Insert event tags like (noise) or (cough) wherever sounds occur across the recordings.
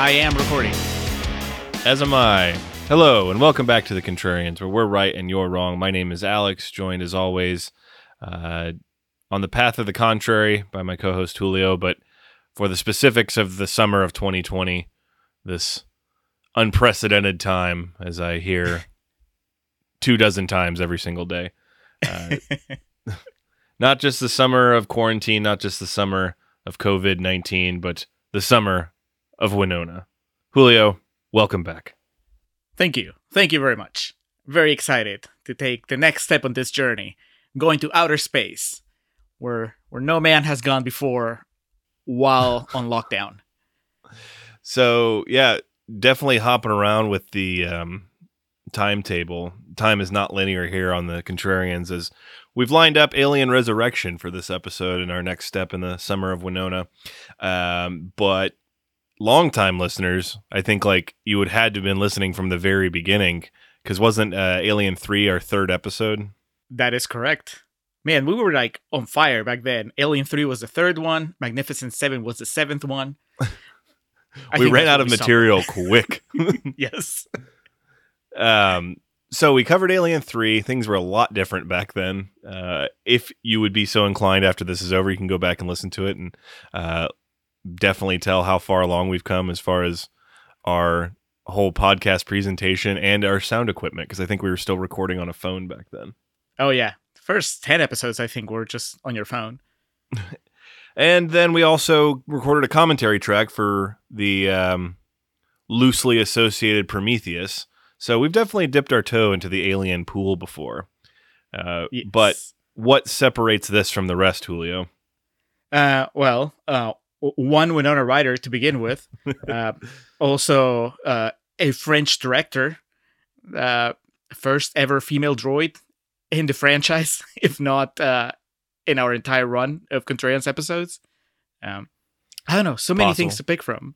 I am recording. As am I. Hello, and welcome back to the Contrarians, where we're right and you're wrong. My name is Alex, joined as always uh, on the path of the contrary by my co host Julio. But for the specifics of the summer of 2020, this unprecedented time, as I hear (laughs) two dozen times every single day, uh, (laughs) not just the summer of quarantine, not just the summer of COVID 19, but the summer of Winona. Julio, welcome back. Thank you. Thank you very much. Very excited to take the next step on this journey, going to outer space, where where no man has gone before while (laughs) on lockdown. So yeah, definitely hopping around with the um, timetable. Time is not linear here on the Contrarians, as we've lined up Alien Resurrection for this episode and our next step in the summer of Winona. Um, but longtime listeners, I think like you would had to have been listening from the very beginning because wasn't uh, Alien Three our third episode? That is correct. Man, we were like on fire back then. Alien 3 was the third one, Magnificent 7 was the seventh one. (laughs) We ran out of material (laughs) quick. (laughs) yes. um, so we covered Alien Three. Things were a lot different back then. Uh, if you would be so inclined after this is over, you can go back and listen to it and uh, definitely tell how far along we've come as far as our whole podcast presentation and our sound equipment. Because I think we were still recording on a phone back then. Oh yeah. First 10 episodes I think were just on your phone. (laughs) And then we also recorded a commentary track for the um, loosely associated Prometheus. So we've definitely dipped our toe into the alien pool before. Uh, Yes. But what separates this from the rest, Julio? Uh, well, uh, one Winona Ryder to begin with. (laughs) Uh, also, uh, a French director, uh, first ever female droid in the franchise, (laughs) if not uh, in our entire run of Contrarians episodes. Um, I don't know, so many things to pick from.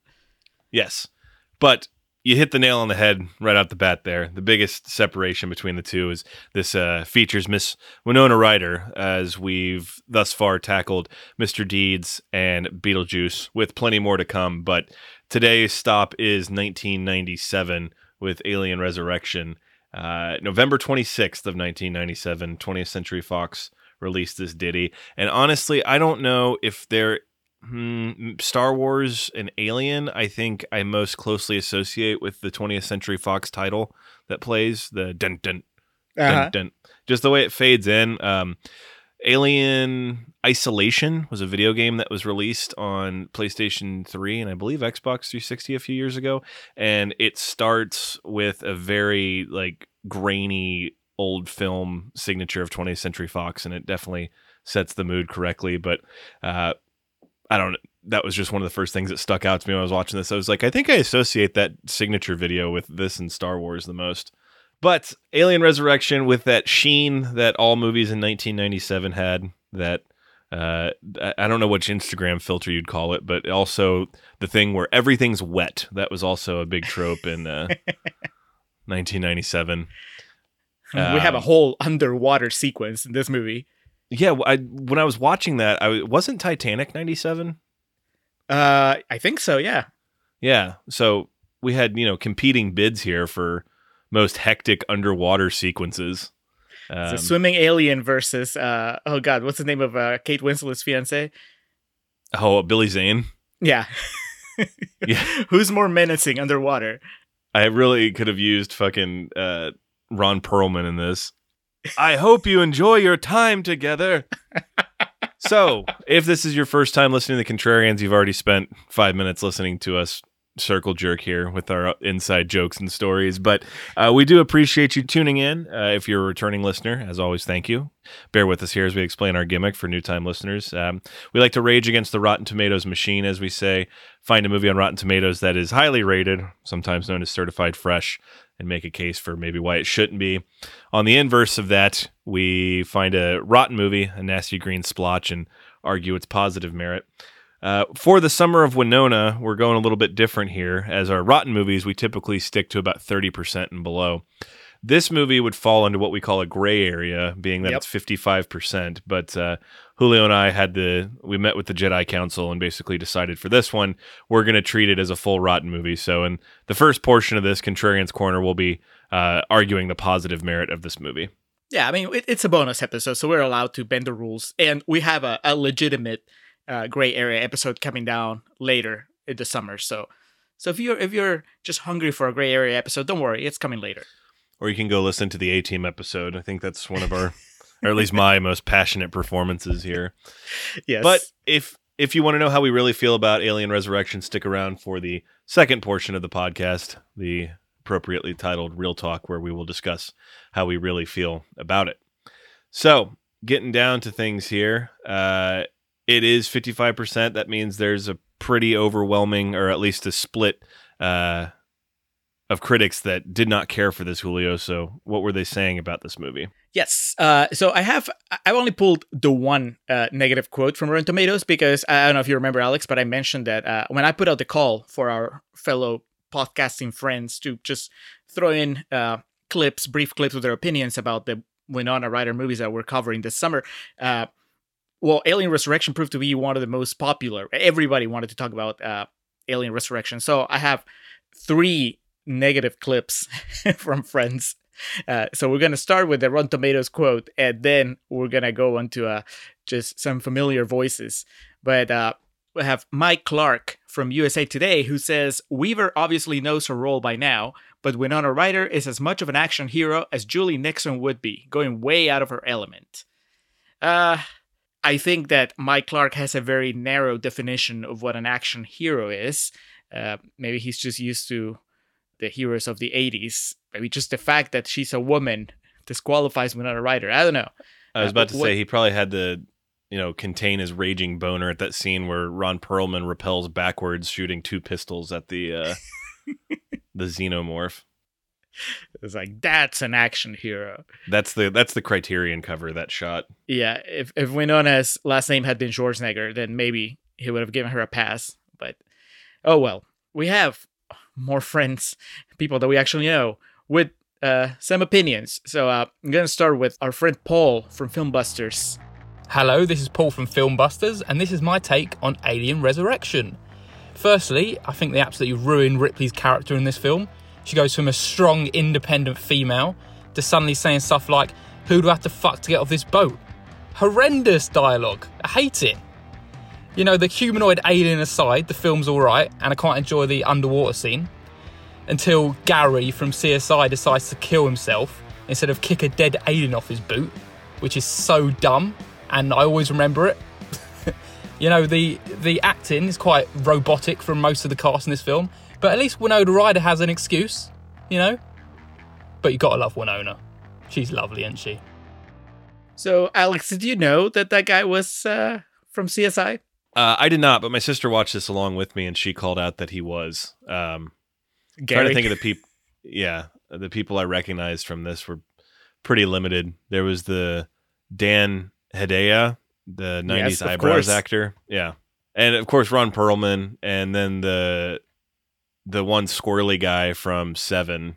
Yes. But you hit the nail on the head right out the bat there. The biggest separation between the two is this uh, features Miss Winona Ryder, as we've thus far tackled Mr. Deeds and Beetlejuice, with plenty more to come. But today's stop is 1997 with Alien Resurrection. Uh, November 26th of 1997, 20th Century Fox released this ditty. And honestly, I don't know if there Hmm, Star Wars and Alien, I think I most closely associate with the 20th Century Fox title that plays the dun dun dun, Uh-huh. dun. Just the way it fades in. Um, Alien Isolation was a video game that was released on PlayStation 3 and I believe Xbox 360 a few years ago. And it starts with a very like grainy old film signature of 20th Century Fox, and it definitely sets the mood correctly. But uh, I don't. That was just one of the first things that stuck out to me when I was watching this. I was like, I think I associate that signature video with this and Star Wars the most. But Alien Resurrection with that sheen that all movies in 1997 had. That uh, I- don't know which Instagram filter you'd call it, but also the thing where everything's wet. That was also a big trope in uh, (laughs) 1997. we have a Um, whole underwater sequence in this movie. Yeah, I, when I was watching that, I wasn't Titanic 97. Uh, I think so, yeah. Yeah. So we had, you know, competing bids here for most hectic underwater sequences. It's Um, a swimming alien versus uh oh god, what's the name of uh Kate Winslet's fiance? oh, Billy Zane. Yeah. (laughs) Yeah. (laughs) Who's more menacing underwater? I really could have used fucking uh, Ron Perlman in this. I hope you enjoy your time together. so, if this is your first time listening to the Contrarians, you've already spent five minutes listening to us circle jerk here with our inside jokes and stories. But uh, we do appreciate you tuning in. Uh, if you're a returning listener, as always, thank you. Bear with us here as we explain our gimmick for new time listeners. Um, we like to rage against the Rotten Tomatoes machine, as we say. Find a movie on Rotten Tomatoes that is highly rated, sometimes known as certified fresh, and make a case for maybe why it shouldn't be. On the inverse of that, we find a rotten movie, a nasty green splotch, and argue its positive merit. Uh, for the summer of Winona, we're going a little bit different here. As our rotten movies, we typically stick to about 30% and below. This movie would fall into what we call a gray area, being that Yep. it's 55%. But uh, Julio and I had the, we met with the Jedi Council and basically decided for this one, we're going to treat it as a full rotten movie. So in the first portion of this, Contrarian's Corner we'll be uh, arguing the positive merit of this movie. Yeah, I mean it, it's a bonus episode, so we're allowed to bend the rules, and we have a, a legitimate uh, gray area episode coming down later in the summer. So, so if you're if you're just hungry for a gray area episode, don't worry, it's coming later. Or you can go listen to the A Team episode. I think that's one of our, or at least my (laughs) most passionate performances here. Yes, But if if you want to know how we really feel about Alien Resurrection, stick around for the second portion of the podcast, the appropriately titled Real Talk, where we will discuss how we really feel about it. So, getting down to things here, uh, it is 55%. That means there's a pretty overwhelming, or at least a split uh, of critics that did not care for this Julio. So, what were they saying about this movie? Yes. Uh, so I have I've only pulled the one uh, negative quote from Rotten Tomatoes because I don't know if you remember Alex, but I mentioned that uh, when I put out the call for our fellow podcasting friends to just throw in uh, clips, brief clips with their opinions about the Winona Ryder movies that we're covering this summer. Well, Alien Resurrection proved to be one of the most popular. Everybody wanted to talk about uh, Alien Resurrection, so I have three negative clips (laughs) from friends uh, so we're gonna start with the Rotten Tomatoes quote, and then we're gonna go on to uh, just some familiar voices. But uh, we have Mike Clark from USA Today who says Weaver obviously knows her role by now, but Winona Ryder is as much of an action hero as Julie Nixon would be, going way out of her element. Uh, I think that Mike Clark has a very narrow definition of what an action hero is. Uh, maybe he's just used to the heroes of the 80s. Maybe just the fact that she's a woman disqualifies Winona Ryder. I don't know. I was Uh, about to what- say he probably had to, you know, contain his raging boner at that scene where Ron Perlman repels backwards, shooting two pistols at the uh, (laughs) the xenomorph. It's like that's an action hero. That's the that's the Criterion cover of that shot. Yeah, if if Winona's last name had been Schwarzenegger, then maybe he would have given her a pass. But oh well. We have more friends, people that we actually know, with uh, some opinions. So uh, I'm gonna start with our friend Paul from Filmbusters. Hello, this is Paul from Filmbusters, and this is my take on Alien Resurrection. Firstly, I think they absolutely ruined Ripley's character in this film. She goes from a strong, independent female to suddenly saying stuff like, Who do I have to fuck to get off this boat? Horrendous dialogue. I hate it. You know, the humanoid alien aside, the film's alright, and I quite enjoy the underwater scene. Until Gary from CSI decides to kill himself instead of kick a dead alien off his boot, which is so dumb, and I always remember it. (laughs) you know, the the acting is quite robotic from most of the cast in this film, but at least Winona Ryder has an excuse, you know. But you gotta love Winona. She's lovely, isn't she? So Alex, did you know that that guy was uh, from CSI? Uh, I did not, but my sister watched this along with me, and she called out that he was. Um, trying to think of the people. Yeah, the people I recognized from this were pretty limited. There was the Dan Hedaya, the '90s Yes, of eyebrows course. actor. Yeah, and of course Ron Perlman, and then the the one squirrely guy from Seven.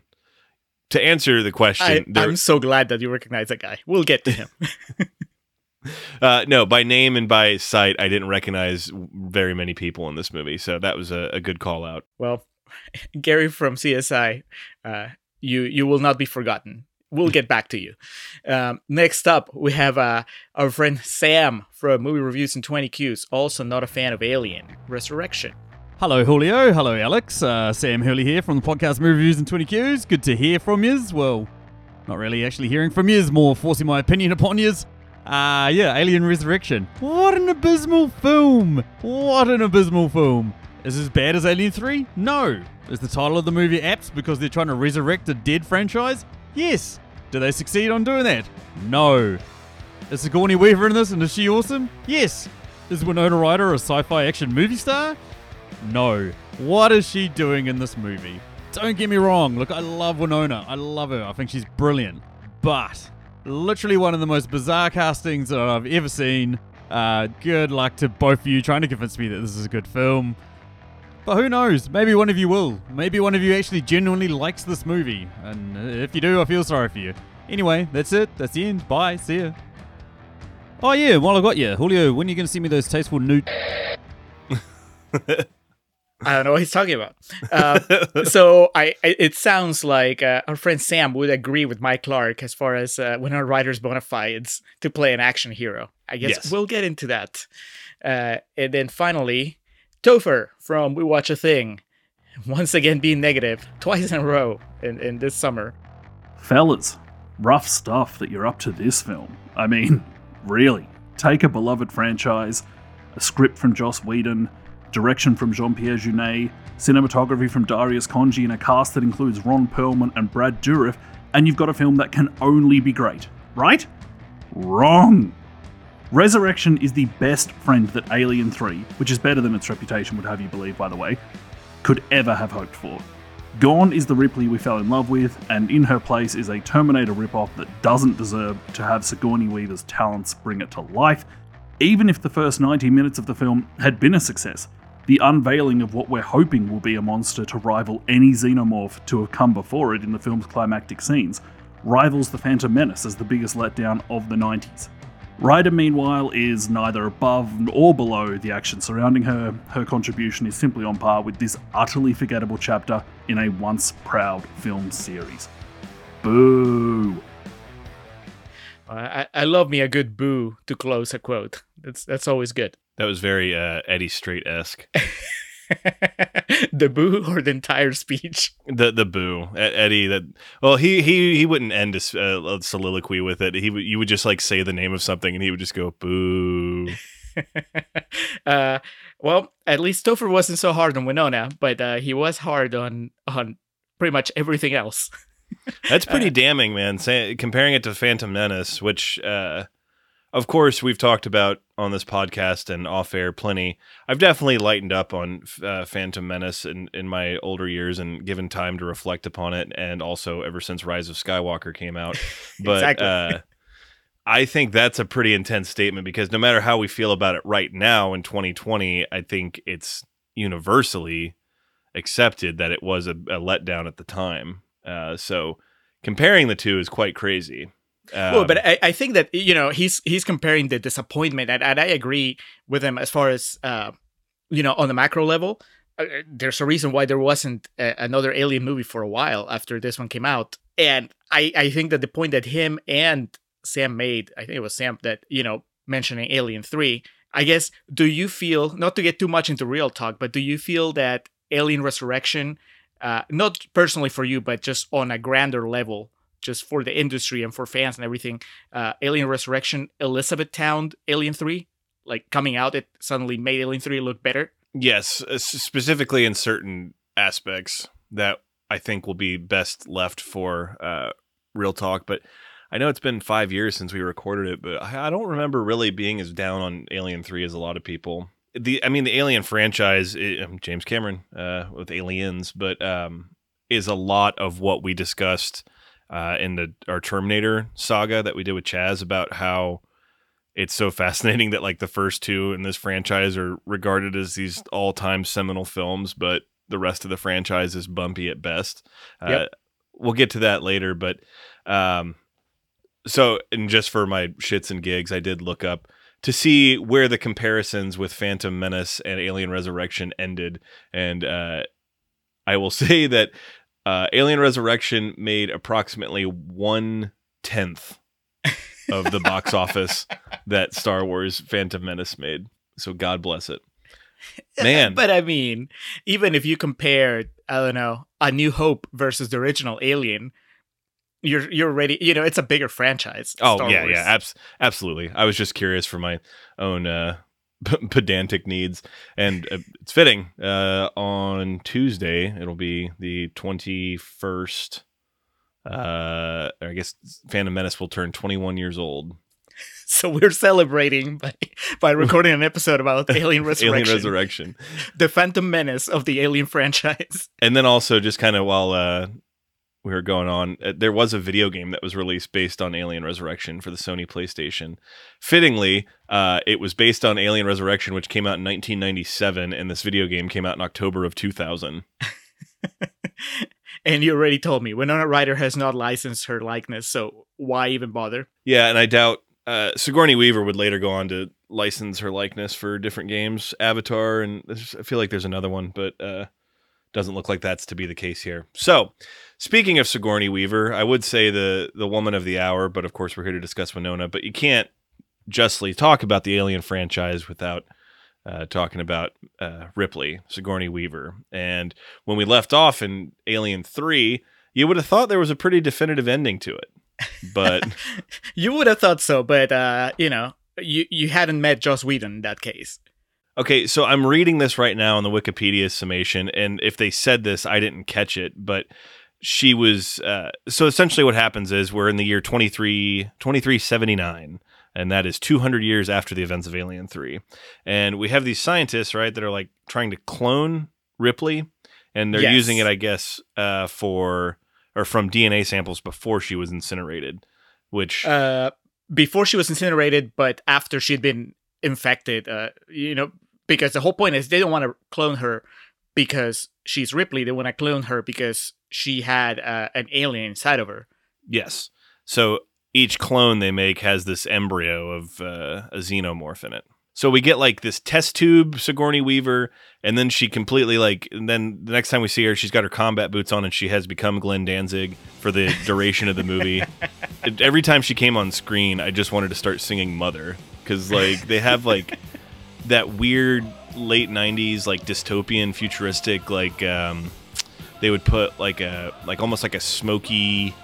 To answer the question, I, I'm so glad that you recognize that guy. We'll get to him. (laughs) uh, no, by name and by sight, I didn't recognize very many people in this movie, so that was a, a good call out. well, (laughs) Gary from CSI, uh, you you will not be forgotten. We'll get back to you. Um, next up, we have uh, our friend Sam from Movie Reviews and 20 Qs, also not a fan of Alien Resurrection. Hello, Julio. Hello, Alex. Uh, Sam Hurley here from the podcast Movie Reviews and 20 Qs. Good to hear from yous. Well, not really actually hearing from yous, more forcing my opinion (laughs) upon yous. Uh, yeah, Alien Resurrection. What an abysmal film! What an abysmal film! Is it as bad as Alien 3? No. Is the title of the movie apt because they're trying to resurrect a dead franchise? Yes. Do they succeed on doing that? No. Is Sigourney Weaver in this and is she awesome? Yes. Is Winona Ryder a sci fi action movie star? No. What is she doing in this movie? Don't get me wrong. Look, I love Winona. I love her. I think she's brilliant. But literally one of the most bizarre castings that I've ever seen. Uh, good luck to both of you trying to convince me that this is a good film. But who knows? Maybe one of you will. Maybe one of you actually genuinely likes this movie. And if you do, I feel sorry for you. Anyway, that's it. That's the end. Bye. See ya. Oh yeah, while I got you, Julio, when are you going to see me those tasteful nude? (laughs) I don't know what he's talking about. Uh, (laughs) so I, it sounds like uh, our friend Sam would agree with Mike Clark as far as uh, Winona Ryder's bona fides to play an action hero. I guess Yes. we'll get into that. Uh, and then finally, Topher from We Watch a Thing, once again being negative twice in a row in, in this summer. Fellas, rough stuff that you're up to this film. I mean, really, take a beloved franchise, a script from Joss Whedon, direction from Jean Pierre Jeunet, cinematography from Darius Khondji, and a cast that includes Ron Perlman and Brad Dourif, and you've got a film that can only be great, right? Wrong! Resurrection is the best friend that Alien 3, which is better than its reputation would have you believe, by the way, could ever have hoped for. Gone is the Ripley we fell in love with, and in her place is a Terminator ripoff that doesn't deserve to have Sigourney Weaver's talents bring it to life, even if the first 90 minutes of the film had been a success. The unveiling of what we're hoping will be a monster to rival any xenomorph to have come before it in the film's climactic scenes rivals The Phantom Menace as the biggest letdown of the 90s. Ryder, meanwhile, is neither above or below the action surrounding her. Her contribution is simply on par with this utterly forgettable chapter in a once proud film series. Boo! I, I love me a good boo to close a quote. That's that's always good. (laughs) That was very uh, Eddie Straight esque. the boo or the entire speech. The the boo Eddie that well he he he wouldn't end a, a soliloquy with it. He would you would just like say the name of something and he would just go boo. (laughs) uh, well, at least Topher wasn't so hard on Winona, but uh, he was hard on on pretty much everything else. (laughs) That's pretty damning, man. Say, comparing it to Phantom Menace, which, uh, of course, we've talked about on this podcast and off air plenty. I've definitely lightened up on uh, Phantom Menace in, in my older years and given time to reflect upon it, and also ever since Rise of Skywalker came out. (laughs) But Exactly. uh, I think that's a pretty intense statement because no matter how we feel about it right now in 2020, I think it's universally accepted that it was a, a letdown at the time. Uh, so comparing the two is quite crazy. Um, well, but I, I think that you know he's he's comparing the disappointment, and, and I agree with him as far as uh, you know on the macro level. Uh, there's a reason why there wasn't a, another Alien movie for a while after this one came out, and I I think that the point that him and Sam made, I think it was Sam that you know mentioning Alien Three. I guess do you feel not to get too much into real talk, but do you feel that Alien Resurrection, uh, not personally for you, but just on a grander level, just for the industry and for fans and everything, uh, Alien Resurrection, Elizabeth Town, Alien 3, like coming out, it suddenly made Alien 3 look better. yes, uh, specifically in certain aspects that I think will be best left for uh, real talk. But I know it's been five years since we recorded it, but I don't remember really being as down on Alien Three as a lot of people. The I mean, the Alien franchise, i- um, James Cameron uh, with Aliens, but um, is a lot of what we discussed uh, in the our Terminator saga that we did with Chaz about how it's so (laughs) fascinating that like the first two in this franchise are regarded as these all-time seminal films, but the rest of the franchise is bumpy at best. Uh, Yep. We'll get to that later, but um, so and just for my shits and gigs, I did look up to see where the comparisons with Phantom Menace and Alien Resurrection ended, and uh, I will (laughs) say that uh, Alien Resurrection made approximately one tenth of the box (laughs) office that Star Wars Phantom Menace made. So God bless it. (laughs) Man. but I mean, even if you compare, I don't know, A New Hope versus the original Alien, you're you're ready. You know, it's a bigger franchise. Oh Star yeah, Wars. yeah, abs- absolutely. I was just curious for my own uh, (laughs) p- pedantic needs, and uh, it's fitting. Uh, on Tuesday, it'll be the twenty first. Uh, I guess Phantom Menace will turn twenty one years old. (laughs) So we're celebrating by by recording an episode about (laughs) Alien Resurrection, Alien Resurrection, the Phantom Menace of the Alien franchise. and then also just kind of while uh, we were going on, uh, there was a video game that was released based on Alien Resurrection for the Sony PlayStation. Fittingly, uh, it was based on Alien Resurrection, which came out in 1997, and this video game came out in October of 2000. (laughs) and you already told me Winona Ryder has not licensed her likeness, so why even bother? Yeah, and I doubt uh, Sigourney Weaver would later go on to license her likeness for different games, Avatar, and I feel like there's another one, but uh, doesn't look like that's to be the case here. So, speaking of Sigourney Weaver, I would say the the woman of the hour, but of course we're here to discuss Winona. But you can't justly talk about the Alien franchise without uh, talking about uh, Ripley, Sigourney Weaver. And when we left off in Alien Three, you would have thought there was a pretty definitive ending to it, but. (laughs) You would have thought so, but uh, you know, you you hadn't met Joss Whedon in that case. Okay, so I'm reading this right now in the Wikipedia summation, and if they said this, I didn't catch it, but she was. Uh, so essentially, what happens is we're in the year 23, 2379, and that is 200 years after the events of Alien 3. And we have these scientists, right, that are like trying to clone Ripley, and they're Yes. using it, I guess, uh, for or from DNA samples before she was incinerated, which. Uh, before she was incinerated, but after she'd been infected, uh, you know, because the whole point is they don't want to clone her because she's Ripley. They want to clone her because she had uh, an alien inside of her. Yes. So each clone they make has this embryo of uh, a xenomorph in it. So we get like this test tube Sigourney Weaver, and then she completely like. And then the next time we see her, she's got her combat boots on, and she has become Glenn Danzig for the duration of the movie. (laughs) Every time she came on screen, I just wanted to start singing "Mother" because like they have like that weird late '90s like dystopian futuristic like um, they would put like a like almost like a smoky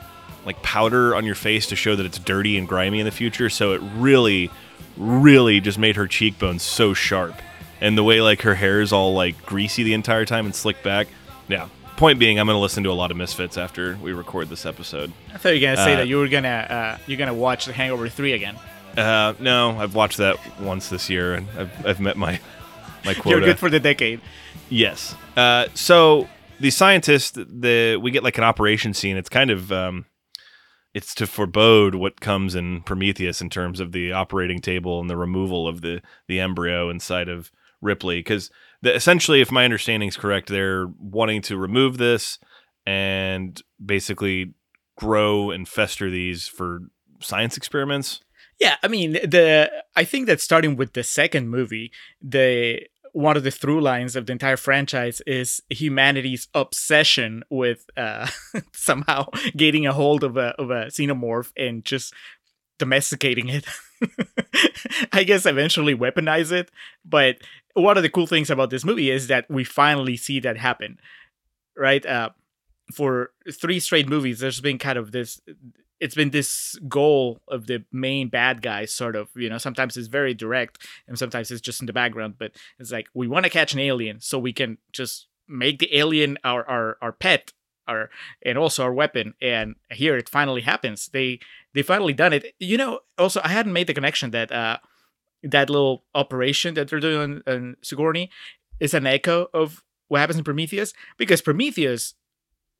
like powder on your face to show that it's dirty and grimy in the future. So it really, really just made her cheekbones so sharp. And the way like her hair is all like greasy the entire time and slicked back. Yeah. Point being, I'm gonna listen to a lot of Misfits after we record this episode. I thought you were gonna say Uh, that you were gonna uh, you're gonna watch The Hangover Three again. Uh, no, I've watched that once this year, and I've, I've met my my quota. You're good for the decade. Yes. Uh, so the scientists, the we get like an operation scene. It's kind of um, it's to forebode what comes in Prometheus in terms of the operating table and the removal of the the embryo inside of Ripley. Because essentially, if my understanding is correct, they're wanting to remove this and basically grow and fester these for science experiments. Yeah, I mean the I think that starting with the second movie, the one of the through lines of the entire franchise is humanity's obsession with uh, (laughs) somehow getting a hold of a of a xenomorph and just domesticating it. (laughs) I guess eventually weaponize it. But one of the cool things about this movie is that we finally see that happen. Right? Uh, for three straight movies, there's been kind of this it's been this goal of the main bad guy sort of you know sometimes it's very direct and sometimes it's just in the background but it's like we want to catch an alien so we can just make the alien our our, our pet our and also our weapon and here it finally happens. They they finally done it. You know also i hadn't made the connection that uh that little operation that they're doing in, in sigourney is an echo of what happens in prometheus because prometheus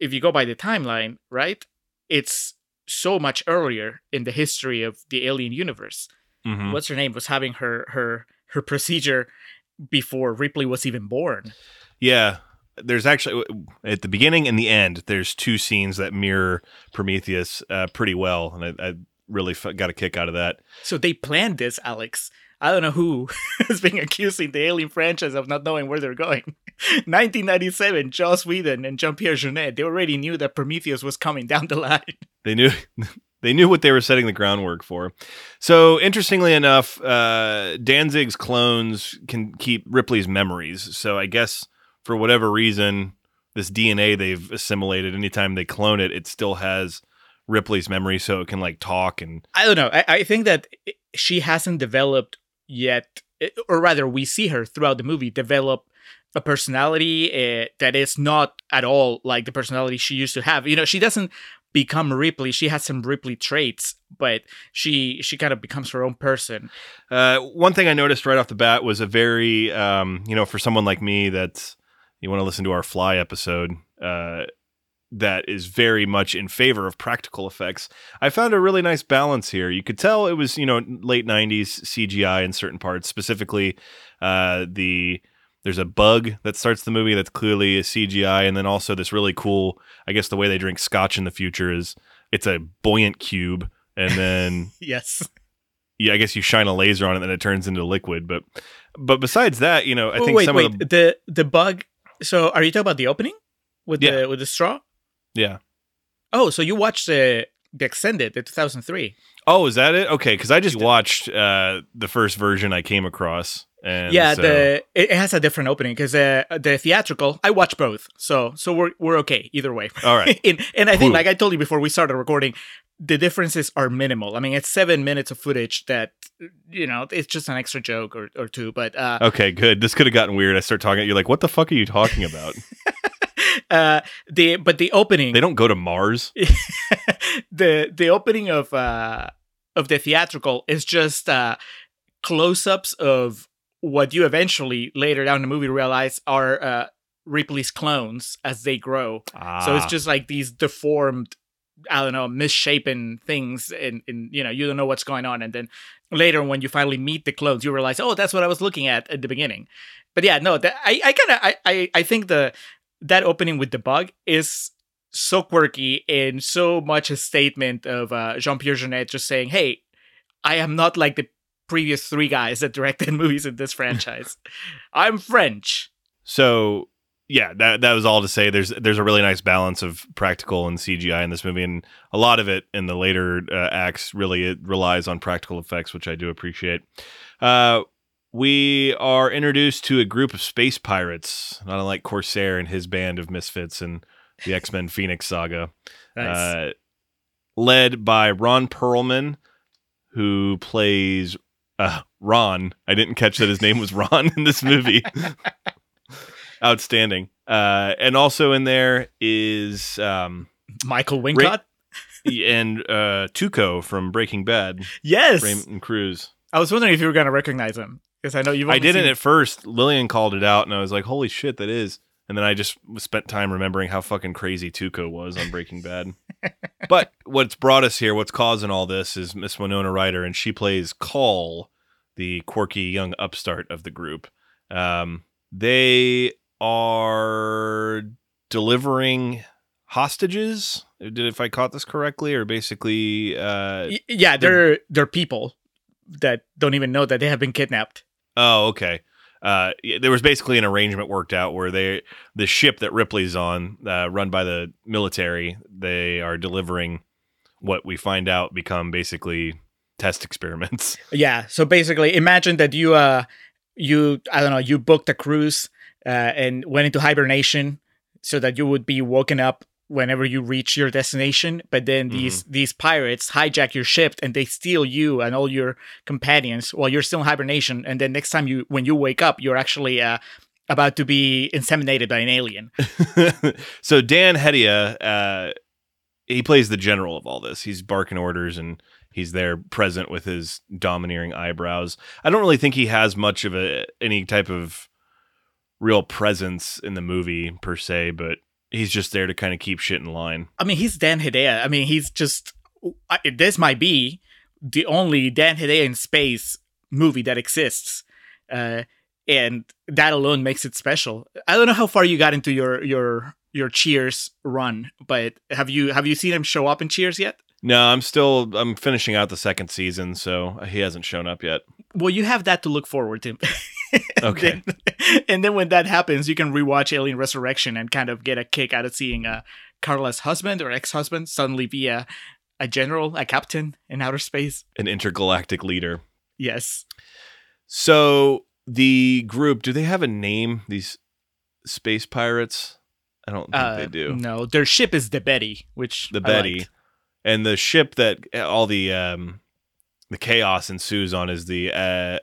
if you go by the timeline right it's so much earlier in the history of the alien universe. Mhm. What's her name was having her her her procedure before Ripley was even born. Yeah. There's actually at the beginning and the end. There's two scenes that mirror Prometheus uh, pretty well, and I, I really f- got a kick out of that. So they planned this, Alex. I don't know who (laughs) is being accusing the Alien franchise of not knowing where they're going. (laughs) 1997, Joss Whedon and Jean-Pierre Jeunet, they already knew that Prometheus was coming down the line. (laughs) They knew they knew what they were setting the groundwork for. So interestingly enough, uh, Danzig's clones can keep Ripley's memories. So I guess for whatever reason, this DNA they've assimilated, anytime they clone it, it still has Ripley's memory, so it can like talk and. I don't know. I, I think that she hasn't developed yet, or rather, we see her throughout the movie develop a personality uh, that is not at all like the personality she used to have. You know, she doesn't become Ripley. She has some Ripley traits, but she she kind of becomes her own person. Uh, one thing I noticed right off the bat was a very, um, you know, for someone like me that's you want to listen to our Fly episode, uh, that is very much in favor of practical effects. I found a really nice balance here. You could tell it was, you know, late '90s CGI in certain parts, specifically uh, the. There's a bug that starts the movie that's clearly a CGI, and then also this really cool. I guess the way they drink scotch in the future is it's a buoyant cube, and then (laughs) Yes. yeah, I guess you shine a laser on it and it turns into liquid. But but besides that, you know, I Oh, think wait, some wait. of the the the bug. So, are you talking about the opening with Yeah. the with the straw? Yeah. Oh, so you watched the the extended, the 2003? Oh, is that it? Okay, because I just watched uh, the first version I came across, and yeah, so- the it has a different opening because uh, the theatrical. I watched both, so so we're we're okay either way. all right. (laughs) and, and I think, Cool. like I told you before we started recording, the differences are minimal. I mean, it's seven minutes of footage that you know it's just an extra joke or, or two, but uh, Okay, good. This could have gotten weird. I start talking. You're like, what the fuck are you talking about? (laughs) (laughs) uh, the but the opening they don't go to Mars. (laughs) the the opening of uh of the theatrical is just uh close-ups of what you eventually later down the movie realize are uh Ripley's clones as they grow. So Ah. it's just like these deformed I don't know, misshapen things and, and you know, you don't know what's going on and then later when you finally meet the clones you realize, "Oh, that's what I was looking at at the beginning." But yeah, no, that, I I kind of I, I I think the that opening with the bug is so quirky and so much a statement of uh, Jean Pierre Jeunet just saying, "Hey, I am not like the previous three guys that directed (laughs) movies in this (laughs) franchise. I'm French." So yeah, that that was all to say. There's there's a really nice balance of practical and CGI in this movie, and a lot of it in the later uh, acts really it relies on practical effects, which I do appreciate. Uh, we are introduced to a group of space pirates, not unlike Corsair and his band of misfits and the X Men Phoenix saga, Nice. uh, led by Ron Perlman, who plays uh, Ron. I didn't catch that his name was Ron in this movie. (laughs) Outstanding. Uh, and also in there is um, Michael Wincott. and uh, Tuco from Breaking Bad, yes, Raymond Cruz. I was wondering if you were gonna recognize him because I know you've. I didn't seen- at first. Lillian called it out, and I was like, "Holy shit, that is!" And then I just spent time remembering how fucking crazy Tuco was on Breaking Bad. (laughs) but what's brought us here, what's causing all this, is Miss Winona Ryder, and she plays Call, the quirky young upstart of the group. Um, they are delivering hostages. Did if I caught this correctly, or basically, uh, yeah, they're they're people that don't even know that they have been kidnapped. Oh, okay. Uh, there was basically an arrangement worked out where they, the ship that Ripley's on, uh, run by the military, they are delivering what we find out become basically test experiments. (laughs) Yeah. So basically, imagine that you uh you I don't know you booked a cruise uh, and went into hibernation so that you would be woken up whenever you reach your destination. But then these these pirates hijack your ship and they steal you and all your companions while you're still in hibernation. And then next time you when you wake up, you're actually uh about to be inseminated by an alien. (laughs) so Dan Hedaya, uh, he plays the general of all this. He's barking orders and he's there present with his domineering eyebrows. I don't really think he has much of a any type of real presence in the movie per se, but he's just there to kind of keep shit in line. I mean, he's Dan Hedaya. I mean, he's just I- this might be the only Dan Hedaya in space movie that exists, uh, and that alone makes it special. I don't know how far you got into your your your Cheers run, but have you have you seen him show up in Cheers yet? No, I'm still I'm finishing out the second season, so he hasn't shown up yet. Well, you have that to look forward to. (laughs) (laughs) Okay. then- and then when that happens, you can rewatch Alien Resurrection and kind of get a kick out of seeing uh, Carla's husband or ex-husband suddenly be a, a general, a captain in outer space. An intergalactic leader. Yes. So the group, do they have a name? These space pirates? I don't think Uh, they do. No, their ship is the Betty, which The I Betty. liked. And the ship that all the um the chaos ensues on is the uh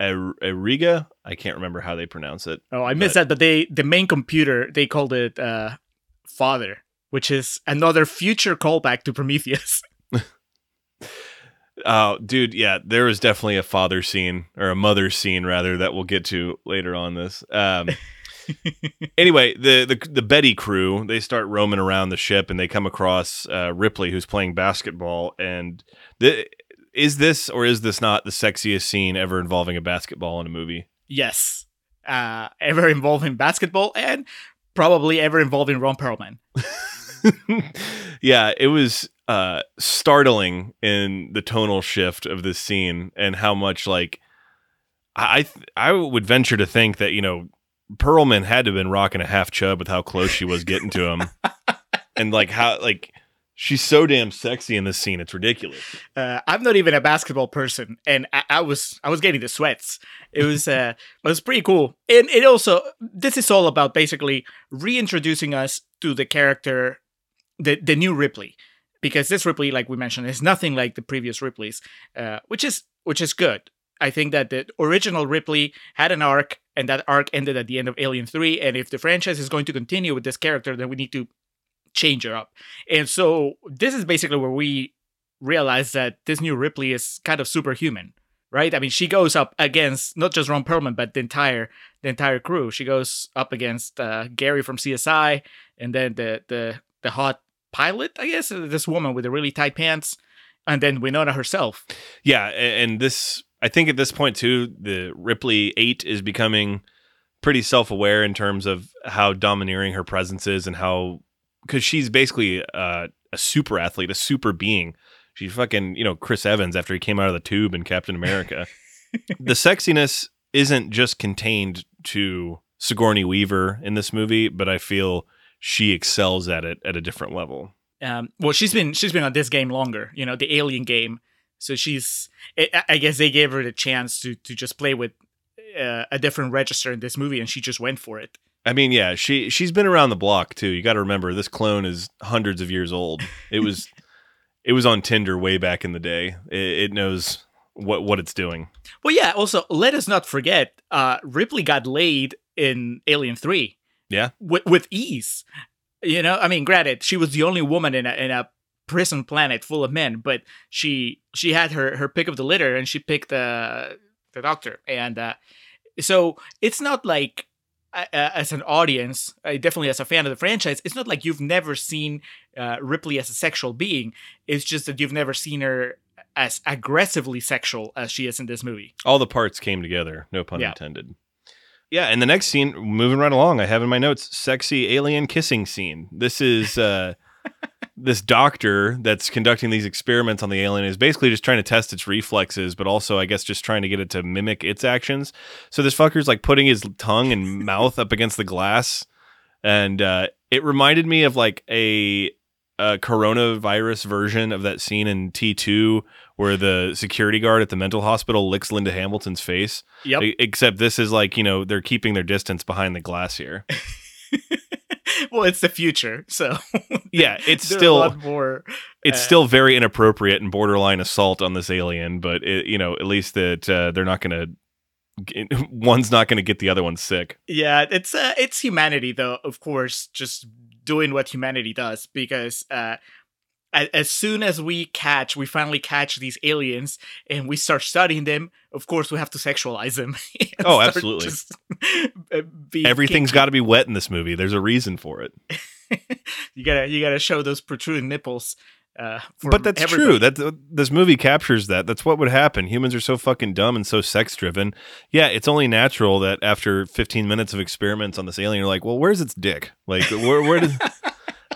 Er- Eriga. I can't remember how they pronounce it. Oh, I missed But- that, but they the main computer they called it uh, Father, which is another future callback to Prometheus. (laughs) Oh, dude, yeah, there was definitely a father scene or a mother scene rather that we'll get to later on this. Um, (laughs) anyway, the, the the Betty crew they start roaming around the ship and they come across uh, Ripley who's playing basketball. And the, is this or is this not the sexiest scene ever involving a basketball in a movie? yes, uh, ever involving basketball and probably ever involving Ron Perlman. (laughs) yeah, it was uh, startling in the tonal shift of this scene and how much like I th- I would venture to think that you know Perlman had to have been rocking a half chub with how close she was getting to him, (laughs) and like how like she's so damn sexy in this scene. It's ridiculous. Uh, I'm not even a basketball person, and I, I was I was getting the sweats. It was (laughs) uh, it was pretty cool, and it also this is all about basically reintroducing us to the character, the the new Ripley, because this Ripley, like we mentioned, is nothing like the previous Ripleys, uh, which is which is good. I think that the original Ripley had an arc, and that arc ended at the end of Alien Three. And if the franchise is going to continue with this character, then we need to change her up. And so this is basically where we realize that this new Ripley is kind of superhuman, right? I mean, she goes up against not just Ron Perlman, but the entire the entire crew. She goes up against uh, Gary from CSI, and then the the the hot pilot, I guess, uh, this woman with the really tight pants, and then Winona herself. Yeah, and this I think at this point too, the Ripley Eight is becoming pretty self aware in terms of how domineering her presence is and how because she's basically uh, a super athlete, a super being. She's fucking you know Chris Evans after he came out of the tube in Captain America. (laughs) the sexiness isn't just contained to Sigourney Weaver in this movie, but I feel she excels at it at a different level. Um, well, she's been she's been on this game longer, you know, the Alien game. So she's, I I guess they gave her the chance to to just play with uh, a different register in this movie, and she just went for it. I mean, yeah, she she's been around the block too. You got to remember this clone is hundreds of years old. It was (laughs) it was on Tinder way back in the day. It, it knows what what it's doing. Well, yeah. Also, let us not forget, uh, Ripley got laid in Alien Three. Yeah. with with ease. You know, I mean, granted, she was the only woman in a in a prison planet full of men, but she she had her her pick of the litter, and she picked the the doctor, and uh, so it's not like. Uh, as an audience, uh, definitely as a fan of the franchise, it's not like you've never seen uh, Ripley as a sexual being. It's just that you've never seen her as aggressively sexual as she is in this movie. All the parts came together. No pun Yeah. intended. Yeah, and the next scene, moving right along, I have in my notes, sexy alien kissing scene. This is uh, (laughs) this doctor that's conducting these experiments on the alien is basically just trying to test its reflexes, but also, I guess, just trying to get it to mimic its actions. So this fucker's like putting his tongue and (laughs) mouth up against the glass, and uh, it reminded me of like a, a coronavirus version of that scene in T two where the security guard at the mental hospital licks Linda Hamilton's face. Yep. Except this is like, you know, they're keeping their distance behind the glass here. (laughs) (laughs) well, it's the future, so (laughs) Yeah, it's still more. it's uh, still very inappropriate and borderline assault on this alien, but it, you know, at least that uh, they're not going to (laughs) one's not going to get the other one sick. Yeah, it's uh, it's humanity though. Of course, just doing what humanity does because uh, as soon as we catch, we finally catch these aliens and we start studying them. Of course, we have to sexualize them. (laughs) Oh, absolutely. (laughs) uh, Everything's got to be wet in this movie. There's a reason for it. (laughs) you gotta you gotta show those protruding nipples. Uh, for but that's everybody. true. That this movie captures that. That's what would happen. Humans are so fucking dumb and so sex driven. Yeah, it's only natural that after 15 minutes of experiments on this alien, you're like, well, where's its dick? Like, where, where does,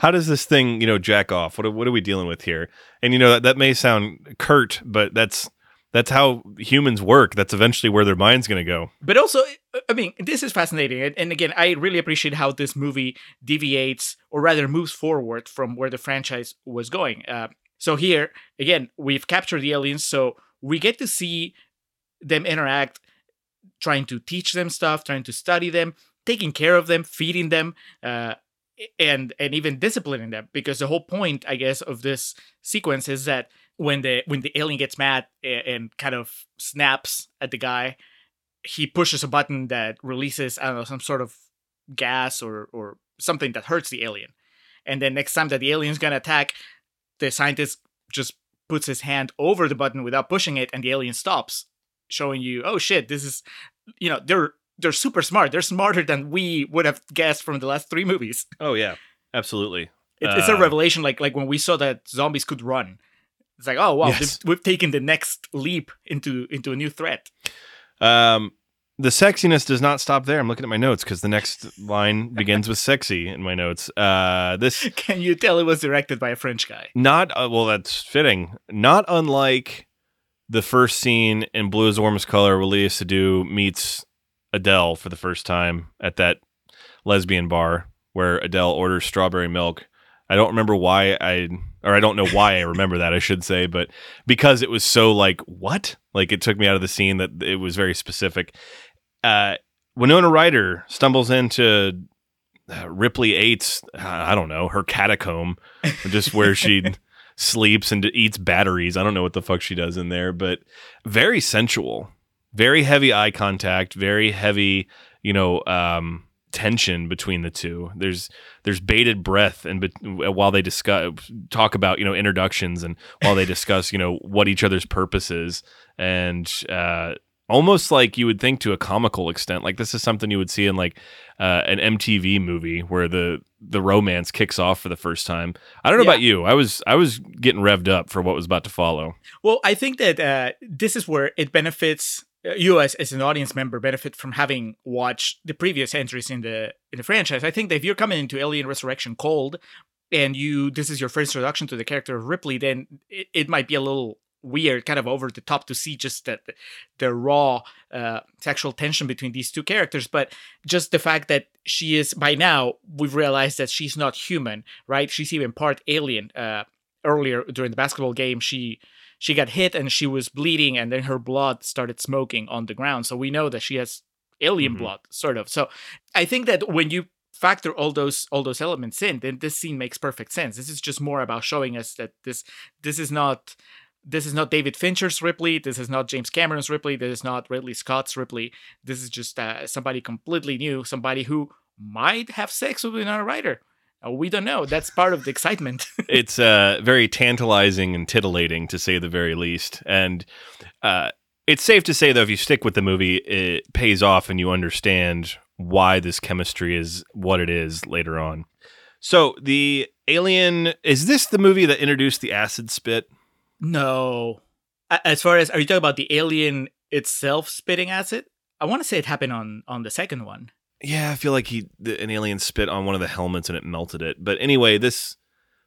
how does this thing, you know, jack off? What, are- what are we dealing with here? And you know that that may sound curt, but that's that's how humans work. That's eventually where their mind's going to go. but also i mean this is fascinating and, and again i really appreciate how this movie deviates or rather moves forward from where the franchise was going uh, So here again, we've captured the aliens, so we get to see them interact, trying to teach them stuff, trying to study them, taking care of them, feeding them, uh, and and even disciplining them. Because the whole point, I guess, of this sequence is that when the when the alien gets mad and, and kind of snaps at the guy, he pushes a button that releases I don't know some sort of gas or or something that hurts the alien. And then next time that the alien's gonna attack, the scientist just puts his hand over the button without pushing it, and the alien stops, showing you, oh shit, this is, you know, they're they're super smart. They're smarter than we would have guessed from the last three movies. Oh yeah, absolutely. It, it's a Uh, revelation, like like when we saw that zombies could run. It's like, oh wow, Yes. we've taken the next leap into into a new threat. Um, the sexiness does not stop there. I'm looking at my notes because the next line (laughs) begins with "sexy" in my notes. Uh, this (laughs) Can you tell it was directed by a French guy? not uh, well. That's fitting. Not unlike the first scene in Blue is the Warmest Color, where Léa Seydoux meets Adele for the first time at that lesbian bar where Adele orders strawberry milk. I don't remember why I, or I don't know why I remember that. I should say, but because it was so like what, like it took me out of the scene that it was very specific. Uh, Winona Ryder stumbles into uh, Ripley Eight's, I don't know, her catacomb, just where she (laughs) sleeps and eats batteries. I don't know what the fuck she does in there, but very sensual, very heavy eye contact, very heavy, you know, um, tension between the two. There's there's bated breath and bet- while they discuss talk about you know introductions and while they discuss you know what each other's purpose is and uh, almost like you would think to a comical extent like this is something you would see in like uh, an MTV movie where the the romance kicks off for the first time. I don't know Yeah. about you. I was I was getting revved up for what was about to follow. Well, I think that uh, this is where it benefits you as, as an audience member benefit from having watched the previous entries in the in the franchise. I think that if you're coming into Alien Resurrection cold and you this is your first introduction to the character of Ripley, then it, it might be a little weird, kind of over the top to see just that the raw uh, sexual tension between these two characters. But just the fact that she is by now we've realized that she's not human, right? She's even part alien. Uh, earlier during the basketball game, she she got hit and she was bleeding and then her blood started smoking on the ground. So we know that she has alien Mhm. blood sort of. So i think that when you factor all those all those elements in then this scene makes perfect sense. This is just more about showing us that this this is not this is not david fincher's ripley. This is not james cameron's ripley. This is not ridley scott's ripley. This is just uh, somebody completely new somebody who might have sex with another writer we don't know that's part of the excitement (laughs) it's uh, very tantalizing and titillating to say the very least. And uh, it's safe to say, though, if you stick with the movie, it pays off and you understand why this chemistry is what it is later on. So, the alien is this the movie that introduced the acid spit? No. As far as are you talking about the alien itself spitting acid? I want to say it happened on on the second one. Yeah, I feel like he the, an alien spit on one of the helmets and it melted it. But anyway, this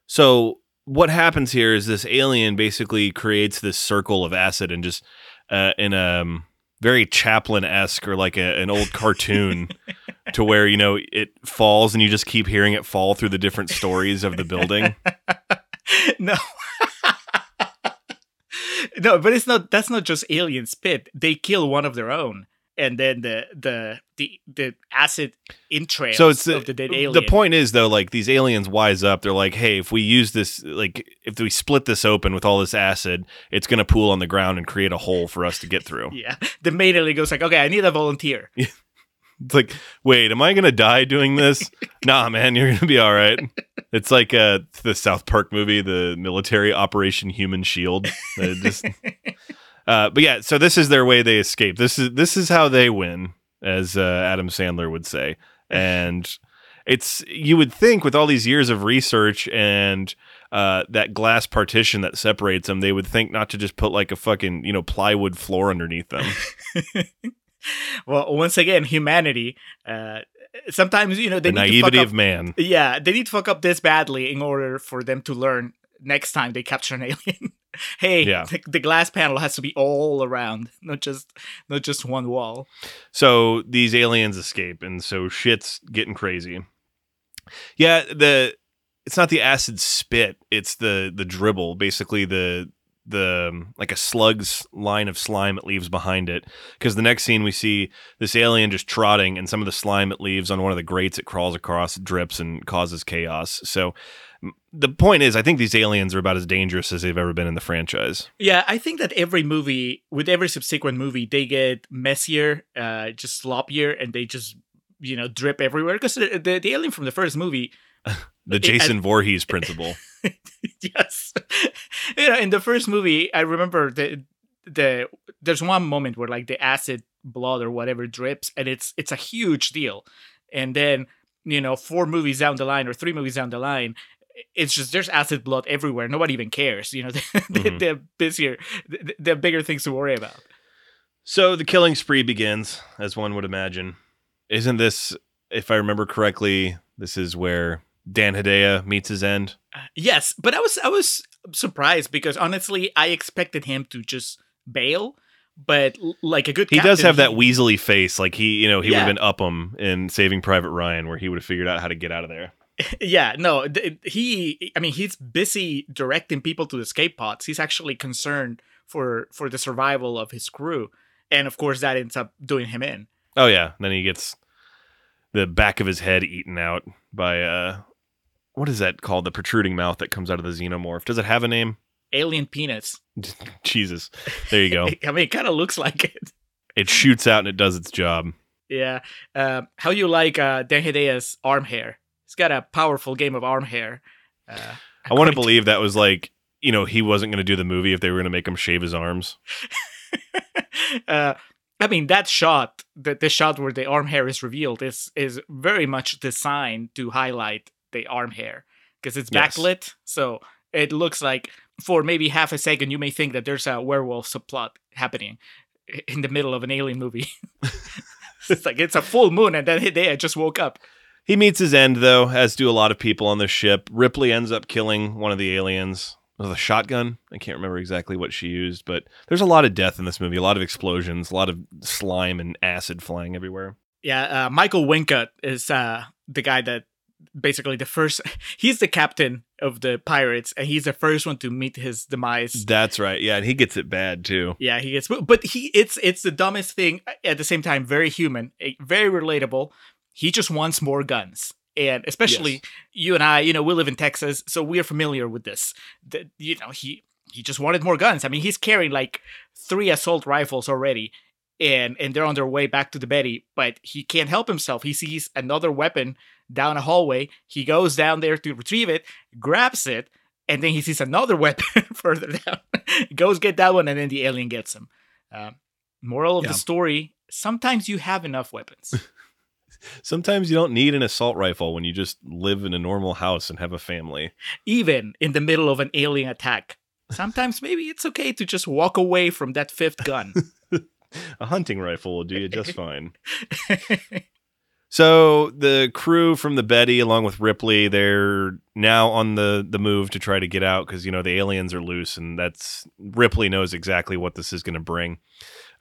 so what happens here is this alien basically creates this circle of acid and just uh, in a um, very Chaplin esque or like a, an old cartoon (laughs) to where you know it falls and you just keep hearing it fall through the different stories of the building. (laughs) no. (laughs) no, but it's not that's not just alien spit. They kill one of their own. And then the the the the acid entrails so it's the, of the dead alien. the point is though like these aliens wise up they're like hey if we use this like if we split this open with all this acid it's going to pool on the ground and create a hole for us to get through (laughs) Yeah. The main alien goes like, okay, I need a volunteer. (laughs) It's like, wait, am I gonna die doing this? (laughs) nah, man, you're gonna be all right. It's like uh, the South Park movie, the military Operation Human Shield. It just, uh, but yeah, so this is their way they escape. This is this is how they win, as uh, Adam Sandler would say. (laughs) And it's you would think with all these years of research and uh, that glass partition that separates them, they would think not to just put like a fucking you know plywood floor underneath them. (laughs) well, once again, humanity. Uh, sometimes you know they the need to fuck naivety up of man. Yeah, they need to fuck up this badly in order for them to learn next time they capture an alien. (laughs) hey, Yeah. the, the glass panel has to be all around, not just not just one wall. So these aliens escape, and so shit's getting crazy. Yeah, the it's not the acid spit it's the the dribble basically the the um, like a slug's line of slime it leaves behind it. Because the next scene we see this alien just trotting and some of the slime it leaves on one of the grates it crawls across drips and causes chaos. So the point is i think these aliens are about as dangerous as they've ever been in the franchise. Yeah, I think that every movie, with every subsequent movie, they get messier, uh, just sloppier, and they just you know drip everywhere. Because the, the the alien from the first movie, (laughs) the jason Voorhees principle (laughs) yes, (laughs) you know, in the first movie, I remember the the there's one moment where like the acid blood or whatever drips, and it's it's a huge deal, and then you know four movies down the line or three movies down the line. It's just there's acid blood everywhere. Nobody even cares. You know, they, Mhm. they're busier. They're bigger things to worry about. So the killing spree begins, as one would imagine. Isn't this, if I remember correctly, this is where Dan Hedaya meets his end? Yes, but I was I was surprised because honestly, I expected him to just bail, but like a good He does captain, have that Weasley face, like he, you know, he would have been up him in Saving Private Ryan, where he would have figured out how to get out of there. (laughs) Yeah, no, th- he. I mean, he's busy directing people to escape pods. He's actually concerned for for the survival of his crew, and of course, that ends up doing him in. Oh yeah, then he gets the back of his head eaten out by uh, what is that called? The protruding mouth that comes out of the xenomorph. Does it have a name? Alien penis. (laughs) Jesus, there you go. (laughs) I mean, it kind of looks like it. it shoots out and it does its job. Yeah. Uh, how you like uh, Dan arm hair? He's got a powerful game of arm hair. Uh, I want to believe that was like, you know, he wasn't going to do the movie if they were going to make him shave his arms. (laughs) uh, I mean, that shot, the, the shot where the arm hair is revealed, is is very much designed to highlight the arm hair because it's Yes. backlit, so it looks like for maybe half a second you may think that there's a werewolf subplot happening in the middle of an alien movie. (laughs) it's like it's a full moon, and then they I just woke up. He meets his end, though, as do a lot of people on the ship. Ripley ends up killing one of the aliens with a shotgun. I can't remember exactly what she used, but there's a lot of death in this movie, a lot of explosions, a lot of slime and acid flying everywhere. Yeah, uh, Michael Wincott is uh, the guy that basically the first. (laughs) He's the captain of the pirates, and he's the first one to meet his demise. That's right. Yeah, and he gets it bad, too. Yeah, he gets, but he it's it's the dumbest thing at the same time. Very human, eh, very relatable. He just wants more guns, and especially Yes. you and I. You know, we live in Texas, so we are familiar with this. That you know, he he just wanted more guns. I mean, he's carrying like three assault rifles already, and and they're on their way back to the Betty, but he can't help himself. He sees another weapon down a hallway. He goes down there to retrieve it, grabs it, and then he sees another (laughs) weapon further down. goes get that one, and then the alien gets him. Uh, moral of Yeah. the story: Sometimes you have enough weapons. (laughs) Sometimes you don't need an assault rifle when you just live in a normal house and have a family. even in the middle of an alien attack. Sometimes maybe it's okay to just walk away from that fifth gun. (laughs) A hunting rifle will do you just fine. So the crew from the Betty, along with Ripley, they're now on the the move to try to get out because you know the aliens are loose, and that's Ripley knows exactly what this is going to bring.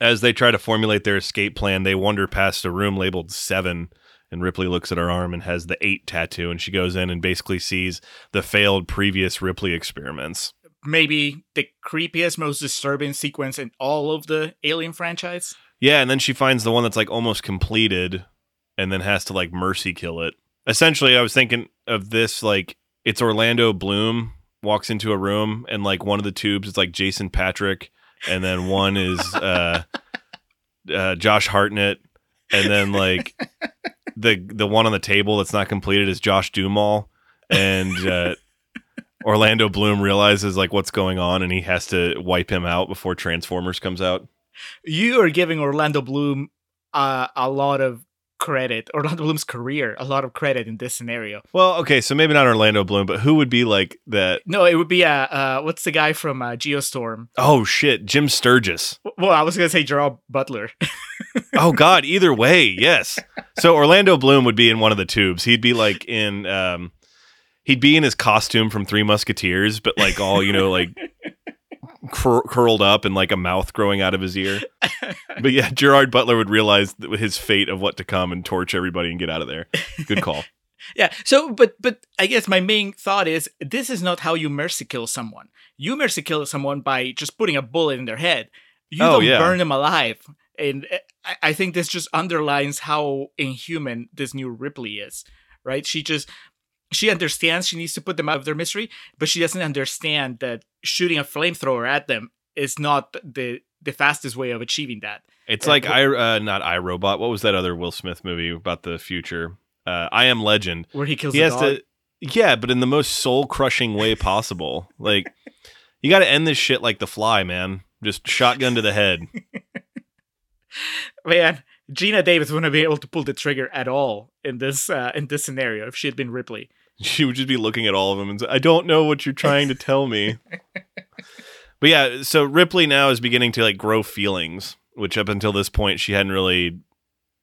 As they try to formulate their escape plan, they wander past a room labeled seven, and Ripley looks at her arm and has the eight tattoo, and she goes in and basically sees the failed previous Ripley experiments. maybe the creepiest, most disturbing sequence in all of the Alien franchise. Yeah, and then she finds the one that's like almost completed and then has to like mercy kill it. Essentially, I was thinking of this like it's Orlando Bloom walks into a room and like one of the tubes is like Jason Patric and then one is (laughs) uh uh Josh Hartnett and then like the the one on the table that's not completed is Josh Duhamel and uh Orlando Bloom realizes like what's going on and he has to wipe him out before Transformers comes out. You are giving Orlando Bloom uh, a lot of credit, Orlando Bloom's career, a lot of credit in this scenario. Well, okay, so maybe not Orlando Bloom, but who would be like that? No, it would be uh, uh what's the guy from uh, Geostorm? Oh shit, Jim Sturgess. Well, I was gonna say Gerard Butler. (laughs) Oh god, either way, yes. So Orlando Bloom would be in one of the tubes. He'd be like in um he'd be in his costume from Three Musketeers, but like all, you know, like cur- curled up and like a mouth growing out of his ear. But yeah, Gerard Butler would realize his fate of what to come and torch everybody and get out of there. Good call. (laughs) Yeah. So, but but I guess my main thought is this is not how you mercy kill someone. You mercy kill someone by just putting a bullet in their head. You Oh, don't yeah. burn them alive. And uh, I, I think this just underlines how inhuman this new Ripley is. Right? She just she understands she needs to put them out of their misery, but she doesn't understand that shooting a flamethrower at them is not the the fastest way of achieving that. It's Yeah, like I uh, not iRobot. What was that other Will Smith movie about the future? Uh, I Am Legend. Where he kills He has dog. to, yeah, but in the most soul crushing way possible. (laughs) Like you got to end this shit like The Fly, man. Just shotgun to the head. (laughs) man geena davis wouldn't be able to pull the trigger at all in this uh, in this scenario if she had been ripley (laughs) She would just be looking at all of them and say, "I don't know what you're trying to tell me." (laughs) but yeah, so Ripley now is beginning to like grow feelings, which up until this point she hadn't really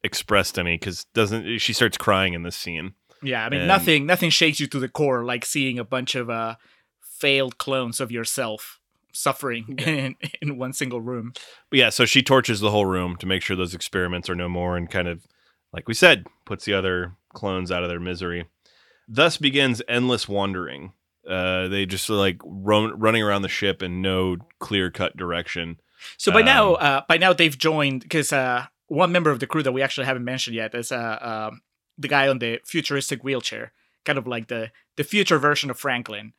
expressed any because doesn't she starts crying in this scene. yeah i mean And- nothing nothing shakes you to the core like seeing a bunch of uh failed clones of yourself suffering (laughs) in, in one single room But yeah, so she torches the whole room to make sure those experiments are no more and kind of, like we said, puts the other clones out of their misery. Thus begins endless wandering. Uh, they just like run, running around the ship in no clear cut direction. so by now Um, uh by now they've joined because uh one member of the crew that we actually haven't mentioned yet is uh um the guy on the futuristic wheelchair kind of like the the future version of franklin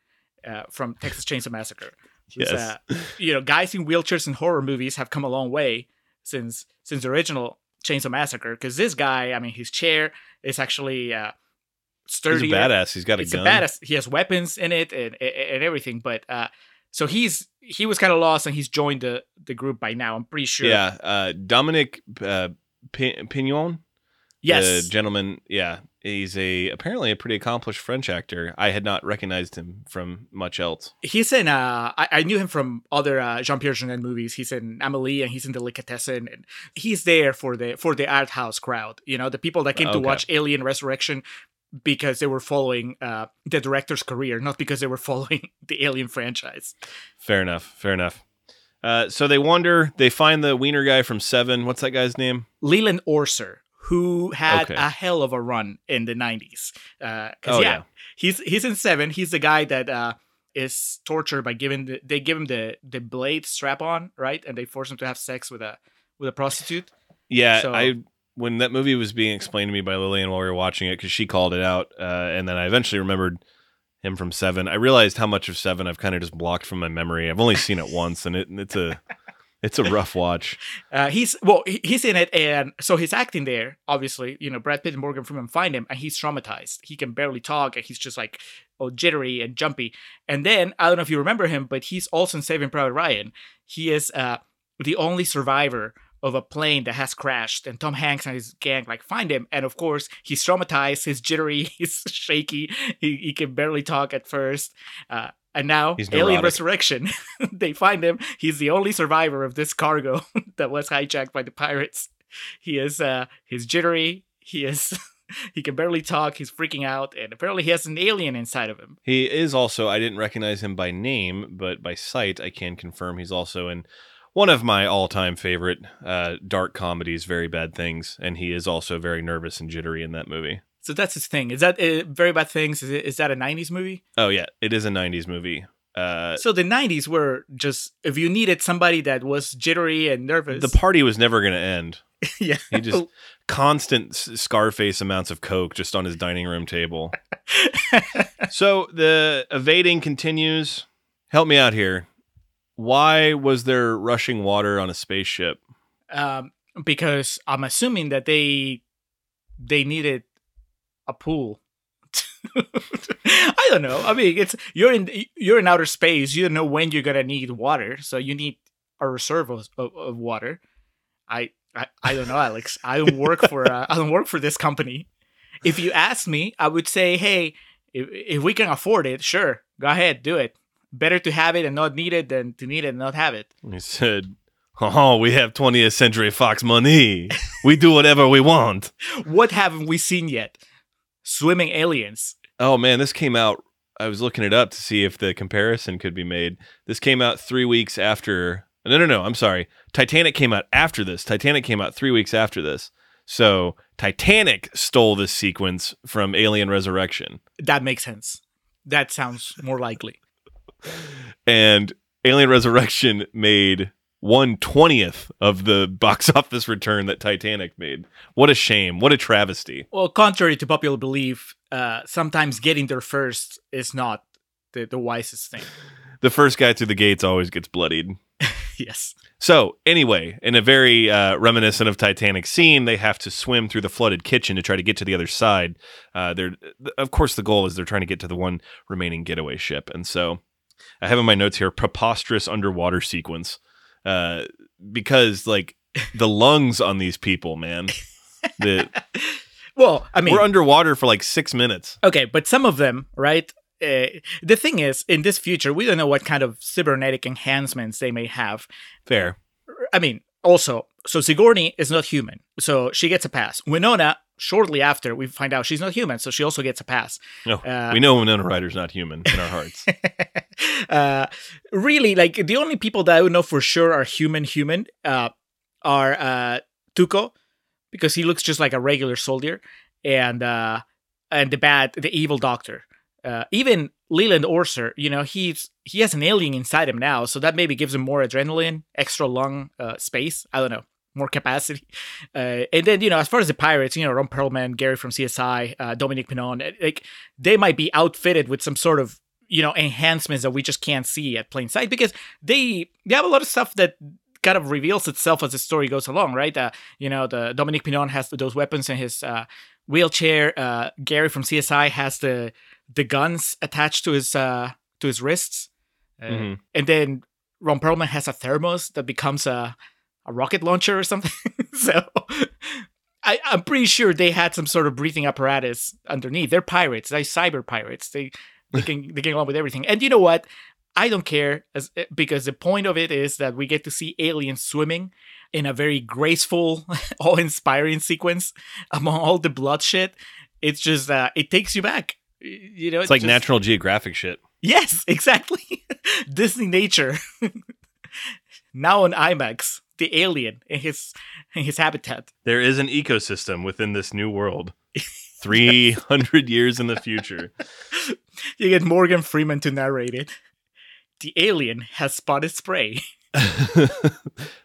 uh, from texas chainsaw massacre Yes. uh, you know, guys in wheelchairs in horror movies have come a long way since since the original Chainsaw Massacre. Because this guy, I mean, his chair is actually uh, He's a badass. He's got a It's gun. a badass. He has weapons in it and and, and everything. But uh, so he's he was kind of lost and he's joined the the group by now. I'm pretty sure. Yeah. Uh, Dominique uh, Pi- Pinon, Yes. the gentleman. Yeah, he's a apparently a pretty accomplished French actor. I had not recognized him from much else. He's in. Uh, I, I knew him from other uh, Jean Pierre Jeunet movies. He's in Amelie and he's in Delicatessen, and he's there for the for the art house crowd. You know, the people that came to watch Alien Resurrection because they were following uh, the director's career, not because they were (laughs) following the Alien franchise. Fair enough. Fair enough. Uh, so they wander. They find the wiener guy from Seven. What's that guy's name? Leland Orser, who had Okay. a hell of a run in the '90s. Uh Oh, yeah, yeah. he's he's in Seven. He's the guy that uh, is tortured by giving the, they give him the the blade strap on, right, and they force him to have sex with a with a prostitute. Yeah, So- I when that movie was being explained to me by Lillian while we were watching it because she called it out, uh, and then I eventually remembered him from Seven. I realized how much of Seven I've kind of just blocked from my memory. I've only seen it once, and it, it's a it's a rough watch. (laughs) Uh, he's well, he's in it, and so he's acting there. Obviously, you know, Brad Pitt and Morgan Freeman find him, and he's traumatized. He can barely talk, and he's just like oh jittery and jumpy. And then I don't know if you remember him, but he's also in Saving Private Ryan. He is uh, the only survivor of a plane that has crashed, and Tom Hanks and his gang like find him, and of course he's traumatized. He's jittery. (laughs) He's shaky. He he can barely talk at first. Uh, and now, He's Alien neurotic. Resurrection, (laughs) they find him. He's the only survivor of this cargo (laughs) that was hijacked by the pirates. He is uh he's jittery, he is (laughs) he can barely talk, he's freaking out, and apparently he has an alien inside of him. He is also I didn't recognize him by name, but by sight I can confirm he's also in one of my all-time favorite uh, dark comedies, Very Bad Things, and he is also very nervous and jittery in that movie. So that's his thing. Is that uh, very bad things? Is, it, is that a 90s movie? Oh yeah, it is a '90s movie. Uh, So the 90s were just if you needed somebody that was jittery and nervous. the party was never going to end. (laughs) yeah. He just constant s- Scarface amounts of coke just on his dining room table. (laughs) so the evading continues. Help me out here. Why was there rushing water on a spaceship? um, because I'm assuming that they they needed a pool. (laughs) I don't know. I mean, it's you're in you're in outer space. You don't know when you're gonna need water, so you need a reserve of, of, of water. I, I I don't know, Alex. I don't work for uh, I don't work for this company. If you ask me, I would say, hey, if, if we can afford it, sure, go ahead, do it. Better to have it and not need it than to need it and not have it. He said, "Oh, we have 20th Century Fox money. We do whatever we want." (laughs) What haven't we seen yet? Swimming aliens. Oh man, this came out. I was looking it up to see if the comparison could be made. This came out three weeks after. No, no, no. I'm sorry. Titanic came out after this. Titanic came out three weeks after this. So Titanic stole this sequence from Alien Resurrection. That makes sense. That sounds more likely. (laughs) And Alien Resurrection made one twentieth of the (laughs) box office return that Titanic made. What a shame. What a travesty. Well, contrary to popular belief, uh, sometimes getting there first is not the, the wisest thing. (laughs) The first guy through the gates always gets bloodied. yes. So, anyway, in a very uh, reminiscent of Titanic scene, they have to swim through the flooded kitchen to try to get to the other side. Uh, they're, of course, the goal is they're trying to get to the one remaining getaway ship. And so, I have in my notes here preposterous underwater sequence uh, because, like, the lungs on these people, man, the, (laughs) Well, I mean, we're underwater for like six minutes. okay, but some of them, right? Uh, the thing is, in this future, we don't know what kind of cybernetic enhancements they may have. Fair. I mean, also, so Sigourney is not human, so she gets a pass. Winona, shortly after, we find out she's not human, so she also gets a pass. No, Uh, we know Winona Ryder's not human in our hearts. (laughs) uh, really, like the only people that I would know for sure are human, human, uh, are uh, Tuco, because he looks just like a regular soldier, and uh, and the bad, the evil doctor. Uh, even Leland Orser, you know, he's he has an alien inside him now, so that maybe gives him more adrenaline, extra lung uh, space. I don't know, more capacity. (laughs) Uh, and then you know, as far as the pirates, you know, Ron Perlman, Gary from CSI, uh, Dominique Pinon, uh, like they might be outfitted with some sort of you know enhancements that we just can't see at plain sight because they they have a lot of stuff that kind of reveals itself as the story goes along, right? Uh, you know, the Dominique Pinon has those weapons in his uh, wheelchair. Uh, Gary from CSI has the the guns attached to his uh, to his wrists, uh, Mhm. and then Ron Perlman has a thermos that becomes a a rocket launcher or something. (laughs) so. I, I'm pretty sure they had some sort of breathing apparatus underneath. They're pirates. They're cyber pirates. They they (laughs) can they get along with everything. And you know what? I don't care as because the point of it is that we get to see aliens swimming in a very graceful, (laughs) awe-inspiring sequence among all the bloodshed. It's just uh, it takes you back. You know, It's like just- Natural Geographic shit. Yes, exactly. Disney Nature. now on IMAX, the alien in his in his habitat. There is an ecosystem within this new world. (laughs) 300 years in the future. (laughs) You get Morgan Freeman to narrate it. The alien has spotted spray. (laughs)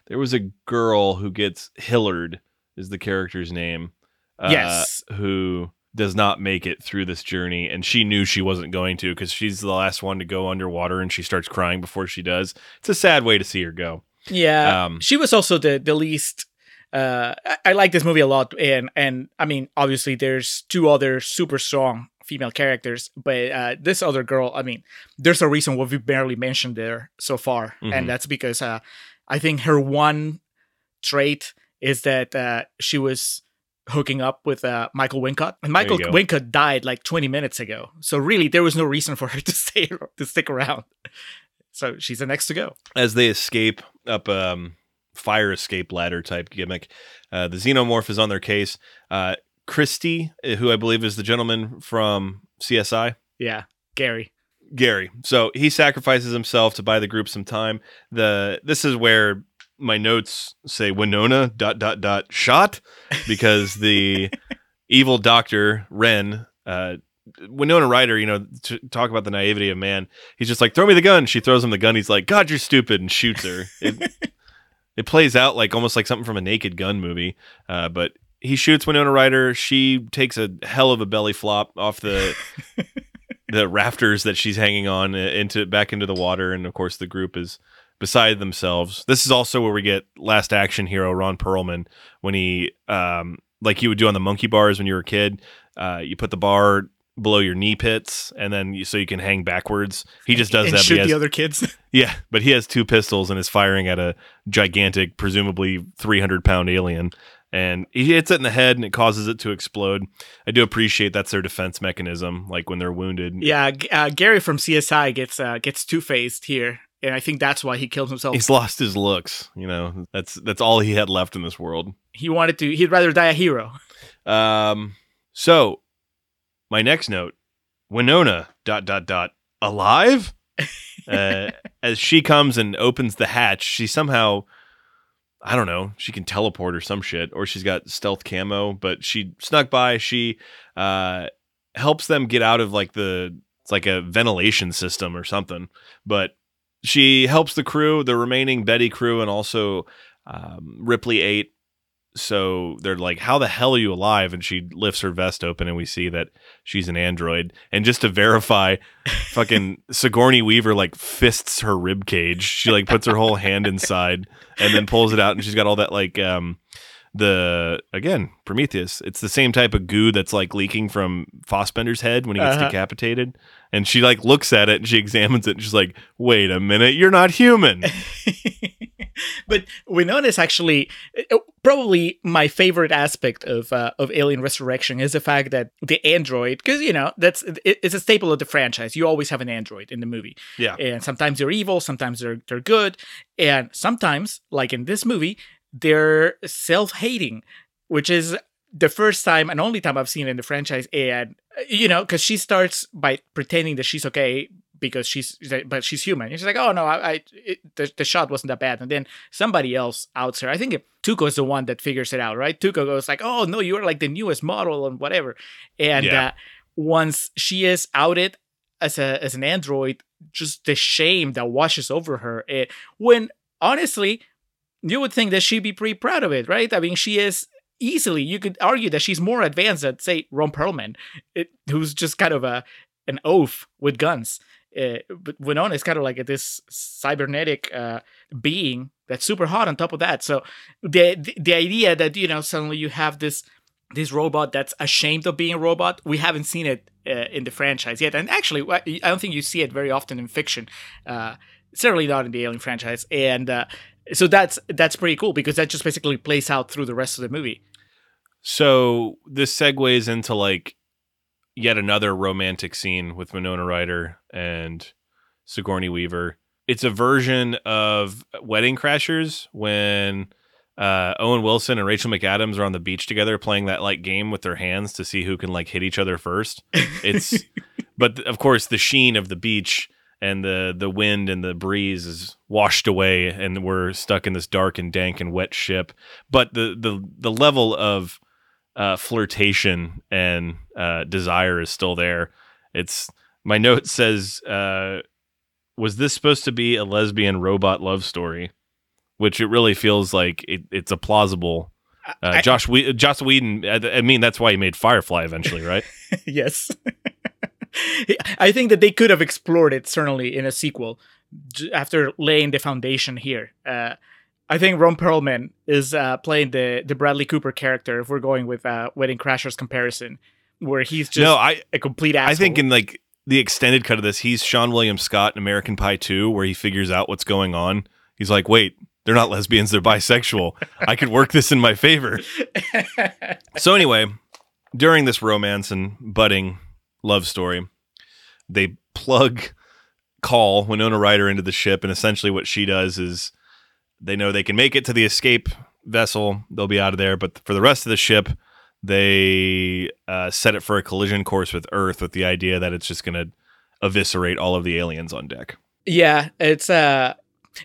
there was a girl who gets Hillard is the character's name. uh, Yes. Who does not make it through this journey and she knew she wasn't going to because she's the last one to go underwater and she starts crying before she does. It's a sad way to see her go. Yeah, Um, she was also the the least. Uh, I, I like this movie a lot, and and I mean, obviously, there's two other super strong female characters, but uh, this other girl, I mean, there's a reason why we barely mentioned there so far, Mhm. and that's because uh, I think her one trait is that uh, she was hooking up with uh, Michael Wincott, and Michael. Wincott died like 20 minutes ago, so really there was no reason for her (laughs) to stay to stick around. So she's the next to go. as they escape up um fire escape ladder type gimmick uh the xenomorph is on their case uh christie uh, who i believe is the gentleman from csi Yeah, Gary. gary so he sacrifices himself to buy the group some time the this is where my notes say winona dot dot dot shot because the (laughs) evil doctor wren uh Winona Ryder, you know, to talk about the naivety of man. He's just like, throw me the gun. She throws him the gun. He's like, God, you're stupid, and shoots her. It, (laughs) it plays out like almost like something from a Naked Gun movie. Uh, but he shoots Winona Ryder. She takes a hell of a belly flop off the (laughs) the rafters that she's hanging on uh, into back into the water, and of course the group is beside themselves. This is also where we get last action hero Ron Perlman when he, um, like you would do on the monkey bars when you were a kid. Uh, you put the bar below your knee pits, and then you, so you can hang backwards. He just does and that. shoot has- the other kids. (laughs) yeah, but he has two pistols and is firing at a gigantic, presumably 300 pound alien. And he hits it in the head and it causes it to explode. I do appreciate that's their defense mechanism, like when they're wounded. yeah, uh, Gary from CSI gets uh, gets two faced here, and I think that's why he kills himself. He's lost his looks, you know. That's that's all he had left in this world. he wanted to. He'd rather die a hero. Um, so my next note, Winona dot dot dot alive. (laughs) uh, as she comes and opens the hatch, she somehow I don't know, she can teleport or some shit, or she's got stealth camo, but she snuck by. She uh, helps them get out of like the it's like a ventilation system or something. But she helps the crew, the remaining Betty crew, and also um, Ripley Eight. So they're like, "How the hell are you alive?" And she lifts her vest open, and we see that she's an android. And just to verify, (laughs) fucking Sigourney Weaver like fists her rib cage. She like puts her whole hand inside and then pulls it out, and she's got all that like um the again Prometheus. It's the same type of goo that's like leaking from Fassbender's head when he gets Uh-huh. decapitated. And she like looks at it and she examines it and she's like, "Wait a minute, you're not human." (laughs) (laughs) but Winona's actually uh, probably my favorite aspect of uh, of Alien Resurrection is the fact that the android, because you know that's it, it's a staple of the franchise. You always have an android in the movie, yeah. and sometimes they're evil, sometimes they're they're good, and sometimes, like in this movie, they're self hating, which is the first time and only time I've seen in the franchise. And uh, you know, because she starts by pretending that she's okay because she's but she's human. And she's like, oh no, I, I it, the, the shot wasn't that bad. And then somebody else outs her. I think Tuco is the one that figures it out, right? Tuco goes like, oh no, you're like the newest model and whatever. And Yeah. uh, once she is outed as a as an android, just the shame that washes over her. eh, when honestly, you would think that she'd be pretty proud of it, right? I mean, she is easily. You could argue that she's more advanced than say Ron Perlman, it, who's just kind of a an oaf with guns. Uh, but Winona is kind of like this cybernetic uh, being that's super hot. On top of that, so the, the the idea that you know suddenly you have this this robot that's ashamed of being a robot. We haven't seen it uh, in the franchise yet, and actually, I I don't think you see it very often in fiction. Uh, certainly not in the Alien franchise, and uh, so that's that's pretty cool because that just basically plays out through the rest of the movie. So this segues into like yet another romantic scene with Winona Ryder and Sigourney Weaver. It's a version of Wedding Crashers when uh, Owen Wilson and Rachel McAdams are on the beach together playing that like game with their hands to see who can like hit each other first. It's (laughs) but of course the sheen of the beach and the the wind and the breeze is washed away and we're stuck in this dark and dank and wet ship. But the the the level of uh, flirtation and uh, desire is still there. It's my note says, uh, "Was this supposed to be a lesbian robot love story?" Which it really feels like it, it's a plausible. Uh, I- Josh we- Joss Whedon. I, I mean, that's why he made Firefly eventually, right? (laughs) yes. (laughs) I think that they could have explored it certainly in a sequel after laying the foundation here. Uh, I think Ron Perlman is uh, playing the the Bradley Cooper character. If we're going with uh, Wedding Crashers comparison, where he's just no, I a complete asshole. I think in like the extended cut of this, he's Seann William Scott in American Pie 2, where he figures out what's going on. He's like, wait, they're not lesbians, they're bisexual. I could work this in my favor. (laughs) so anyway, during this romance and budding love story, they plug call Winona Ryder into the ship, and essentially what she does is they know they can make it to the escape vessel. They'll be out of there, but for the rest of the ship, they uh, set it for a collision course with Earth, with the idea that it's just going to eviscerate all of the aliens on deck. Yeah, it's uh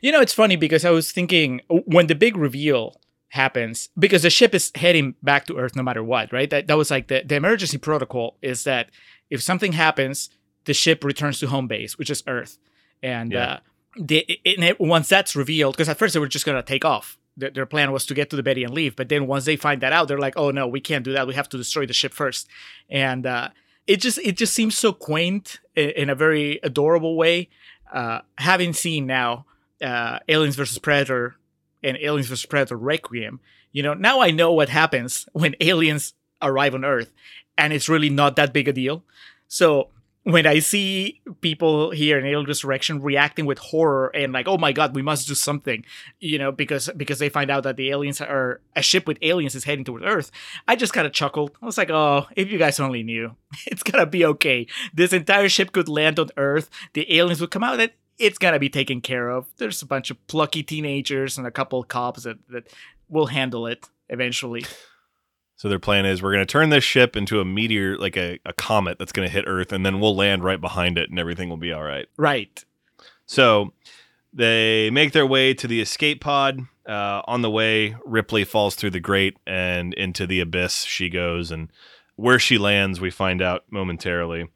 you know, it's funny because I was thinking when the big reveal happens because the ship is heading back to Earth no matter what, right? That that was like the, the emergency protocol is that if something happens, the ship returns to home base, which is Earth. And Yeah. uh it, once that's revealed, because at first they were just gonna take off. Their, their plan was to get to the Betty and leave, but then once they find that out, they're like, "Oh no, we can't do that. We have to destroy the ship first. And uh, it just it just seems so quaint in, in a very adorable way. Uh, having seen now uh, Aliens versus Predator and Aliens vs Predator Requiem, you know, now I know what happens when (laughs) aliens arrive on Earth, and it's really not that big a deal. So when I see people here in Alien Resurrection reacting with horror and like, oh my god, we must do something, you know, because because they find out that the aliens are a ship with aliens is heading towards Earth, I just kind of chuckled. I was like, oh, if you guys only knew, (laughs) it's gonna be okay. This entire ship could land on Earth, the aliens would come out, and it's gonna be taken care of. There's a bunch of plucky teenagers and a couple cops that that will handle it eventually. So their plan is we're going to turn this ship into a meteor, like a, a comet that's going to hit Earth, and then we'll land right behind it, and everything will be all right. Right. So they make their way to the escape pod. Uh, on the way, Ripley falls through the grate and into the abyss she goes, and where she lands, we find out momentarily.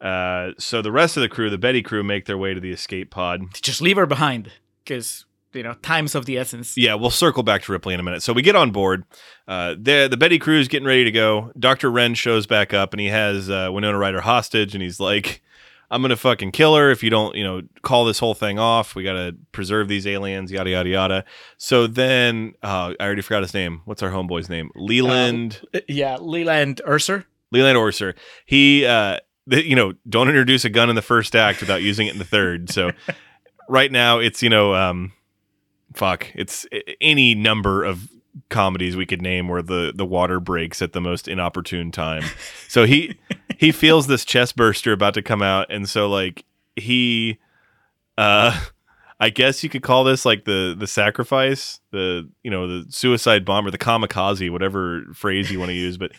Uh, so the rest of the crew, the Betty crew, make their way to the escape pod. Just leave her behind, because you know time's of the essence. Yeah, we'll circle back to Ripley in a minute. So we get on board. Uh, the the Betty crew's getting ready to go. Doctor Wren shows back up, and he has uh, Winona Ryder hostage, and he's like, "I'm gonna fucking kill her if you don't, you know, call this whole thing off. We gotta preserve these aliens, yada yada yada." So then, uh, I already forgot his name. What's our homeboy's name? Leland. Uh, yeah, Leland Orser. Leland Orser. He, uh, th- you know, don't introduce a gun in the first act without using it in the third. So (laughs) right now, it's you know, um, fuck, it's any number of comedies we could name where the the water breaks at the most inopportune time. So he (laughs) he feels this chest burster about to come out, and so like he, uh. I guess you could call this like the the sacrifice, the you know the suicide bomber, the kamikaze, whatever phrase you want to use. But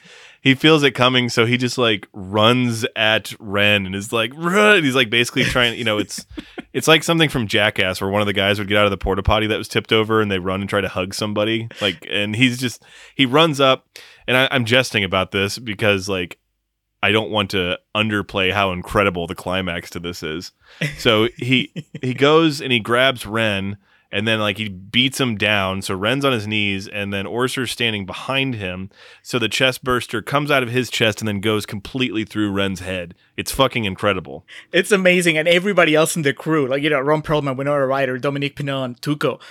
he feels it coming, so he just like runs at Wren and is like, run. He's like basically trying, you know, it's (laughs) it's like something from Jackass where one of the guys would get out of the porta potty that was tipped over and they run and try to hug somebody. Like, and he's just he runs up, and I, I'm jesting about this because like I don't want to underplay how incredible the climax to this is. So he he (laughs) goes and he grabs Wren and then like he beats him down. So Wren's on his knees and then Orser's standing behind him. So the chest burster comes out of his chest and then goes completely through Wren's head. It's fucking incredible. It's amazing, and everybody else in the crew, like you know, Ron Perlman, Winona Ryder, Dominique Pinon, Tuco,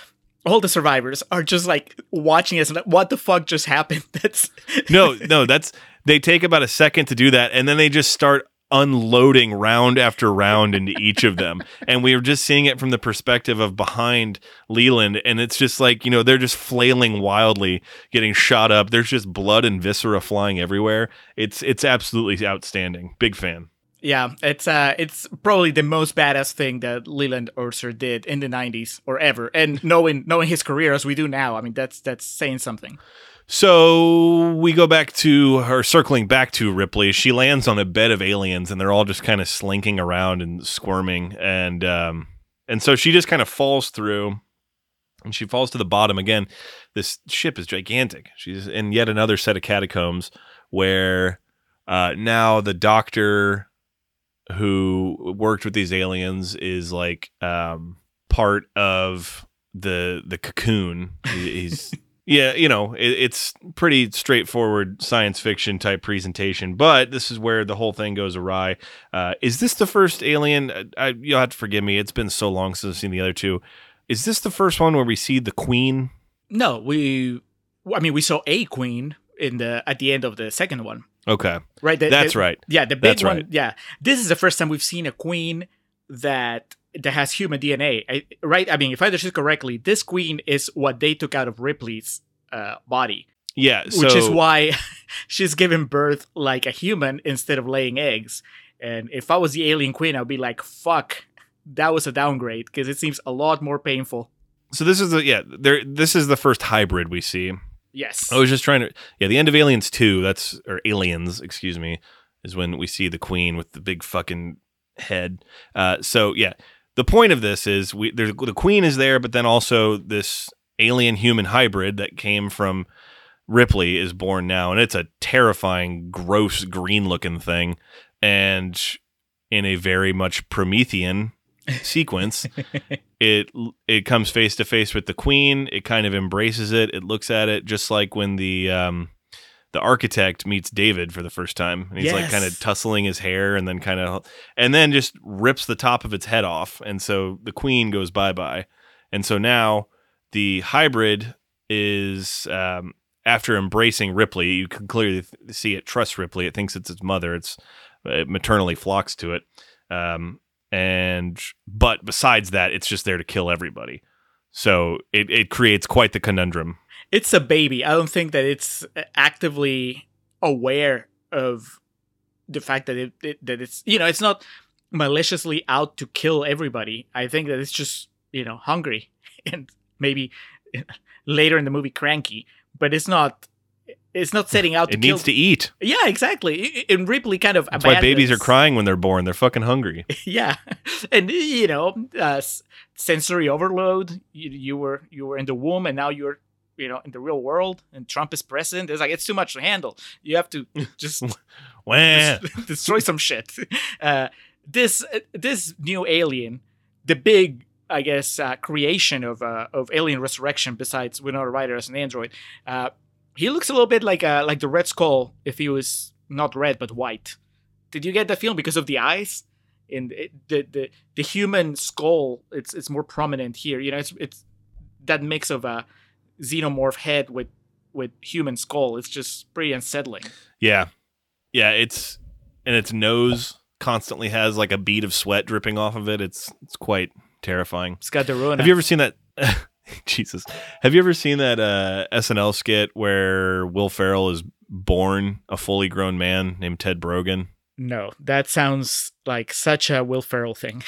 all the survivors are just like watching us and like, what the fuck just happened? (laughs) That's No, no, that's they take about a second to do that and then they just start unloading round after round into each of them. (laughs) And we are just seeing it from the perspective of behind Leland. And it's just like, you know, they're just flailing wildly, getting shot up. There's just blood and viscera flying everywhere. It's it's absolutely outstanding. Big fan. yeah, it's uh, it's probably the most badass thing that Leland Orser did in the '90s or ever. And knowing knowing his career as we do now, I mean, that's that's saying something. So we go back to her circling back to Ripley. She lands on a bed of aliens and they're all just kind of slinking around and squirming and um and so she just kind of falls through and she falls to the bottom again. This ship is gigantic. She's in yet another set of catacombs where uh now the doctor who worked with these aliens is like um part of the the cocoon. He- He's (laughs) yeah, you know, it, it's pretty straightforward science fiction type presentation, but this is where the whole thing goes awry. Uh, is this the first Alien? I, I, you'll have to forgive me; it's been so long since I've seen the other two. Is this the first one where we see the Queen? No, we, I mean, we saw a queen in the at the end of the second one, Okay, right? The- that's the- right. Yeah, the big That's one. right. Yeah, this is the first time we've seen a queen that that has human DNA, I, right? I mean, if I understood correctly, this queen is what they took out of Ripley's uh, body, Yeah, so, which is why (laughs) she's giving birth like a human instead of laying eggs. And if I was the alien queen, I'd be like, "Fuck, that was a downgrade," because it seems a lot more painful. so this is the yeah. There, this is the first hybrid we see. Yes. I was just trying to yeah. The end of Aliens two. That's or Aliens, excuse me, is when we see the Queen with the big fucking head. Uh, so yeah, the point of this is we there's the Queen is there, but then also this alien human hybrid that came from Ripley is born now, and it's a terrifying, gross, green looking thing, and in a very much Promethean (laughs) sequence. (laughs) it it comes face to face with the queen. It kind of embraces it. It looks at it just like when the um, the architect meets David for the first time, and he's like kind of tussling his hair, and then kind of and then just rips the top of its head off, and so the queen goes bye bye, and so now the hybrid is um, after embracing Ripley, you can clearly th- see it trusts Ripley. It thinks it's its mother. It's it maternally flocks to it. Um, and but besides that, it's just there to kill everybody. So it, it creates quite the conundrum. It's a baby. I don't think that it's actively aware of the fact that it, it that it's you know it's not maliciously out to kill everybody. I think that it's just you know hungry (laughs) and maybe (laughs) later in the movie cranky, but it's not it's not setting out to It kill. needs to eat. yeah, exactly. And Ripley kind of That's why babies are crying when they're born. They're fucking hungry. (laughs) yeah and you know uh, sensory overload you, you were you were in the womb and now you're you know in the real world and trump is president it's like it's too much to handle. You have to (laughs) (laughs) just destroy some shit. (laughs) Uh, this uh, this new alien the big i guess uh, creation of uh, of alien resurrection besides winona ryder as an android uh, he looks a little bit like uh, like the red skull if he was not red but white. Did you get that feeling because of the eyes? And it, the the the human skull it's it's more prominent here you know it's it's that mix of a xenomorph head with with human skull it's just pretty unsettling Yeah. Yeah, it's and its nose constantly has like a bead of sweat dripping off of it. It's it's quite terrifying. it's got the ruin Have you ever seen that (laughs) Jesus. Have you ever seen that uh, SNL skit where Will Ferrell is born a fully grown man named Ted Brogan? no that sounds like such a will ferrell thing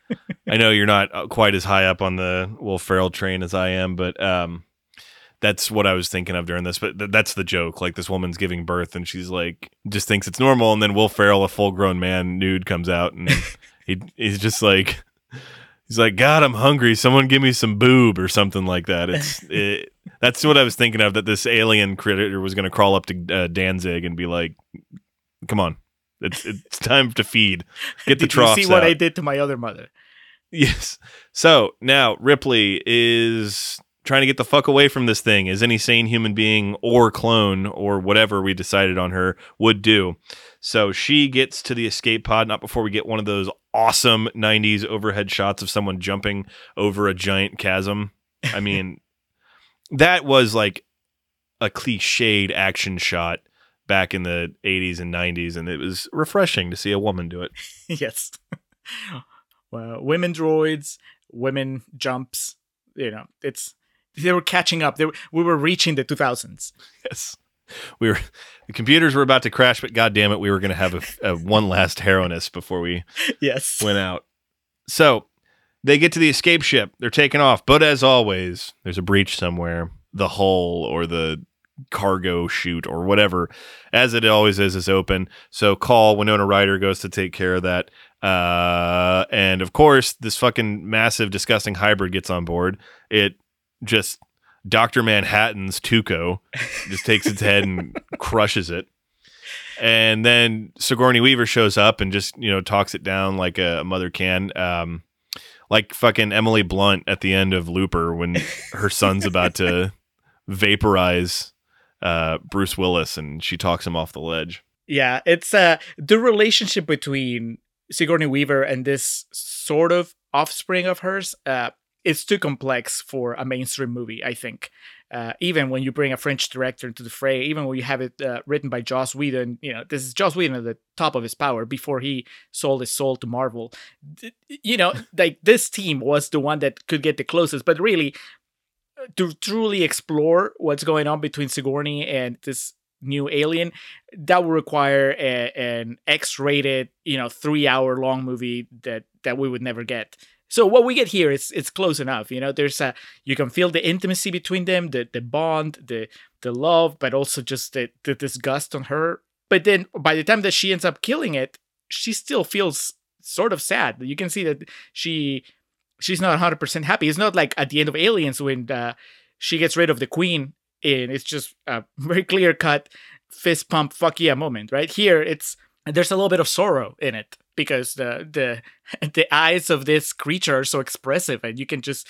(laughs) I know you're not uh, quite as high up on the Will Ferrell train as I am, but um, that's what I was thinking of during this. But th- that's the joke. Like this woman's giving birth, and she's like, just thinks it's normal, and then Will Ferrell, a full grown man, nude, comes out, and (laughs) he he's just like, he's like, God, I'm hungry. Someone give me some boob or something like that. It's (laughs) it, that's what I was thinking of. That this alien critter was going to crawl up to uh, Danzig and be like, Come on. It's it's time to feed. Get the (laughs) you see what out. i did to my other mother Yes. So now Ripley is trying to get the fuck away from this thing, as any sane human being or clone or whatever we decided on her would do. So she gets to the escape pod, not before we get one of those awesome 90s overhead shots of someone jumping over a giant chasm. I (laughs) mean, that was like a cliched action shot back in the 80s and 90s, and it was refreshing to see a woman do it. (laughs) yes. (laughs) well, women droids, women jumps. You know, it's they were catching up. They were, we were reaching the 2000s. Yes. We were the computers were about to crash, but god damn it, we were going to have a, a one last heroiness before we Yes. went out. So they get to the escape ship. They're taking off, but as always, there's a breach somewhere. The hull or the cargo chute or whatever, as it always is, is open. So call Winona Ryder goes to take care of that. Uh, and of course, this fucking massive, disgusting hybrid gets on board. It just Doctor Manhattan's Tuco just takes its head and (laughs) crushes it. And then Sigourney Weaver shows up and just you know talks it down like a mother can, um, like fucking Emily Blunt at the end of Looper when her son's about to vaporize uh, Bruce Willis and she talks him off the ledge. Yeah, it's uh the relationship between Sigourney Weaver and this sort of offspring of hers. Uh, it's too complex for a mainstream movie. I think. Uh, even when you bring a French director into the fray, even when you have it uh, written by Joss Whedon, you know this is Joss Whedon at the top of his power before he sold his soul to Marvel. You know, (laughs) like this team was the one that could get the closest, but really, uh, to truly explore what's going on between Sigourney and this new alien, that would require a, an X-rated, you know, three-hour-long movie that that we would never get. So what we get here is it's close enough. You know, there's a you can feel the intimacy between them, the the bond, the the love, but also just the the disgust on her. But then by the time that she ends up killing it, she still feels sort of sad. You can see that she she's not 100% happy. It's not like at the end of Aliens when uh, she gets rid of the queen and it's just a (laughs) very clear cut fist pump fuck yeah moment, right? Here it's there's a little bit of sorrow in it because the the (laughs) the eyes of this creature are so expressive and you can just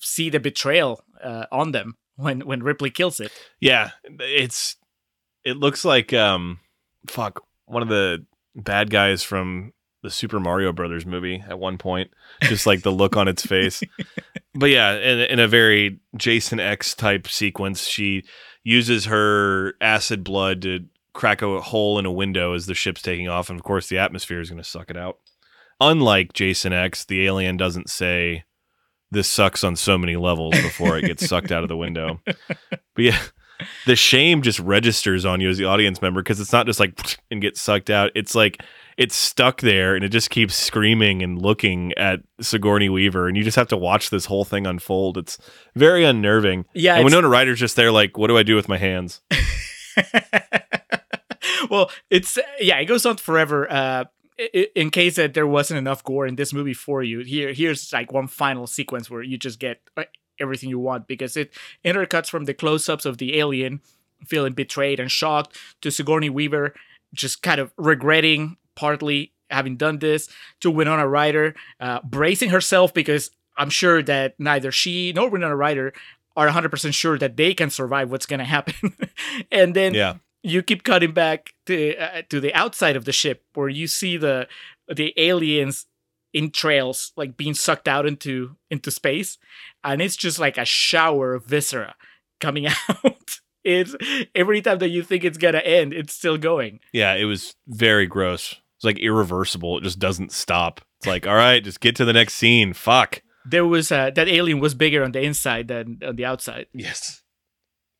see the betrayal uh, on them when when Ripley kills it. Yeah, it's it looks like um fuck one of the bad guys from the Super Mario Brothers movie at one point. Just like the look on its face. (laughs) But yeah, in, in a very Jason X type sequence, she uses her acid blood to crack a hole in a window as the ship's taking off, and of course the atmosphere is going to suck it out. Unlike Jason X, the alien doesn't say this sucks on so many levels before it gets sucked out of the window. (laughs) But yeah, the shame just registers on you as the audience member because it's not just like and gets sucked out. It's like it's stuck there and it just keeps screaming and looking at Sigourney Weaver, and you just have to watch this whole thing unfold. It's very unnerving. Yeah, and Winona Ryder's just there, like, what do I do with my hands? (laughs) (laughs) well, it's yeah, it goes on forever. Uh, in case that there wasn't enough gore in this movie for you, here here's like one final sequence where you just get uh, everything you want because it intercuts from the close-ups of the alien feeling betrayed and shocked to Sigourney Weaver just kind of regretting partly having done this to Winona Ryder uh, bracing herself because I'm sure that neither she nor Winona Ryder are 100% sure that they can survive what's going to happen. (laughs) and then Yeah. You keep cutting back to uh, to the outside of the ship where you see the the aliens entrails like being sucked out into into space and it's just like a shower of viscera coming (laughs) out it's every time that you think it's gonna end it's still going Yeah, it was very gross. It's like irreversible. It just doesn't stop. It's like, all right, just get to the next scene. Fuck. there was uh, that alien was bigger on the inside than on the outside Yes.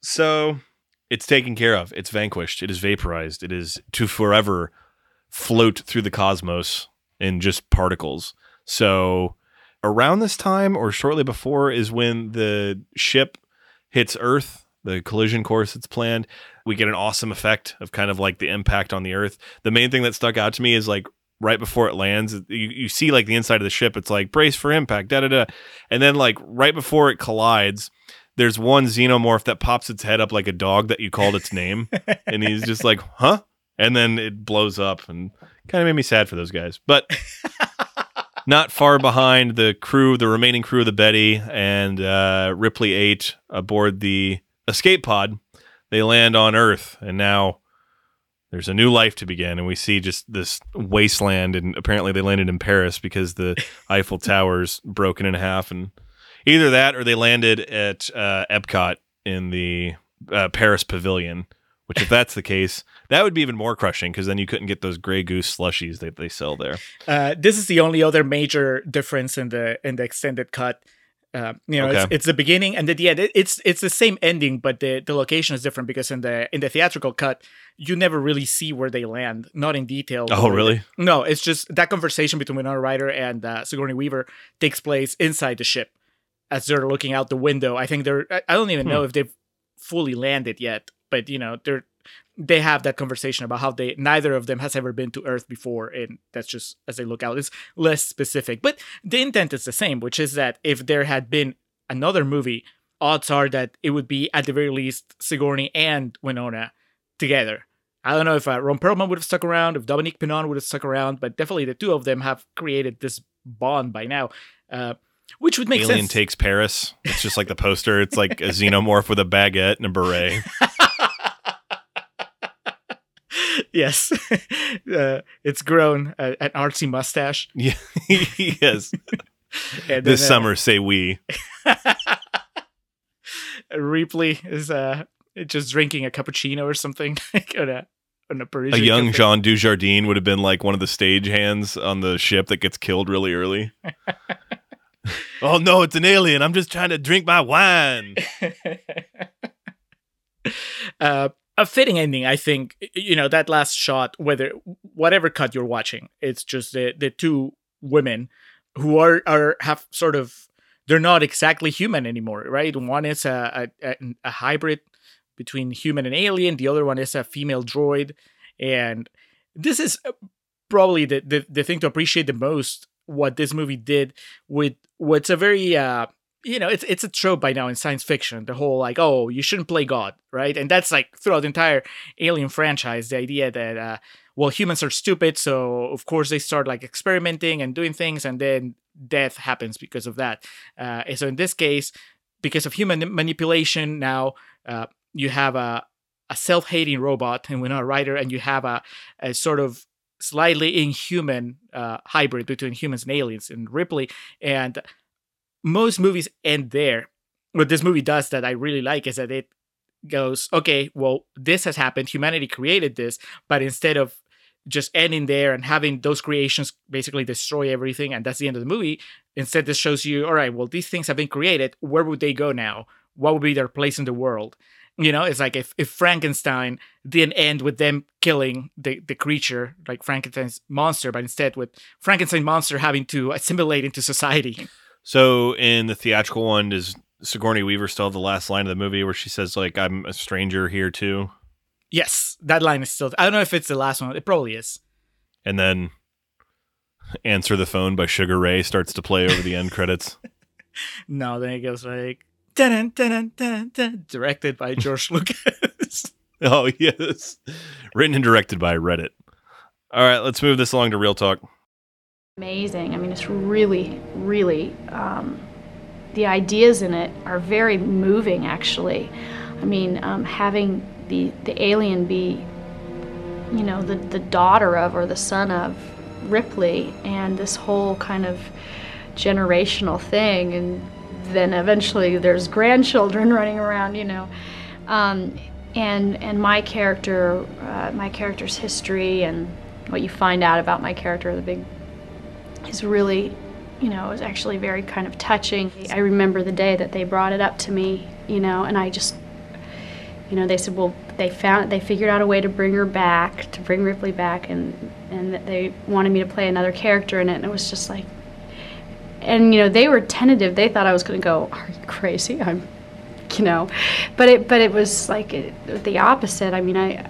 So it's taken care of. It's vanquished. It is vaporized. It is to forever float through the cosmos in just particles. So around this time or shortly before is when the ship hits Earth, the collision course that's planned. We get an awesome effect of kind of like the impact on the Earth. The main thing that stuck out to me is like right before it lands, you, you see like the inside of the ship. It's like brace for impact, da da da. And then like right before it collides, there's one xenomorph that pops its head up like a dog that you called its name, (laughs) and he's just like, "Huh?" And then it blows up, and kind of made me sad for those guys. But (laughs) not far behind the crew, the remaining crew of the Betty and uh, Ripley Eight aboard the escape pod, they land on Earth, and now there's a new life to begin, and we see just this wasteland, and apparently they landed in Paris because the Eiffel (laughs) Tower's broken in half, and either that or they landed at uh, Epcot in the uh, Paris Pavilion. Which, if that's the case, that would be even more crushing because then you couldn't get those Grey Goose slushies that they sell there. uh, this is the only other major difference in the in the extended cut uh, you know, it's, Okay. it's the beginning and the end. It's it's the same ending, but the, the location is different because in the in the theatrical cut, you never really see where they land, not in detail. Oh, really? No, it's just that conversation between Winona Ryder and uh, Sigourney Weaver takes place inside the ship as they're looking out the window. I think they're. I don't even Hmm. know if they've fully landed yet, but you know they're they have that conversation about how they neither of them has ever been to Earth before, and that's just as they look out. It's less specific, but the intent is the same, which is that if there had been another movie, odds are that it would be at the very least Sigourney and Winona together. I don't know if uh, Ron Perlman would have stuck around, if Dominique Pinon would have stuck around, but definitely the two of them have created this bond by now, uh, which would make Alien sense. takes Paris. It's just like the poster. It's like a xenomorph with a baguette and a beret. (laughs) yes, (laughs) uh, it's grown uh, an artsy mustache. (laughs) Yeah. yes. And This then, uh, summer, say we. Ripley is uh, just drinking a cappuccino or something on a on a A young cafe. Jean Dujardin would have been like one of the stage hands on the ship that gets killed really early. Oh no, it's an alien. I'm just trying to drink my wine. (laughs) uh, a fitting ending, I think. You know that last shot, whether whatever cut you're watching, it's just the the two women who are are have sort of they're not exactly human anymore, right? One is a a, a- hybrid between human and alien. The other one is a female droid, and this is uh, probably the the, the thing to appreciate the most. What this movie did with what's a very uh, you know, it's it's a trope by now in science fiction. The whole like, oh, you shouldn't play God, right? And that's like throughout the entire Alien franchise, the idea that uh, well, humans are stupid, so of course they start like experimenting and doing things, and then death happens because of that. Uh, and so in this case, because of human manipulation, now uh, you have a a self-hating robot and Winona Ryder, and you have a, a sort of slightly inhuman uh, hybrid between humans and aliens in Ripley, and most movies end there. What this movie does that I really like is that it goes, okay, well, this has happened. Humanity created this, but instead of just ending there and having those creations basically destroy everything, and that's the end of the movie, instead this shows you, all right, well, these things have been created. Where would they go now? What would be their place in the world? You know, it's like if, if Frankenstein didn't end with them killing the, the creature, like Frankenstein's monster, but instead with Frankenstein monster having to assimilate into society. So in the theatrical one, does Sigourney Weaver still have the last line of the movie where she says like I'm a stranger here too? Yes, that line is still. I don't know if it's the last one. It probably is. And then Answer the Phone by Sugar Ray starts to play over the end credits. (laughs) No, then it goes like dun dun dun dun directed by (laughs) George Lucas. Oh, yes. Written and directed by Reddit. All right, let's move this along to Real Talk. amazing. I mean, it's really, really, um, the ideas in it are very moving, actually. I mean, um, having the, the alien be, you know, the, the daughter of or the son of Ripley, and this whole kind of generational thing, and then eventually there's grandchildren (laughs) running around, you know. Um, and and my character, uh, my character's history, and what you find out about my character, the big is really, you know, was actually very kind of touching. I remember the day that they brought it up to me, you know, and I just, you know, they said, well, they found, they figured out a way to bring her back, to bring Ripley back, and and that they wanted me to play another character in it, and it was just like, and you know, they were tentative. They thought I was going to go, are you crazy? I'm, you know, but it, but it was like it, the opposite. I mean, I,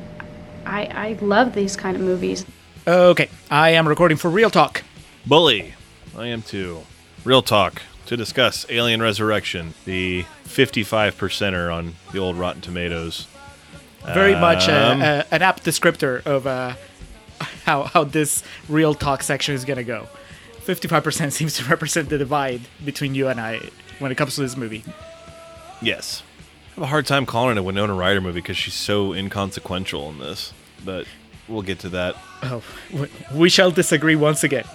I, I love these kind of movies. Okay, I am recording for Real Talk. Bully. I am too. Real Talk to discuss Alien Resurrection, the 55 percenter on the old Rotten Tomatoes. Very much uh, Um, uh, an apt descriptor of uh, how how this Real Talk section is gonna go. Fifty-five percent seems to represent the divide between you and I when it comes to this movie. Yes. I have a hard time calling it a Winona Ryder movie because she's so inconsequential in this, but we'll get to that. Oh, we shall disagree once again.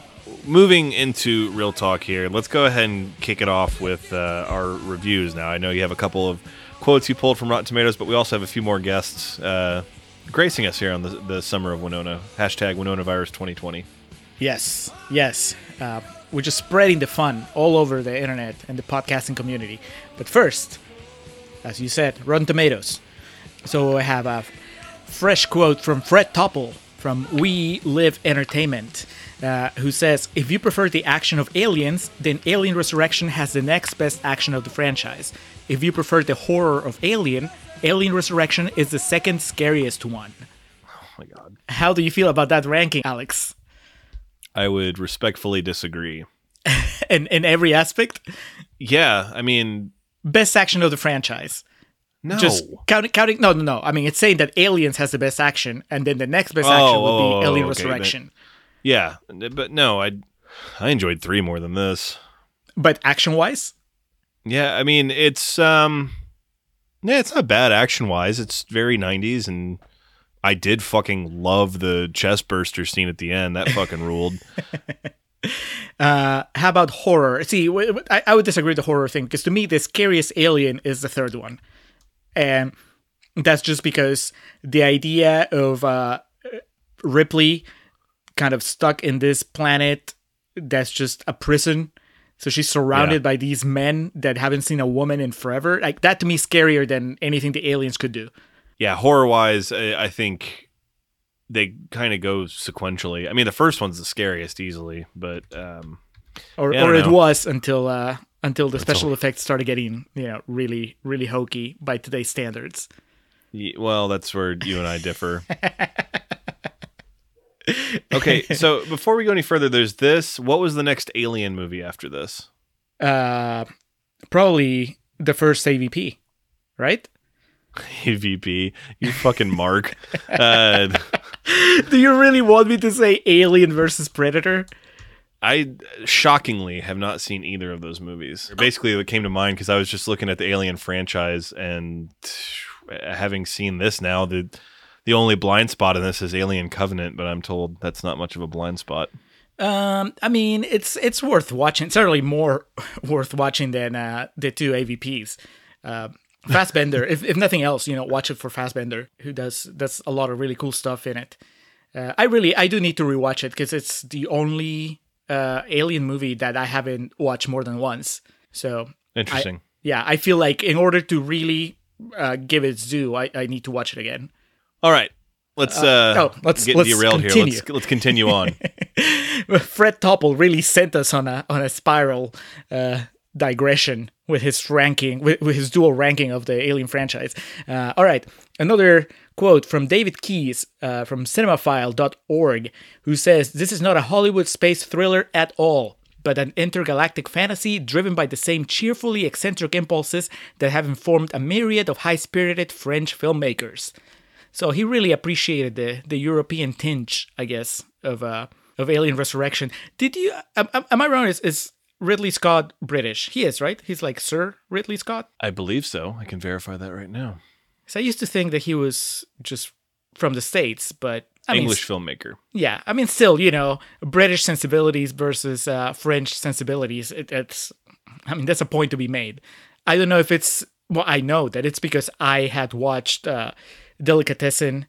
Moving into real talk here, let's go ahead and kick it off with uh, our reviews now. I know you have a couple of quotes you pulled from Rotten Tomatoes, but we also have a few more guests uh, gracing us here on the, the summer of Winona. Hashtag Winona Virus 2020. Yes, yes. Uh, we're just spreading the fun all over the internet and the podcasting community. But first, as you said, Rotten Tomatoes. So I have a fresh quote from Fred Topel from We Live Entertainment, uh, who says, If you prefer the action of Aliens, then Alien Resurrection has the next best action of the franchise. If you prefer the horror of Alien, Alien Resurrection is the second scariest one. Oh my god. How do you feel about that ranking, Alex? I would respectfully disagree. (laughs) In, in every aspect? Yeah, I mean, Best action of the franchise. no. Just counting, counting. No, no, no. I mean, it's saying that Aliens has the best action, and then the next best Oh, action would be oh, Alien okay, Resurrection. yeah, but no, I I enjoyed 3 more than this. But action wise, Yeah, I mean it's um yeah, it's not bad action wise. It's very 90s and I did fucking love the chest burster scene at the end. That fucking ruled. (laughs) uh, how about horror? See, I would disagree with the horror thing because to me, the scariest alien is the third one, and that's just because the idea of uh, Ripley kind of stuck in this planet that's just a prison. So she's surrounded Yeah. by these men that haven't seen a woman in forever. Like that to me is scarier than anything the aliens could do. Yeah, horror wise, I, I think they kind of go sequentially. I mean, the first one's the scariest easily, but um or Yeah, or it was until uh until the special effects started getting you know really really hokey by today's standards. y- well, that's where you and I differ. (laughs) okay, so before we go any further, there's this. What was the next Alien movie after this? Uh, probably the first AVP, right? (laughs) AVP, you fucking mark. Uh, (laughs) Do you really want me to say Alien versus Predator? I shockingly have not seen either of those movies. Basically, it came to mind because I was just looking at the Alien franchise and uh, having seen this now, the the only blind spot in this is Alien Covenant, but I'm told that's not much of a blind spot. Um, I mean, it's it's worth watching. Certainly more (laughs) worth watching than uh, the two AVPs. Uh, Fassbender, if, if nothing else, you know, watch it for Fassbender, who does does a lot of really cool stuff in it. Uh, I really, I do need to rewatch it because it's the only uh, Alien movie that I haven't watched more than once. So Interesting. yeah, I feel like in order to really uh, give its due, I, I need to watch it again. All right, let's uh, oh, let's- get let's derailed continue. here. Let's let's continue on. (laughs) Fred Topel really sent us on a on a spiral uh, digression with his ranking, with, with his dual ranking of the Alien franchise. Uh, all right, another quote from David Keyes uh, from cinemaphile.org, who says, This is not a Hollywood space thriller at all, but an intergalactic fantasy driven by the same cheerfully eccentric impulses that have informed a myriad of high spirited French filmmakers. So he really appreciated the, the European tinge, I guess, of uh, of Alien Resurrection. Did you? Am, am I wrong? Is, is Ridley Scott British? He is, right? He's like Sir Ridley Scott. I believe so. I can verify that right now. So I used to think that he was just from the states, but I English mean, filmmaker. yeah, I mean, still, you know, British sensibilities versus uh, French sensibilities. It, it's, I mean, that's a point to be made. I don't know if it's. Well, I know that it's because I had watched uh, Delicatessen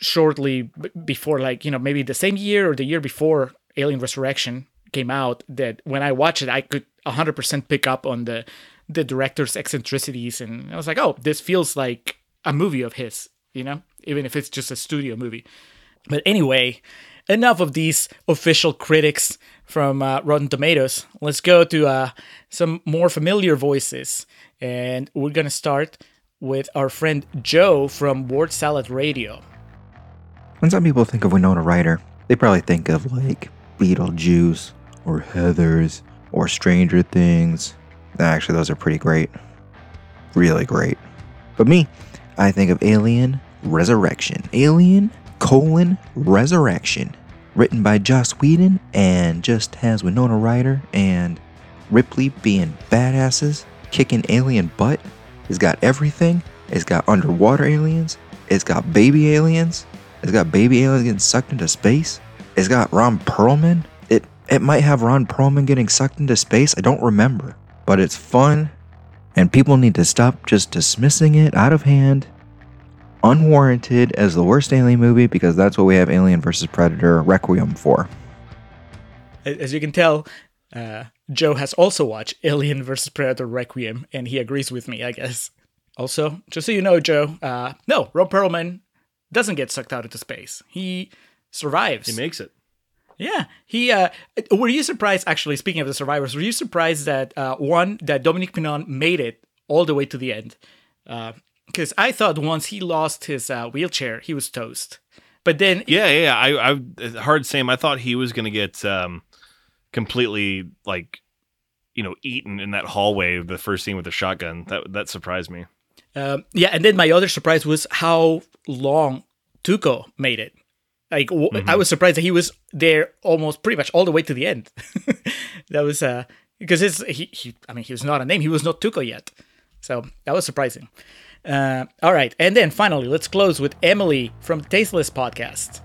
shortly b- before, like you know, maybe the same year or the year before Alien Resurrection came out. That when I watched it, I could 100% pick up on the the director's eccentricities, and I was like, oh, this feels like a movie of his, you know, even if it's just a studio movie. But anyway, enough of these official critics from uh, Rotten Tomatoes. Let's go to uh, some more familiar voices. And we're to start with our friend Joe from Word Salad Radio. When some people think of Winona Ryder, they probably think of like Beetlejuice or Heathers or Stranger Things. Actually, those are pretty great. Really great. But me, I think of Alien Resurrection. Alien colon Resurrection. Written by Joss Whedon and just has Winona Ryder and Ripley being badasses, kicking alien butt. It's got everything. It's got underwater aliens. It's got baby aliens. It's got baby aliens getting sucked into space. It's got Ron Perlman. It it might have Ron Perlman getting sucked into space. I don't remember. But it's fun and people need to stop just dismissing it out of hand unwarranted as the worst alien movie because that's what we have Alien vs Predator Requiem for. As you can tell, uh, Joe has also watched Alien vs. Predator Requiem, and he agrees with me, I guess. Also, just so you know, Joe, uh, no, Ron Perlman doesn't get sucked out into space. He survives. He makes it. Yeah, he. Uh, were you surprised? Actually, speaking of the survivors, were you surprised that uh, one that Dominique Pinon made it all the way to the end? Because I thought once he lost his uh, wheelchair, he was toast. But then, Yeah, yeah. yeah. I, I hard same. I thought he was gonna get um, completely like, you know, eaten in that hallway. The first scene with the shotgun. That that surprised me. um, yeah, and then my other surprise was how long Tuco made it. Like I was surprised that he was there almost pretty much all the way to the end. (laughs) that was uh because his he, he I mean he was not a name. He was not Tuco yet. So that was surprising. Uh, all right, and then finally, let's close with Emily from Tasteless Podcast.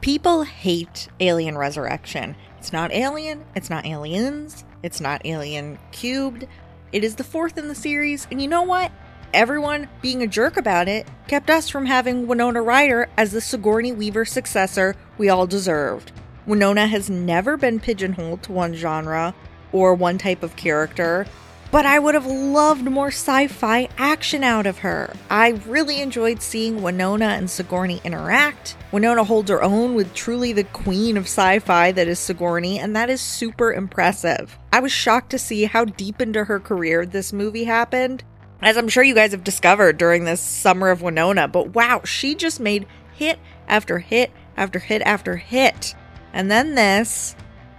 People hate Alien Resurrection. It's not Alien, it's not Aliens, it's not Alien Cubed. It is the fourth in the series, and you know what? Everyone being a jerk about it kept us from having Winona Ryder as the Sigourney Weaver successor we all deserved. Winona has never been pigeonholed to one genre or one type of character, but I would have loved more sci fi action out of her. I really enjoyed seeing Winona and Sigourney interact. Winona holds her own with truly the queen of sci fi that is Sigourney, and that is super impressive. I was shocked to see how deep into her career this movie happened, as I'm sure you guys have discovered during this summer of Winona, but wow, she just made hit after hit after hit after hit. And then this.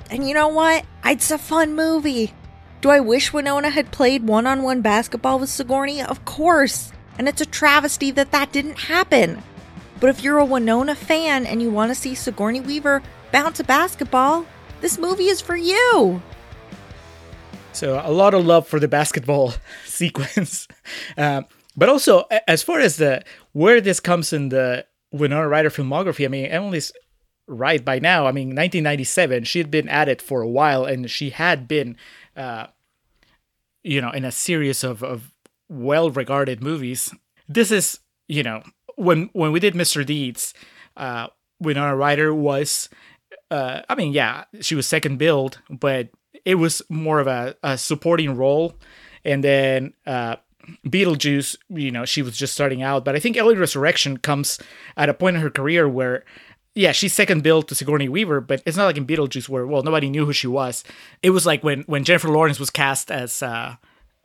And you know what? It's a fun movie. Do I wish Winona had played one on one basketball with Sigourney? Of course. And it's a travesty that that didn't happen. But if you're a Winona fan and you want to see Sigourney Weaver bounce a basketball, this movie is for you. So a lot of love for the basketball (laughs) sequence, (laughs) um, but also as far as the where this comes in the Winona Ryder filmography. I mean, Emily's right by now. I mean, 1997. She had been at it for a while, and she had been, uh, you know, in a series of of well-regarded movies. This is, you know, when when we did Mr. Deeds, uh, Winona Ryder was uh, I mean, yeah, she was second billed, but it was more of a, a supporting role. And then uh, Beetlejuice, you know, she was just starting out. But I think Alien Resurrection comes at a point in her career where, yeah, she's second billed to Sigourney Weaver, but it's not like in Beetlejuice where, well, nobody knew who she was. It was like when, when Jennifer Lawrence was cast as uh,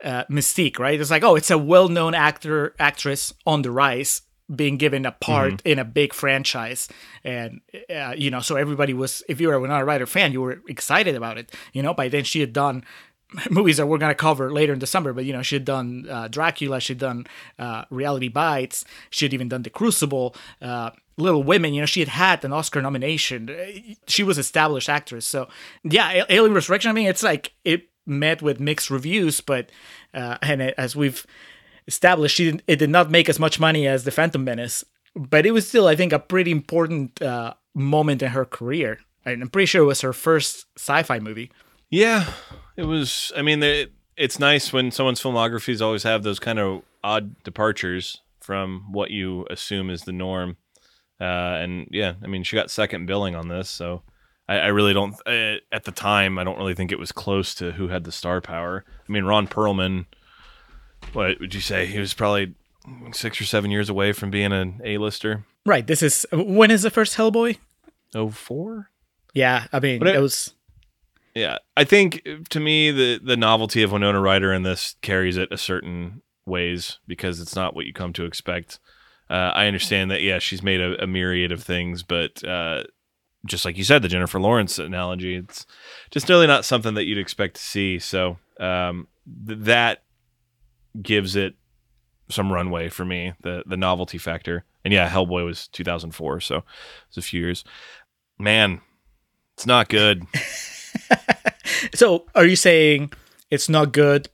uh, Mystique, right? It's like, oh, it's a well known actor, actress on the rise. Being given a part in a big franchise, and uh, you know, so everybody was. If you were not a Ryder fan, you were excited about it. You know, by then she had done (laughs) movies that we're going to cover later in December. But you know, she had done uh, Dracula, she'd done uh, Reality Bites, she had even done The Crucible, uh, Little Women. You know, she had had an Oscar nomination. She was established actress. So yeah, Alien Resurrection. I mean, it's like it met with mixed reviews, but uh, and it, as we've established, it did not make as much money as The Phantom Menace. But it was still, I think, a pretty important uh, moment in her career. I'm pretty sure it was her first sci-fi movie. Yeah, it was. I mean, it, it's nice when someone's filmographies always have those kind of odd departures from what you assume is the norm. Uh, and yeah, I mean, she got second billing on this, so I, I really don't. Uh, at the time, I don't really think it was close to who had the star power. I mean, Ron Perlman. What would you say? He was probably six or seven years away from being an A-lister. Right. This is when is the first Hellboy? Oh four. Yeah, I mean, it- it was Yeah, I think to me the the novelty of Winona Ryder in this carries it a certain ways because it's not what you come to expect. Uh, I understand that yeah, she's made a, a myriad of things, but uh, just like you said, the Jennifer Lawrence analogy, it's just really not something that you'd expect to see. So um, th- that gives it some runway for me, the the novelty factor. And yeah, Hellboy was 2004, so it's a few years. Man, it's not good. (laughs) So, are you saying it's not good?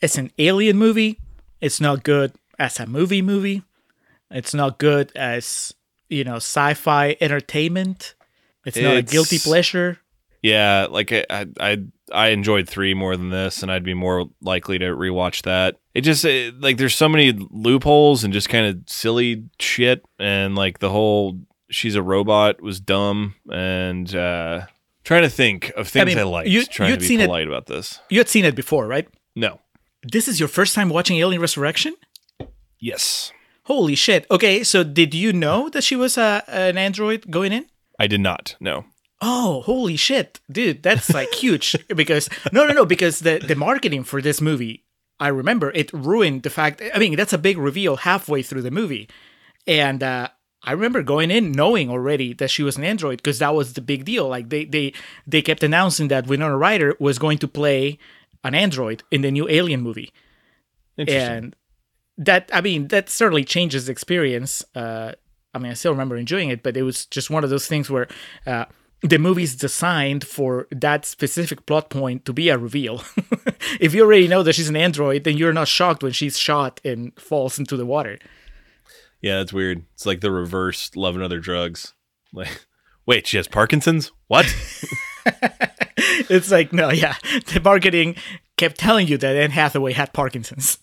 It's an alien movie. It's not good as a movie movie. It's not good as you know sci-fi entertainment. It's, not a guilty pleasure. Yeah, like I, I I I enjoyed three more than this, and I'd be more likely to rewatch that. It just it, like there's so many loopholes and just kind of silly shit, and like the whole she's a robot was dumb, and uh trying to think of things I, mean, liked. you- trying you'd to be seen it- polite about this. You had seen it before, right? No. This is your first time watching Alien Resurrection. Yes, Holy shit! Okay, so did you know that she was a, an android going in? I did not. No. Oh, holy shit, dude, that's like huge. (laughs) Because no, no, no, because the the marketing for this movie, I remember it ruined the fact. I mean, that's a big reveal halfway through the movie, and uh, I remember going in knowing already that she was an android because that was the big deal. Like they they they kept announcing that Winona Ryder was going to play an android in the new Alien movie, Interesting. and that I mean that certainly changes the experience. Uh, I mean, I still remember enjoying it, but it was just one of those things where uh, the movie's designed for that specific plot point to be a reveal. (laughs) if you already know that she's an android, then you're not shocked when she's shot and falls into the water. yeah, that's weird. It's like the reverse love and other drugs. Like, (laughs) wait, she has Parkinson's? What? (laughs) it's like no, yeah, the marketing kept telling you that Anne Hathaway had Parkinson's.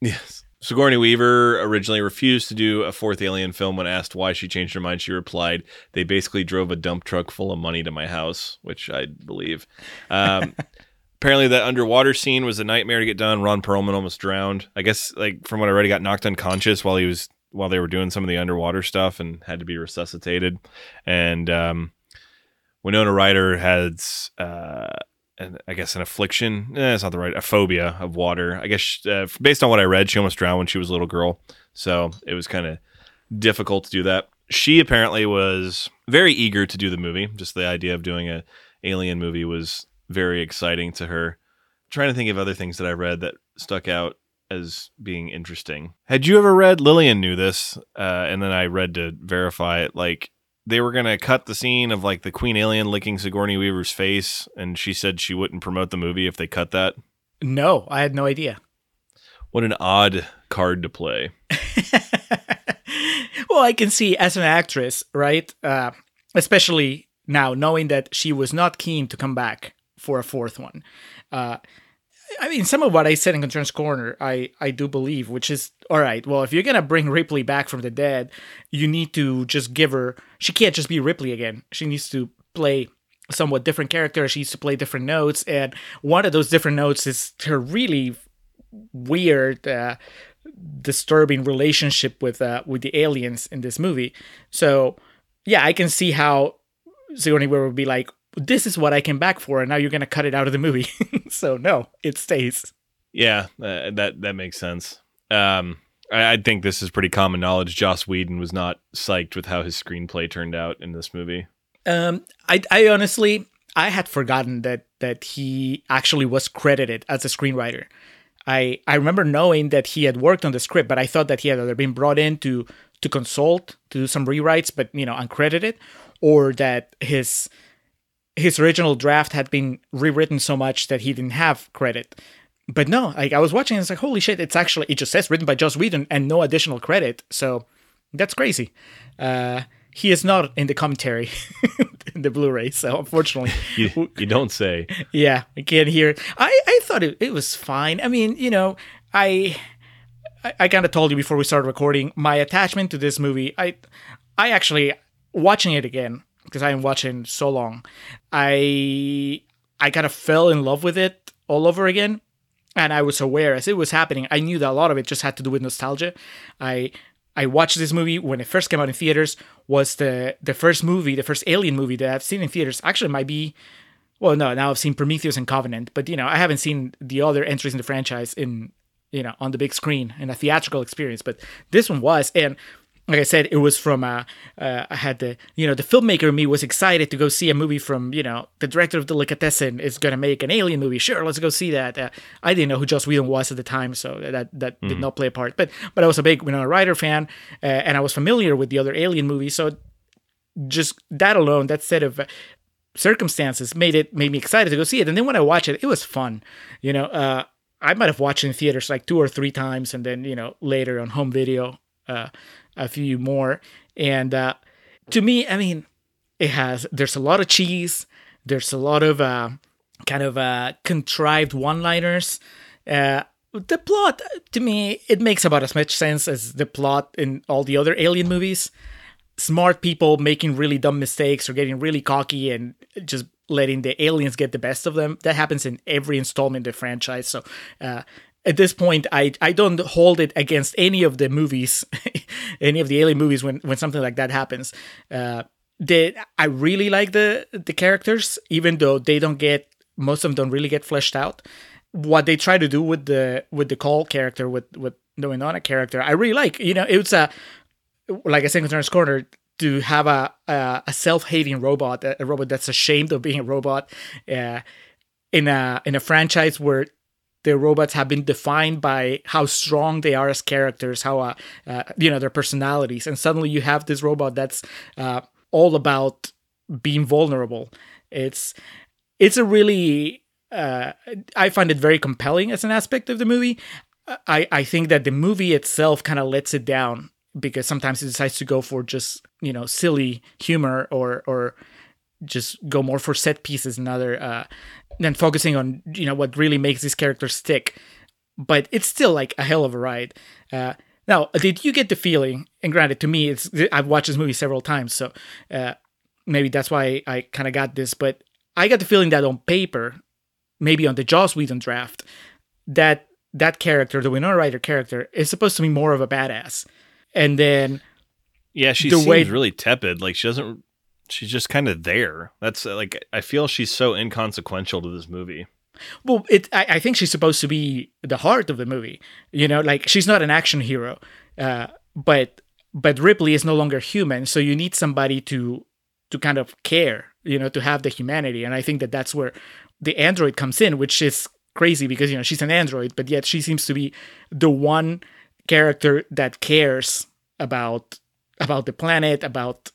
Yes. Sigourney Weaver originally refused to do a fourth Alien film when asked why she changed her mind. She replied, "They basically drove a dump truck full of money to my house," which I believe. Um, (laughs) apparently, that underwater scene was a nightmare to get done. Ron Perlman almost drowned. I guess, like from what I read, he got knocked unconscious while he was while they were doing some of the underwater stuff and had to be resuscitated. And um, Winona Ryder has uh, an, I guess an affliction. Eh, it's not the right a phobia of water. I guess uh, based on what I read, she almost drowned when she was a little girl, so it was kind of difficult to do that. She apparently was very eager to do the movie. Just the idea of doing a alien movie was very exciting to her. trying to think of other things that I read that stuck out as being interesting. Had you ever read Lillian knew this, uh, and then I read to verify it. Like they were gonna cut the scene of like the Queen Alien licking Sigourney Weaver's face, and she said she wouldn't promote the movie if they cut that. No, I had no idea. What an odd card to play. (laughs) well, I can see as an actress, right? Uh, especially now, knowing that she was not keen to come back for a fourth one. Uh, I mean, some of what I said in Contrarians Corner, I, I do believe, which is all right. Well, if you're gonna bring Ripley back from the dead, you need to just give her. She can't just be Ripley again. She needs to play somewhat different character. She needs to play different notes, and one of those different notes is her really weird, uh, disturbing relationship with uh, with the aliens in this movie. So, yeah, I can see how Sigourney Weaver would be like, "This is what I came back for," and now you're gonna cut it out of the movie. (laughs) so no, it stays. Yeah, uh, that that makes sense. Um, I, I think this is pretty common knowledge. Joss Whedon was not psyched with how his screenplay turned out in this movie. Um, I, I honestly, I had forgotten that that he actually was credited as a screenwriter. I I remember knowing that he had worked on the script, but I thought that he had either been brought in to to consult to do some rewrites, but you know, uncredited, or that his his original draft had been rewritten so much that he didn't have credit. But no, like I was watching, and it's like holy shit! It's actually it just says written by Joss Whedon and no additional credit. So that's crazy. Uh, he is not in the commentary (laughs) in the Blu-ray, so unfortunately, (laughs) You, you don't say. (laughs) yeah, I can't hear. it. I I thought it, it was fine. I mean, you know, I I, I kind of told you before we started recording my attachment to this movie. I I actually watching it again because I am watching so long. I I kind of fell in love with it all over again, and I was aware as it was happening. I knew that a lot of it just had to do with nostalgia. I I watched this movie when it first came out in theaters. Was the the first movie, the first Alien movie that I've seen in theaters. Actually, might be. Well, no, now I've seen Prometheus and Covenant, but you know I haven't seen the other entries in the franchise in you know on the big screen in a theatrical experience. But this one was, and like I said, it was from uh, uh, I had the you know the filmmaker in me was excited to go see a movie from you know the director of Delicatessen is going to make an alien movie. Sure, let's go see that. Uh, I didn't know who Joss Whedon was at the time, so that that did not play a part. But but I was a big you Winona Ryder fan, uh, and I was familiar with the other Alien movies. So just that alone, that set of uh, circumstances made it made me excited to go see it. And then when I watched it, it was fun. You know, uh, I might have watched it in theaters like two or three times, and then you know later on home video uh, a few more. And uh, to me, I mean, it has there's a lot of cheese. There's a lot of uh, kind of uh, contrived one-liners. Uh, the plot, to me, it makes about as much sense as the plot in all the other Alien movies. Smart people making really dumb mistakes or getting really cocky and just letting the aliens get the best of them. That happens in every installment of the franchise. So uh, at this point, I I don't hold it against any of the movies, (laughs) any of the alien movies when when something like that happens. Uh, they, I really like the the characters, even though they don't get most of them don't really get fleshed out. What they try to do with the with the call character with with the Winona character, I really like. You know, it's a like I said in Corner to have a a, a self hating robot, a, a robot that's ashamed of being a robot, uh, in a in a franchise where the robots have been defined by how strong they are as characters, how uh, uh, you know their personalities, and suddenly you have this robot that's uh, all about being vulnerable. It's it's a really uh, I find it very compelling as an aspect of the movie. I I think that the movie itself kind of lets it down because sometimes it decides to go for just you know silly humor or or just go more for set pieces and other uh, than focusing on you know what really makes these characters stick. But it's still like a hell of a ride. Uh, now, did you get the feeling? And granted, to me, it's I've watched this movie several times, so uh, maybe that's why I kind of got this. But I got the feeling that on paper, maybe on the Joss Whedon draft, that that character, the Winona Ryder character, is supposed to be more of a badass, and then Yeah, she The seems way- really tepid. Like she doesn't. She's just kind of there. That's uh, like I feel she's so inconsequential to this movie. Well, it. I, I think she's supposed to be the heart of the movie. You know, like she's not an action hero, uh, but but Ripley is no longer human. So you need somebody to to kind of care. You know, to have the humanity. And I think that that's where the android comes in, which is crazy because you know she's an android, but yet she seems to be the one character that cares about about the planet, about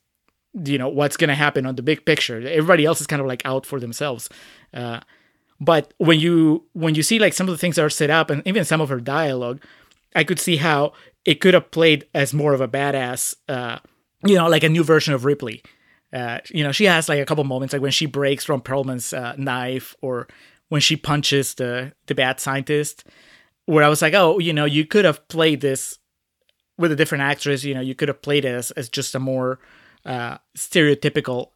you know what's going to happen on the big picture. Everybody else is kind of like out for themselves. Uh, but when you when you see like some of the things that are set up and even some of her dialogue i could see how it could have played as more of a badass uh you know like a new version of ripley uh you know she has like a couple moments like when she breaks from perlman's uh, knife or when she punches the the bad scientist where i was like oh you know you could have played this with a different actress you know you could have played it as, as just a more uh stereotypical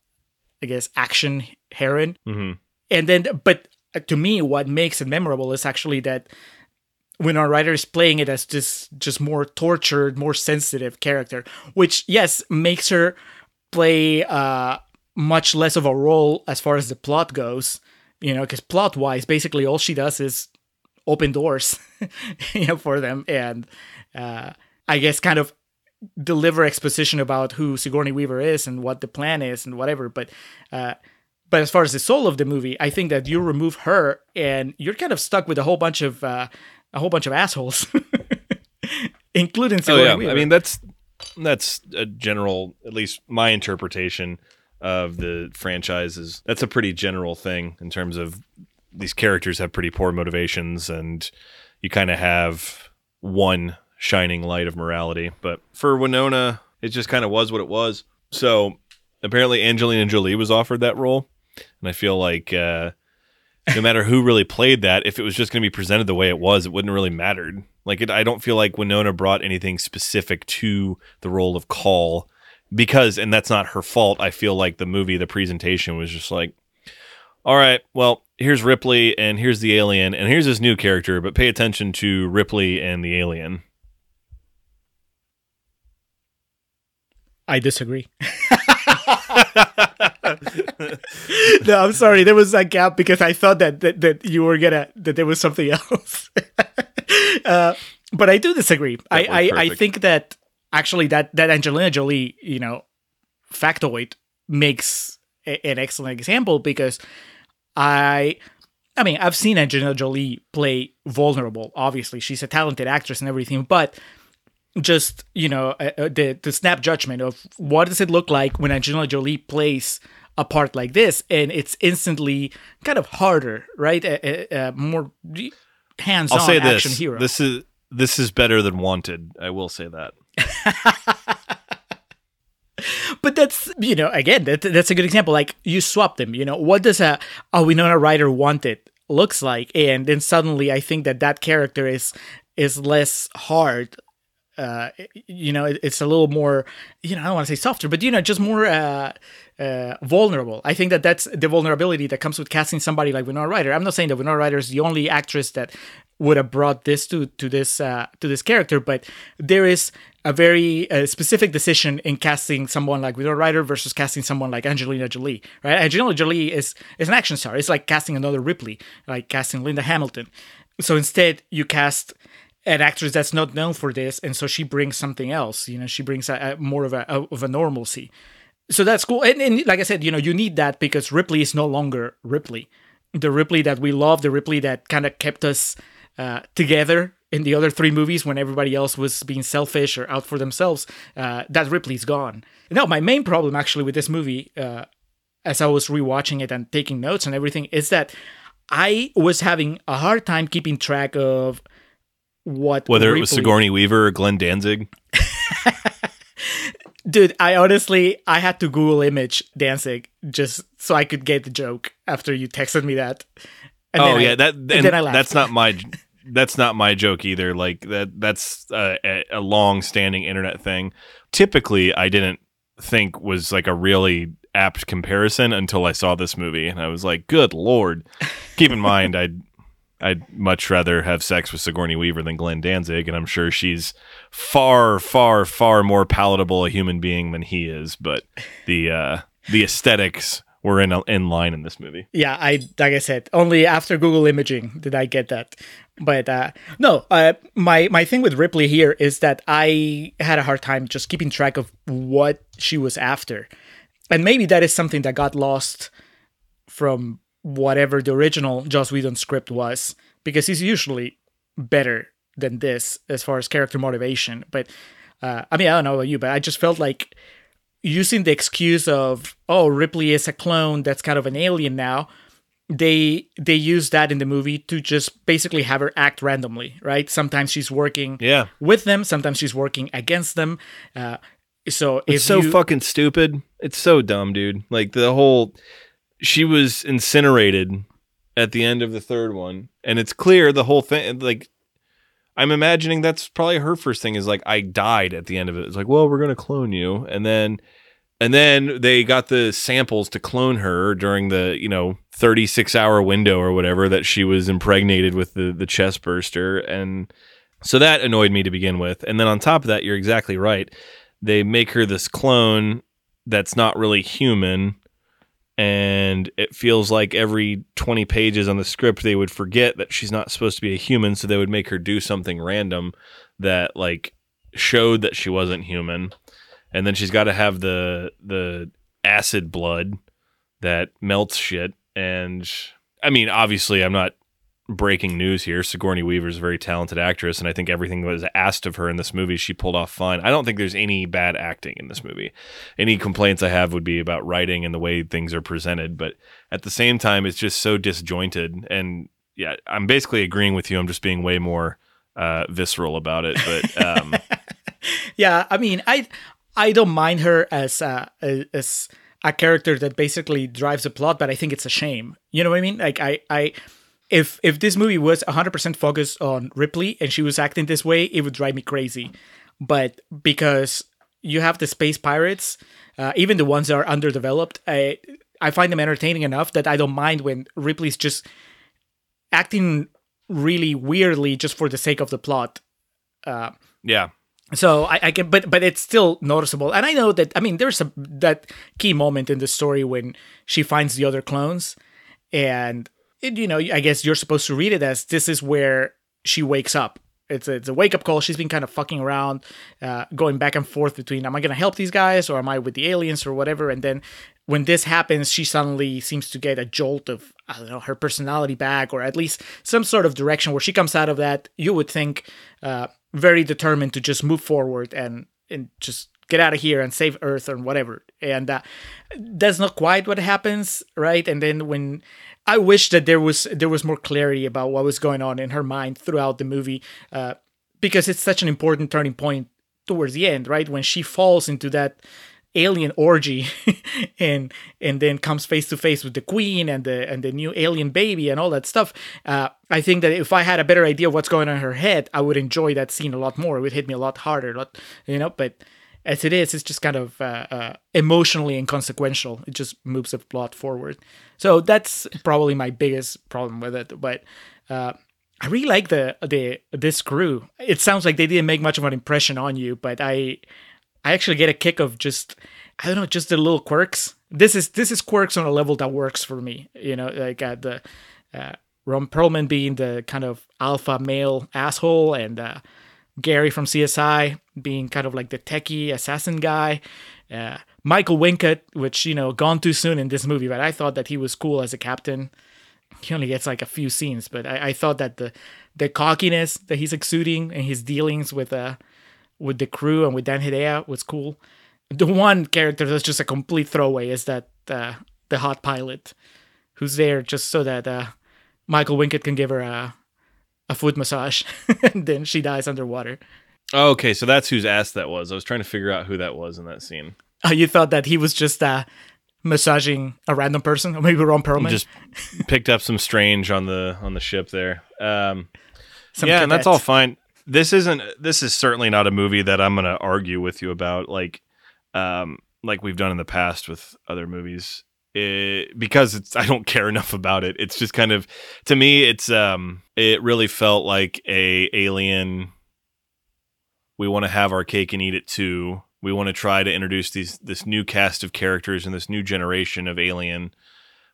i guess action heroine. Hmm and then but to me what makes it memorable is actually that when Winona Ryder is playing it as just just more tortured more sensitive character which yes makes her play uh much less of a role as far as the plot goes you know because plot wise basically all she does is open doors (laughs) you know for them. And uh I guess, kind of deliver exposition about who Sigourney Weaver is and what the plan is and whatever. But uh, but as far as the soul of the movie, I think that you remove her and you're kind of stuck with a whole bunch of uh, a whole bunch of assholes, (laughs) including Oh yeah, Weaver. I mean that's that's a general, at least my interpretation of the franchises. That's a pretty general thing in terms of these characters have pretty poor motivations, and you kind of have one shining light of morality. But for Winona, it just kind of was what it was. So apparently, Angelina Jolie was offered that role, and I feel like. Uh, no matter who really played that, if it was just going to be presented the way it was, it wouldn't really mattered. Like it, I don't feel like Winona brought anything specific to the role of Call because, and that's not her fault. I feel like the movie, the presentation was just like, all right, well, here's Ripley and here's the alien and here's this new character, but pay attention to Ripley and the alien. I disagree. no, I'm sorry. There was a gap because I thought that that, that you were gonna that there was something (laughs) else. uh, but I do disagree. I, I I think that actually that that Angelina Jolie, you know, factoid makes a, an excellent example because I. I mean, I've seen Angelina Jolie play vulnerable. Obviously, she's a talented actress and everything, but just you know uh, uh, the the snap judgment of what does it look like when Angelina Jolie plays a part like this, and it's instantly kind of harder, right? Uh, uh, uh, more hands-on I'll say action this: hero. this is this is better than Wanted. I will say that. (laughs) but that's you know again that, that's a good example. Like you swap them. You know what does a a Winona Ryder wanted looks like, and then suddenly I think that that character is is less hard uh, you know, it, it's a little more, you know, I don't want to say softer, but you know, just more uh, uh, vulnerable. I think that that's the vulnerability that comes with casting somebody like Winona Ryder. I'm not saying that Winona Ryder is the only actress that would have brought this to to this uh, to this character, but there is a very uh, specific decision in casting someone like Winona Ryder versus casting someone like Angelina Jolie. Right? Angelina Jolie is is an action star. It's like casting another Ripley, like casting Linda Hamilton. So instead, you cast an actress that's not known for this, and so she brings something else. You know, she brings a, a more of a, a of a normalcy. So that's cool. And, and like I said, you know, you need that because Ripley is no longer Ripley. The Ripley that we love, the Ripley that kind of kept us uh, together in the other three movies when everybody else was being selfish or out for themselves. Uh, that Ripley's gone. No, my main problem actually with this movie, uh, as I was rewatching it and taking notes and everything, is that I was having a hard time keeping track of what Whether it was Sigourney Weaver or Glenn Danzig. (laughs) dude i honestly i had to google image Danzig just so i could get the joke after you texted me that And oh then I- yeah, that and and then I laughed. that's not my (laughs) that's not my joke either. Like that that's a, a long standing internet thing. Typically, I didn't think was like a really apt comparison until I saw this movie, and I was like, "Good lord!" Keep in mind, (laughs) I'd I'd much rather have sex with Sigourney Weaver than Glenn Danzig, and I'm sure she's far, far, far more palatable a human being than he is. But the uh, the aesthetics were in in line in this movie. yeah i like i said only after google imaging did i get that but uh no uh my my thing with ripley here is that i had a hard time just keeping track of what she was after and maybe that is something that got lost from whatever the original Joss Whedon script was, because he's usually better than this as far as character motivation. But uh, I mean, I don't know about you, but I just felt like using the excuse of oh Ripley is a clone that's kind of an alien now. They they use that in the movie to just basically have her act randomly, right? Sometimes she's working Yeah. with them, sometimes she's working against them. Uh, so It's so you, fucking stupid. It's so dumb, dude. Like the whole she was incinerated at the end of the third one, and it's clear the whole thing like I'm imagining that's probably her first thing is like I died at the end of it. It's like, well, we're gonna clone you, and then and then they got the samples to clone her during the you know 36 hour window or whatever that she was impregnated with the the chest burster, and so that annoyed me to begin with. And then on top of that, you're exactly right. They make her this clone that's not really human and it feels like every 20 pages on the script they would forget that she's not supposed to be a human so they would make her do something random that like showed that she wasn't human, and then she's got to have the the acid blood that melts shit. And I mean, obviously, I'm not breaking news here. Sigourney Weaver is a very talented actress, and I think everything that was asked of her in this movie, she pulled off fine. I don't think there's any bad acting in this movie. Any complaints I have would be about writing and the way things are presented, but at the same time, it's just so disjointed. And yeah, I'm basically agreeing with you. I'm just being way more uh, visceral about it. But um, (laughs) yeah, I mean, I I don't mind her as uh, as a character that basically drives the plot, but I think it's a shame. You know what I mean? Like I I if if this movie was 100% focused on Ripley and she was acting this way, it would drive me crazy. But because you have the space pirates, uh, even the ones that are underdeveloped, I I find them entertaining enough that I don't mind when Ripley's just acting really weirdly just for the sake of the plot. Uh, yeah. So I, I can, but but it's still noticeable, and I know that. I mean, there's a that key moment in the story when she finds the other clones, and it, you know, I guess you're supposed to read it as this is where she wakes up. It's a, it's a wake up call. She's been kind of fucking around, uh, going back and forth between am I going to help these guys or am I with the aliens or whatever. And then when this happens, she suddenly seems to get a jolt of I don't know her personality back or at least some sort of direction where she comes out of that. You would think uh, very determined to just move forward and and just get out of here and save Earth or whatever. And uh, that's not quite what happens, right? And then when I wish that there was there was more clarity about what was going on in her mind throughout the movie, uh, because it's such an important turning point towards the end, right? When she falls into that alien orgy (laughs) and and then comes face to face with the queen and the and the new alien baby and all that stuff uh, i think that if i had a better idea of what's going on in her head i would enjoy that scene a lot more it would hit me a lot harder a lot, you know but as it is, it's just kind of uh, uh, emotionally inconsequential. It just moves the plot forward. So that's probably my biggest problem with it. But uh, I really like the the this crew. It sounds like they didn't make much of an impression on you, but I I actually get a kick of just I don't know, just the little quirks. This is this is quirks on a level that works for me. You know, like uh, the uh, Ron Perlman being the kind of alpha male asshole and uh, Gary from CSI being kind of like the techie assassin guy. Uh, Michael Wincott, which, you know, gone too soon in this movie, but I thought that he was cool as a captain. He only gets like a few scenes, but I, I thought that the the cockiness that he's exuding and his dealings with uh with the crew and with Dan Hedaya was cool. The one character that's just a complete throwaway is that uh, the hot pilot who's there just so that uh, Michael Wincott can give her a a foot massage (laughs) and then she dies underwater. Oh, okay, so that's whose ass that was. I was trying to figure out who that was in that scene. Oh, you thought that he was just uh, massaging a random person, or maybe Ron Perlman? Just picked up some strange on the on the ship there. Um, Some yeah, and that's all fine. This isn't. This is certainly not a movie that I'm going to argue with you about, like, um, like we've done in the past with other movies. It, because it's I don't care enough about it. It's just kind of to me it's um it really felt like a alien we want to have our cake and eat it too. We want to try to introduce these this new cast of characters and this new generation of alien,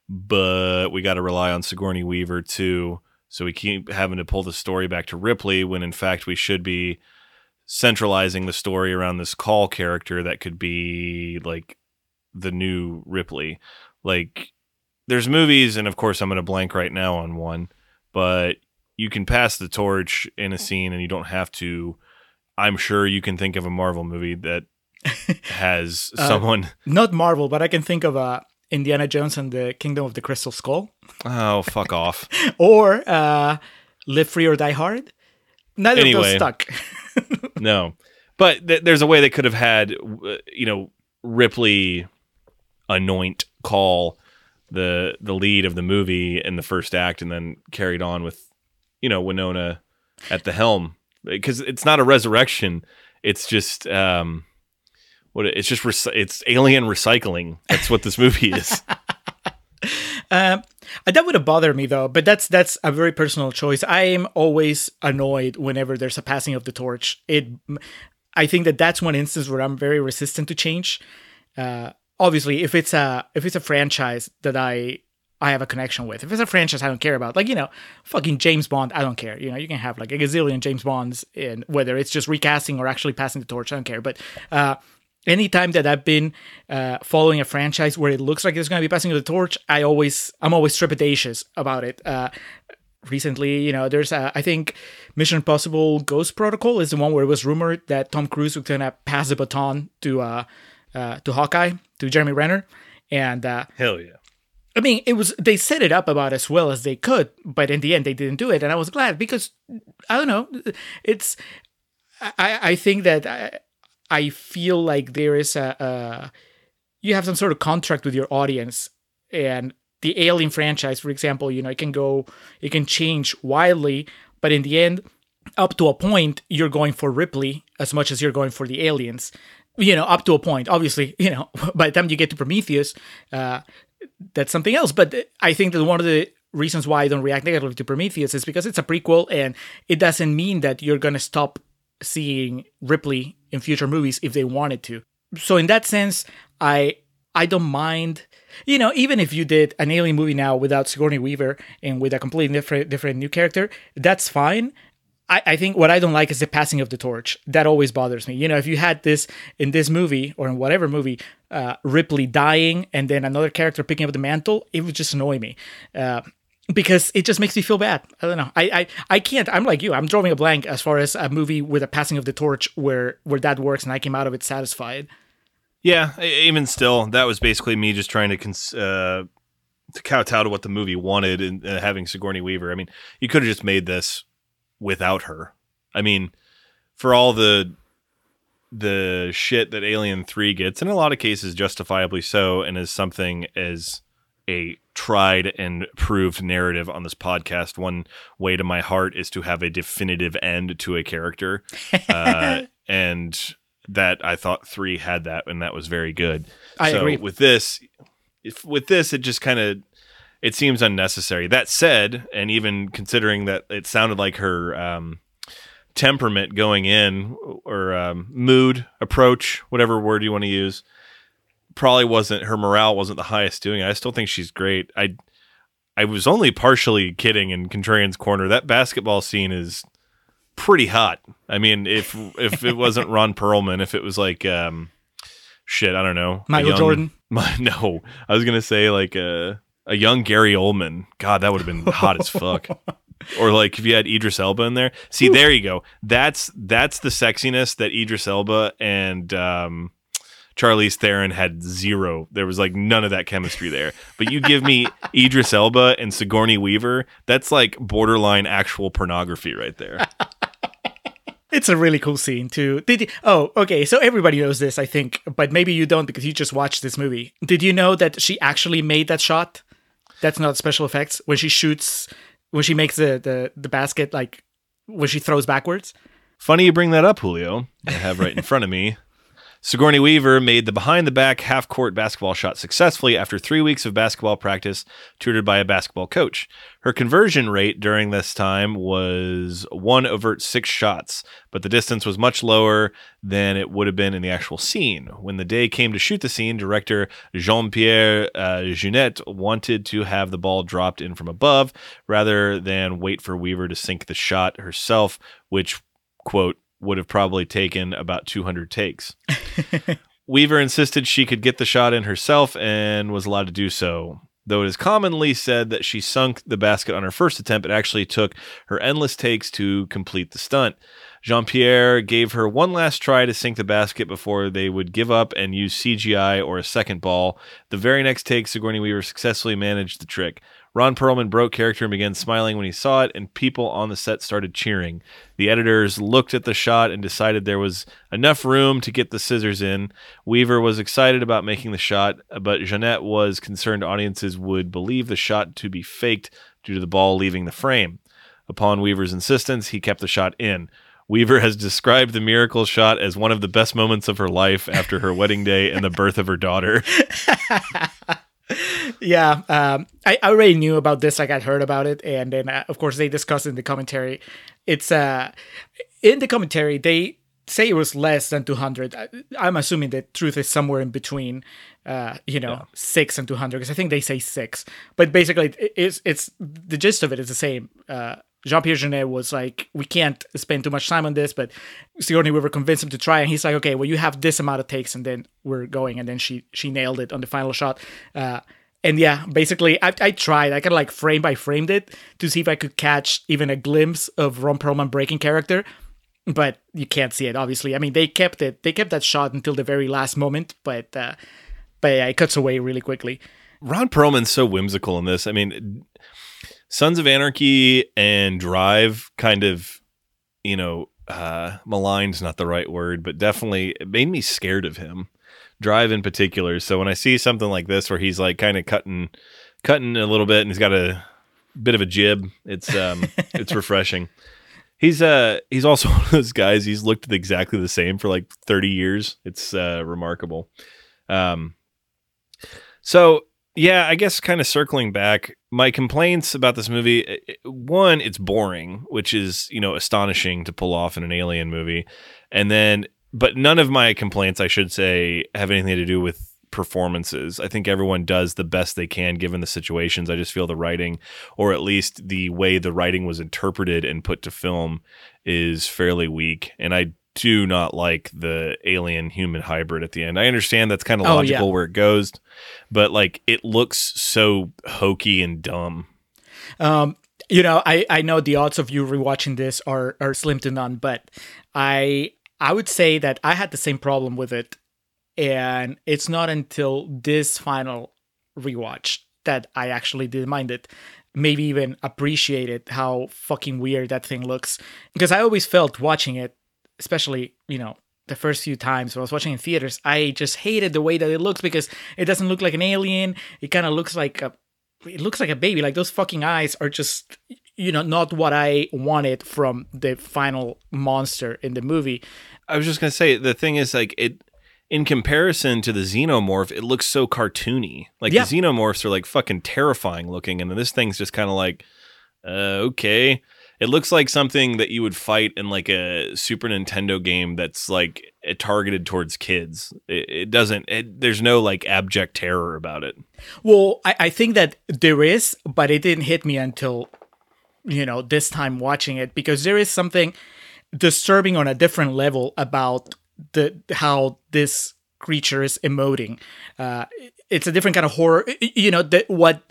but we got to rely on Sigourney Weaver too. So we keep having to pull the story back to Ripley when in fact we should be centralizing the story around this call character that could be like the new Ripley. Like there's movies and of course I'm going to blank right now on one, but you can pass the torch in a scene and you don't have to I'm sure you can think of a Marvel movie that (laughs) has Uh, someone Not Marvel, but I can think of uh, Indiana Jones and the Kingdom of the Crystal Skull, oh fuck off. (laughs) or uh, Live Free or Die Hard. Neither of those stuck. (laughs) No, but th- there's a way they could have had, you know, Ripley anoint call the the lead of the movie in the first act, and then carried on with, you know, Winona at the helm because it's not a resurrection. It's just um, what it's just it's alien recycling. That's what this movie is. (laughs) Um, that would have bothered me though, but that's that's a very personal choice. I am always annoyed whenever there's a passing of the torch. It, I think that that's one instance where I'm very resistant to change. Uh, obviously, if it's a if it's a franchise that I I have a connection with. If it's a franchise I don't care about, like you know, fucking James Bond, I don't care. You know, you can have like a gazillion James Bonds, in whether it's just recasting or actually passing the torch, I don't care. But uh, anytime that I've been uh, following a franchise where it looks like it's going to be passing the torch, I always I'm always trepidatious about it. Uh, recently, you know, there's uh, I think Mission Impossible Ghost Protocol is the one where it was rumored that Tom Cruise was going to pass the baton to uh, to Hawkeye to Jeremy Renner, and uh, Hell yeah. I mean, it was they set it up about as well as they could, but in the end they didn't do it, and I was glad because I don't know, it's I I think that I, I feel like there is a, a you have some sort of contract with your audience, and the Alien franchise, for example, you know, it can go, it can change wildly, but in the end, up to a point, you're going for Ripley as much as you're going for the aliens. You know, up to a point. Obviously, (laughs) you know, by the time you get to Prometheus, uh, that's something else. But I think that one of the reasons why I don't react negatively to Prometheus is because it's a prequel, and it doesn't mean that you're gonna stop seeing Ripley in future movies if they wanted to. So in that sense, I I don't mind. You know, even if you did an alien movie now without Sigourney Weaver and with a completely different different new character, that's fine. I, I think what I don't like is the passing of the torch. That always bothers me. You know, if you had this in this movie or in whatever movie, uh, Ripley dying and then another character picking up the mantle, it would just annoy me. Uh, because it just makes me feel bad. I don't know. I, I I can't. I'm like you. I'm drawing a blank as far as a movie with a passing of the torch where where that works and I came out of it satisfied. Yeah, even still, that was basically me just trying to cons- uh, to kowtow to what the movie wanted and uh, having Sigourney Weaver. I mean, you could have just made this without her. I mean, for all the the shit that Alien Three gets, in a lot of cases, justifiably so, and is something as a tried and proved narrative on this podcast. One way to my heart is to have a definitive end to a character, uh, (laughs) and that I thought three had that, and that was very good. I so agree. with this. If with this, it just kind of it seems unnecessary. That said, and even considering that it sounded like her um, temperament going in or um, mood approach, whatever word you want to use, probably wasn't her morale wasn't the highest doing it. I still think she's great. I I was only partially kidding in Contrarian's corner. That basketball scene is pretty hot. I mean, if if it wasn't Ron Perlman, if it was like um shit, I don't know. Michael Jordan? My, (laughs) no, I was gonna say like a a young Gary Oldman. God, that would have been hot as fuck. (laughs) Or like if you had Idris Elba in there. See, there you go. That's that's the sexiness that Idris Elba and um Charlize Theron had zero. There was like none of that chemistry there. But you give me (laughs) Idris Elba and Sigourney Weaver, that's like borderline actual pornography right there. (laughs) It's a really cool scene too. Did you, oh okay? So everybody knows this, I think, but maybe you don't because you just watched this movie. Did you know that she actually made that shot? That's not special effects. When she shoots, when she makes the the, the basket, like when she throws backwards. Funny you bring that up, Julio. I have right in front of me. (laughs) Sigourney Weaver made the behind the back half court basketball shot successfully after three weeks of basketball practice, tutored by a basketball coach. Her conversion rate during this time was one overt six shots, but the distance was much lower than it would have been in the actual scene. When the day came to shoot the scene, director Jean Pierre uh, wanted to have the ball dropped in from above rather than wait for Weaver to sink the shot herself, which, quote, would have probably taken about 200 takes. (laughs) Weaver insisted she could get the shot in herself and was allowed to do so. Though it is commonly said that she sunk the basket on her first attempt, it actually took her endless takes to complete the stunt. Jean Pierre gave her one last try to sink the basket before they would give up and use CGI or a second ball. The very next take, Sigourney Weaver successfully managed the trick. Ron Perlman broke character and began smiling when he saw it, and people on the set started cheering. The editors looked at the shot and decided there was enough room to get the scissors in. Weaver was excited about making the shot, but Jeunet was concerned audiences would believe the shot to be faked due to the ball leaving the frame. Upon Weaver's insistence, he kept the shot in. Weaver has described the miracle shot as one of the best moments of her life after her wedding day and the birth of her daughter. (laughs) yeah, um, I, I already knew about this. Like I'd heard about it, and then uh, of course they discussed in the commentary. It's uh, in the commentary they say it was less than 200. I, I'm assuming the truth is somewhere in between, uh, you know, six and 200 because I think they say six. But basically, it, it's it's the gist of it is the same. Uh, Jean-Pierre Jeunet was like, we can't spend too much time on this, but Sigourney Weaver convinced him to try, and he's like, okay, well, you have this amount of takes, and then we're going, and then she she nailed it on the final shot. Uh, and yeah, basically, I, I tried. I kind of like frame by framed it to see if I could catch even a glimpse of Ron Perlman breaking character, but you can't see it. Obviously, I mean, they kept it. They kept that shot until the very last moment, but uh, but yeah, it cuts away really quickly. Ron Perlman's so whimsical in this. I mean, Sons of Anarchy and Drive kind of, you know, uh, maligned's not the right word, but definitely it made me scared of him. Drive in particular. So when I see something like this where he's like kind of cutting, cutting a little bit, and he's got a bit of a jib, it's um, (laughs) it's refreshing. He's uh he's also (laughs) one of those guys. He's looked exactly the same for like thirty years. It's uh, remarkable. Um, so yeah, I guess kind of circling back, my complaints about this movie eh, eh, one, it's boring, which is, you know, astonishing to pull off in an alien movie. And then but none of my complaints, I should say, have anything to do with performances. I think everyone does the best they can given the situations. I just feel the writing or at least the way the writing was interpreted and put to film is fairly weak. And I do not like the alien human hybrid at the end. I understand that's kind of Oh, logical yeah. where it goes, but like it looks so hokey and dumb. Um, you know, I, I know the odds of you rewatching this are are slim to none, but I I would say that I had the same problem with it, and it's not until this final rewatch that I actually didn't mind it. Maybe even appreciated how fucking weird that thing looks. Because I always felt watching it, especially, you know, the first few times when I was watching in theaters, I just hated the way that it looks because it doesn't look like an alien. It kind of looks like a it looks like a baby. Like those fucking eyes are just you know not what I wanted from the final monster in the movie. I was just gonna say the thing is like it in comparison to the xenomorph, it looks so cartoony. Like Yeah. the xenomorphs are like fucking terrifying looking, and this thing's just kind of like, uh, okay. It looks like something that you would fight in like a Super Nintendo game that's like eh, targeted towards kids. It, it doesn't. It, there's no like abject terror about it. Well, I, I think that there is, but it didn't hit me until you know this time watching it because there is something disturbing on a different level about the how this creature is emoting. Uh, it's a different kind of horror. You know what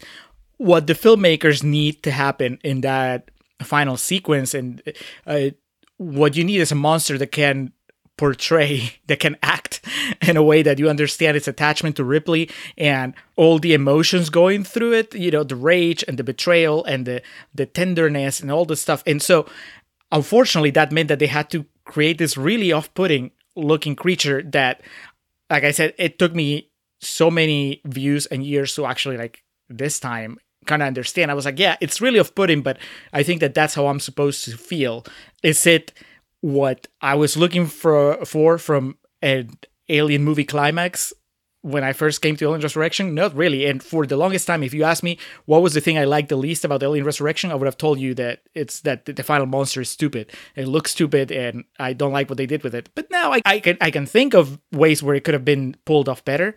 what the filmmakers need to happen in that final sequence, and uh, what you need is a monster that can portray (laughs) that can act (laughs) in a way that you understand its attachment to Ripley and all the emotions going through it you know the rage and the betrayal and the the tenderness and all the stuff. And so unfortunately that meant that they had to create this really off-putting looking creature that like i said it took me so many views and years to actually like this time kind of understand i was like yeah it's really off-putting but i think that that's how i'm supposed to feel is it what i was looking for for from an alien movie climax when I first came to Alien Resurrection? Not really. And for the longest time, if you ask me what was the thing I liked the least about Alien Resurrection, I would have told you that it's that the final monster is stupid. It looks stupid, and I don't like what they did with it. But now I, I can I can think of ways where it could have been pulled off better.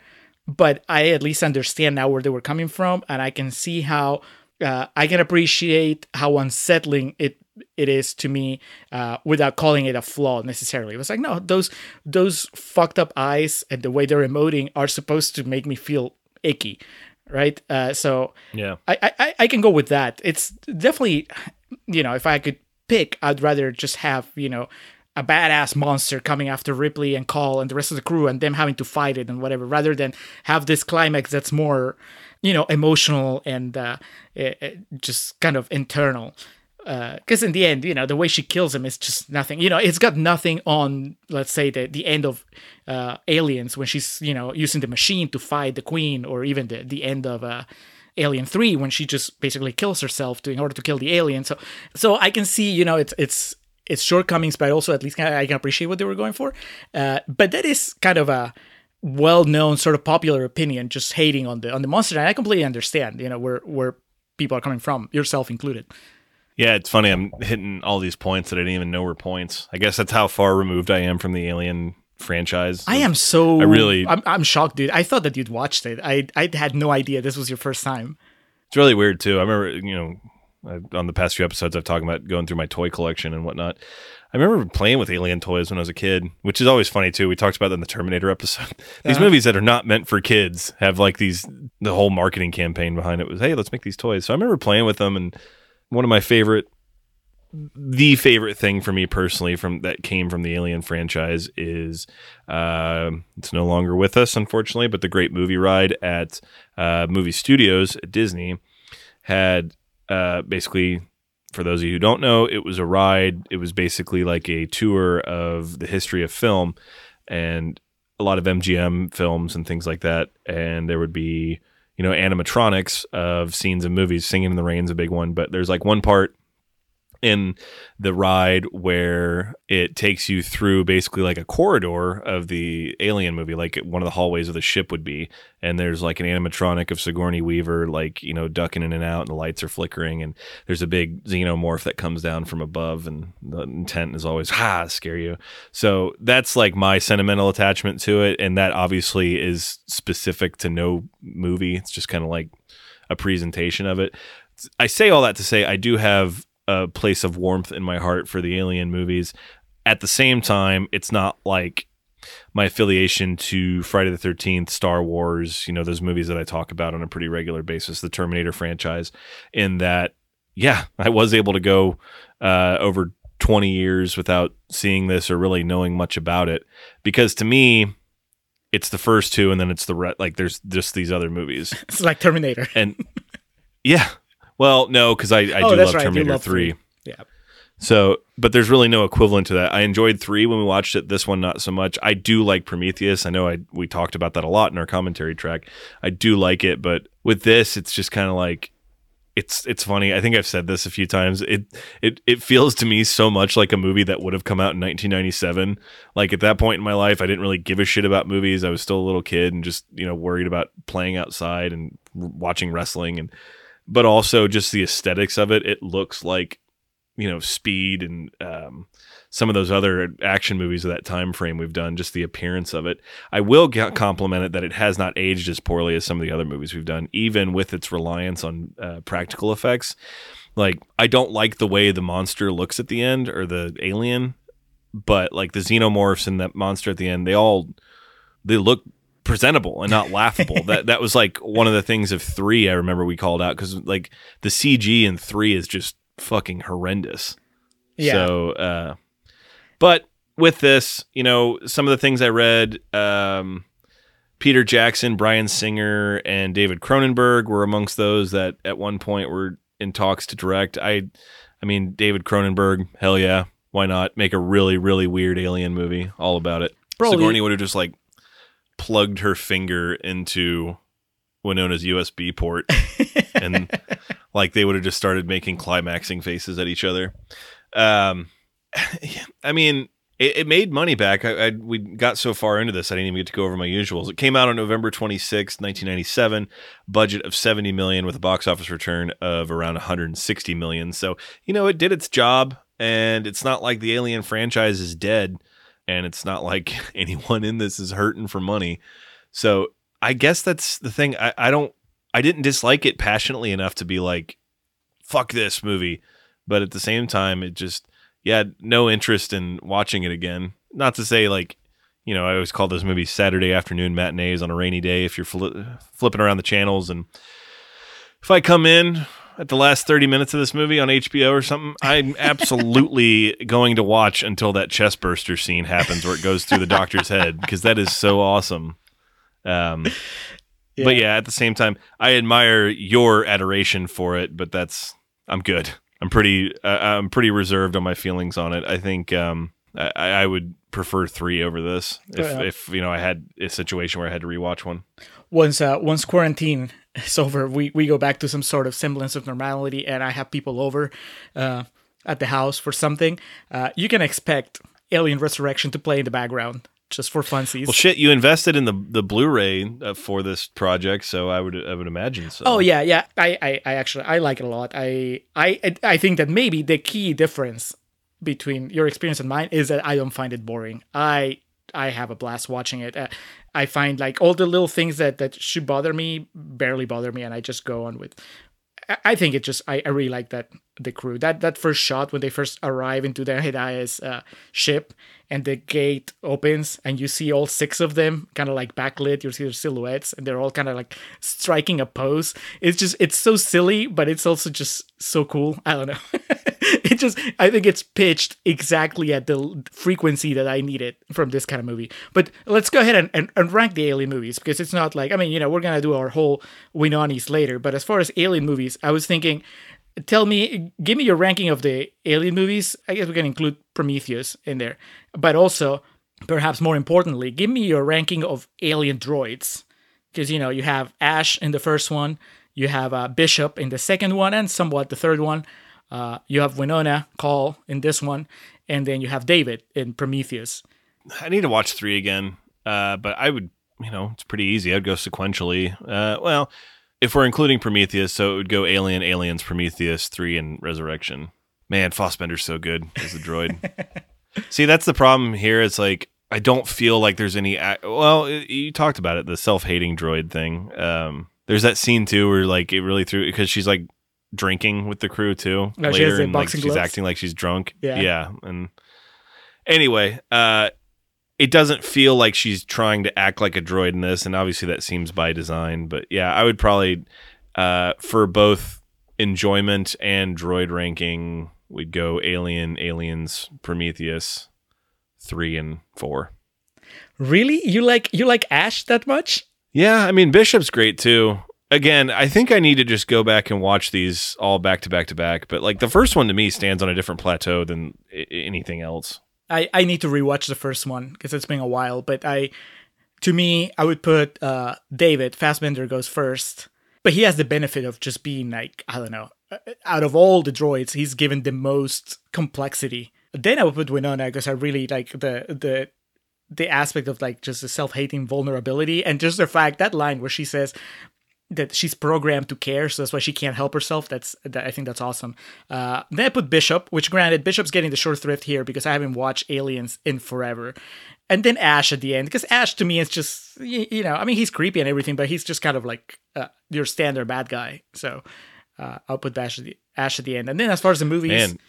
But I at least understand now where they were coming from, and I can see how uh, I can appreciate how unsettling it it is to me uh, without calling it a flaw necessarily. It was like, no, those those fucked up eyes and the way they're emoting are supposed to make me feel icky, right? Uh, so Yeah. I, I I can go with that. It's definitely, you know, if I could pick, I'd rather just have you know a badass monster coming after Ripley and Call and the rest of the crew and them having to fight it and whatever, rather than have this climax that's more, you know, emotional and uh, eh, eh, just kind of internal. Because in the end, you know, the way she kills him is just nothing. You know, it's got nothing on, let's say, the the end of uh, Aliens when she's you know using the machine to fight the Queen, or even the the end of. Uh, Alien Three when she just basically kills herself to in order to kill the alien. So so I can see you know it's it's its shortcomings, but also at least I can appreciate what they were going for. Uh, but that is kind of a well-known sort of popular opinion, just hating on the on the monster, and I completely understand. You know where where people are coming from, yourself included. Yeah, it's funny. I'm hitting all these points that I didn't even know were points. I guess that's how far removed I am from the Alien franchise. I am so. I really- I'm, I'm shocked, dude. I thought that you'd watched it. I I had no idea this was your first time. It's really weird too. I remember, you know, I, on the past few episodes, I've talked about going through my toy collection and whatnot. I remember playing with alien toys when I was a kid, which is always funny too. We talked about that in the Terminator episode. (laughs) these Uh-huh. movies that are not meant for kids have like these. The whole marketing campaign behind it was, "Hey, let's make these toys." So I remember playing with them, and one of my favorite, the favorite thing for me personally from that came from the Alien franchise is, uh, it's no longer with us, unfortunately, but the Great Movie Ride at uh, movie studios at Disney had uh, basically for those of you who don't know it was a ride. It was basically like a tour of the history of film and a lot of mgm films and things like that. And there would be you know animatronics of scenes in movies. Singing in the rain's a big one but there's like one part in the ride where it takes you through basically like a corridor of the alien movie like one of the hallways of the ship would be. And there's like an animatronic of sigourney weaver like you know ducking in and out and the lights are flickering. And there's a big xenomorph that comes down from above and the intent is always ha scare you. So that's like my sentimental attachment to it. And that obviously is specific to no movie. It's just kind of like a presentation of it. I say all that to say i do have a place of warmth in my heart for the alien movies at the same time it's not like my affiliation to Friday the 13th, Star Wars, you know, those movies that I talk about on a pretty regular basis, the Terminator franchise, in that, yeah, I was able to go uh, over 20 years without seeing this or really knowing much about it. Because to me, it's the first two, and then it's the, re- like, there's just these other movies. (laughs) It's like Terminator. And yeah, well, no, because I, I Oh, do love right, Terminator love 3. three. Yeah. So, but there's really no equivalent to that. I enjoyed three when we watched it. This one, not so much. I do like Prometheus. I know I we talked about that a lot in our commentary track. I do like it, but with this, it's just kind of like it's it's funny. I think I've said this a few times. It it it feels to me so much like a movie that would have come out in 1997. Like at that point in my life, I didn't really give a shit about movies. I was still a little kid and just you know worried about playing outside and watching wrestling and but also just the aesthetics of it. It looks like you know speed and um, some of those other action movies of that time frame we've done just the appearance of it i will compliment it that it has not aged as poorly as some of the other movies we've done even with its reliance on uh, practical effects like i don't like the way the monster looks at the end or the alien but like the xenomorphs and that monster at the end they all they look presentable and not laughable. (laughs) That that was like one of the things of three i remember we called out because like the cg in three is just fucking horrendous. Yeah. so uh but with this you know some of the things i read um peter jackson bryan singer and david cronenberg were amongst those that at one point were in talks to direct. I i mean david cronenberg hell yeah. Why not? Make a really really weird alien movie all about it. Bro, sigourney would have just like plugged her finger into winona's usb port (laughs) and like they would have just started making climaxing faces at each other. Um, I mean, it, it made money back. I, I we got so far into this, I didn't even get to go over my usuals. It came out on November twenty sixth, nineteen ninety seven. Budget of seventy million with a box office return of around one hundred and sixty million. So you know, it did its job, and it's not like the Alien franchise is dead, and it's not like (laughs) anyone in this is hurting for money. So I guess that's the thing. I, I don't. I didn't dislike it passionately enough to be like, "Fuck this movie," but at the same time, it just yeah, no interest in watching it again. Not to say like, you know, I always call those movies Saturday afternoon matinees on a rainy day if you're fli flipping around the channels and if I come in at the last 30 minutes of this movie on HBO or something, I'm absolutely (laughs) going to watch until that chest burster scene happens where it goes through the doctor's head because that is so awesome. Um, But yeah, at the same time, I admire your adoration for it, but that's I'm good. I'm pretty uh, I'm pretty reserved on my feelings on it. I think um, I, I would prefer three over this if, Yeah. if you know I had a situation where I had to rewatch one. once uh, once quarantine is over, we, we go back to some sort of semblance of normality, and I have people over uh, at the house for something. Uh, you can expect Alien Resurrection to play in the background. just for funsies. Well, shit, you invested in the the Blu-ray uh, for this project, so I would I would imagine so. Oh yeah, yeah. I, I, I actually I like it a lot. I, I I think that maybe the key difference between your experience and mine is that I don't find it boring. I I have a blast watching it. Uh, I find like all the little things that that should bother me barely bother me, and I just go on with. I- think it just I, I really like that the crew. That that first shot when they first arrive into their Hedaya's uh, ship and the gate opens and you see all six of them kind of like backlit you see their silhouettes and they're all kind of like striking a pose. It's just it's so silly but it's also just so cool. I don't know (laughs) (laughs) it just i think it's pitched exactly at the frequency that i needed from this kind of movie. But let's go ahead and, and, and rank the alien movies because it's not like i mean you know we're gonna do our whole winonis later but as far as alien movies i was thinking tell me give me your ranking of the alien movies. I guess we can include prometheus in there. But also perhaps more importantly give me your ranking of alien droids because you know you have ash in the first one you have uh, bishop in the second one and somewhat the third one uh, you have winona call in this one and then you have david in prometheus I need to watch three again. Uh, but I would, you know, it's pretty easy. I'd go sequentially. Uh, well, if we're including Prometheus, so it would go Alien, Aliens, Prometheus, three, and Resurrection. Man, Fassbender's so good as a droid. (laughs) See, that's the problem here. It's like I don't feel like there's any. ac- Well, you talked about it, the self-hating droid thing. Um, there's that scene too where like it really threw because she's like drinking with the crew too Oh, she has later, and like she's gloves? acting like she's drunk. Yeah. yeah, and anyway, uh, it doesn't feel like she's trying to act like a droid in this, and obviously that seems by design. But yeah, I would probably uh, for both enjoyment and droid ranking, we'd go Alien, Aliens, Prometheus, three and four. really you like you like ash that much Yeah, I mean Bishop's great too. Again, I think I need to just go back and watch these all back to back to back. But like the first one to me stands on a different plateau than I- anything else. I, I need to rewatch the first one because it's been a while. But I, to me, I would put uh, David Fassbender goes first, but he has the benefit of just being like I don't know, uh, out of all the droids, he's given the most complexity. Then I would put Winona because I really like the the the aspect of like just the self hating vulnerability and just the fact that line where she says that she's programmed to care, so that's why she can't help herself. That's that, I think that's awesome. Uh, then I put Bishop, which granted Bishop's getting the short thrift here because I haven't watched Aliens in forever, and then Ash at the end because Ash to me is just you, you know I mean he's creepy and everything, but he's just kind of like uh, your standard bad guy. So uh, I'll put Ash at the Ash at the end, and then as far as the movies, Man,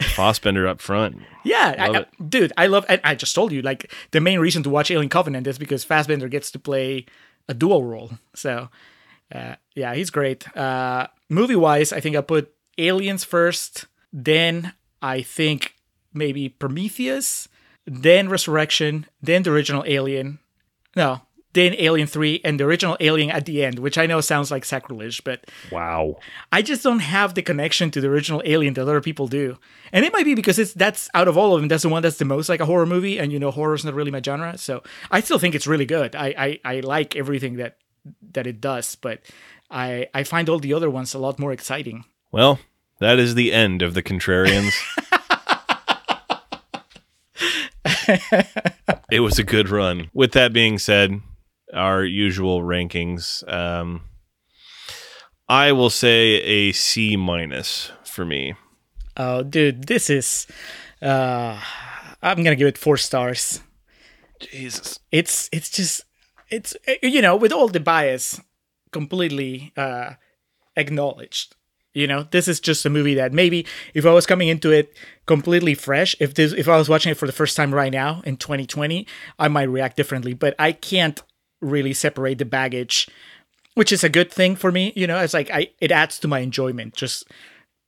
Fassbender up front. (laughs) yeah, I, I- dude, I love. I, I just told you, like the main reason to watch Alien Covenant is because Fassbender gets to play a dual role. So, uh, yeah, he's great. Uh, movie wise, I think I put Aliens first, then I think maybe Prometheus, then Resurrection, then the original Alien. No, then Alien Three, and the original Alien at the end, which I know sounds like sacrilege, but Wow. I just don't have the connection to the original Alien that other people do. And it might be because it's that's out of all of them, that's the one that's the most like a horror movie, and you know horror's not really my genre. So I still think it's really good. I I, I like everything that that it does, but I I find all the other ones a lot more exciting. Well, that is the end of the Contrarians. (laughs) it was a good run. With that being said, our usual rankings. Um, I will say a C minus for me. Oh, dude, this is uh I'm gonna give it four stars. Jesus. it's it's just it's eh, you know with all the bias completely uh acknowledged. You know this is just a movie that maybe if i was coming into it completely fresh if this if i was watching it for the first time right now in 2020 i might react differently but i can't really separate the baggage which is a good thing for me you know it's like i it adds to my enjoyment. Just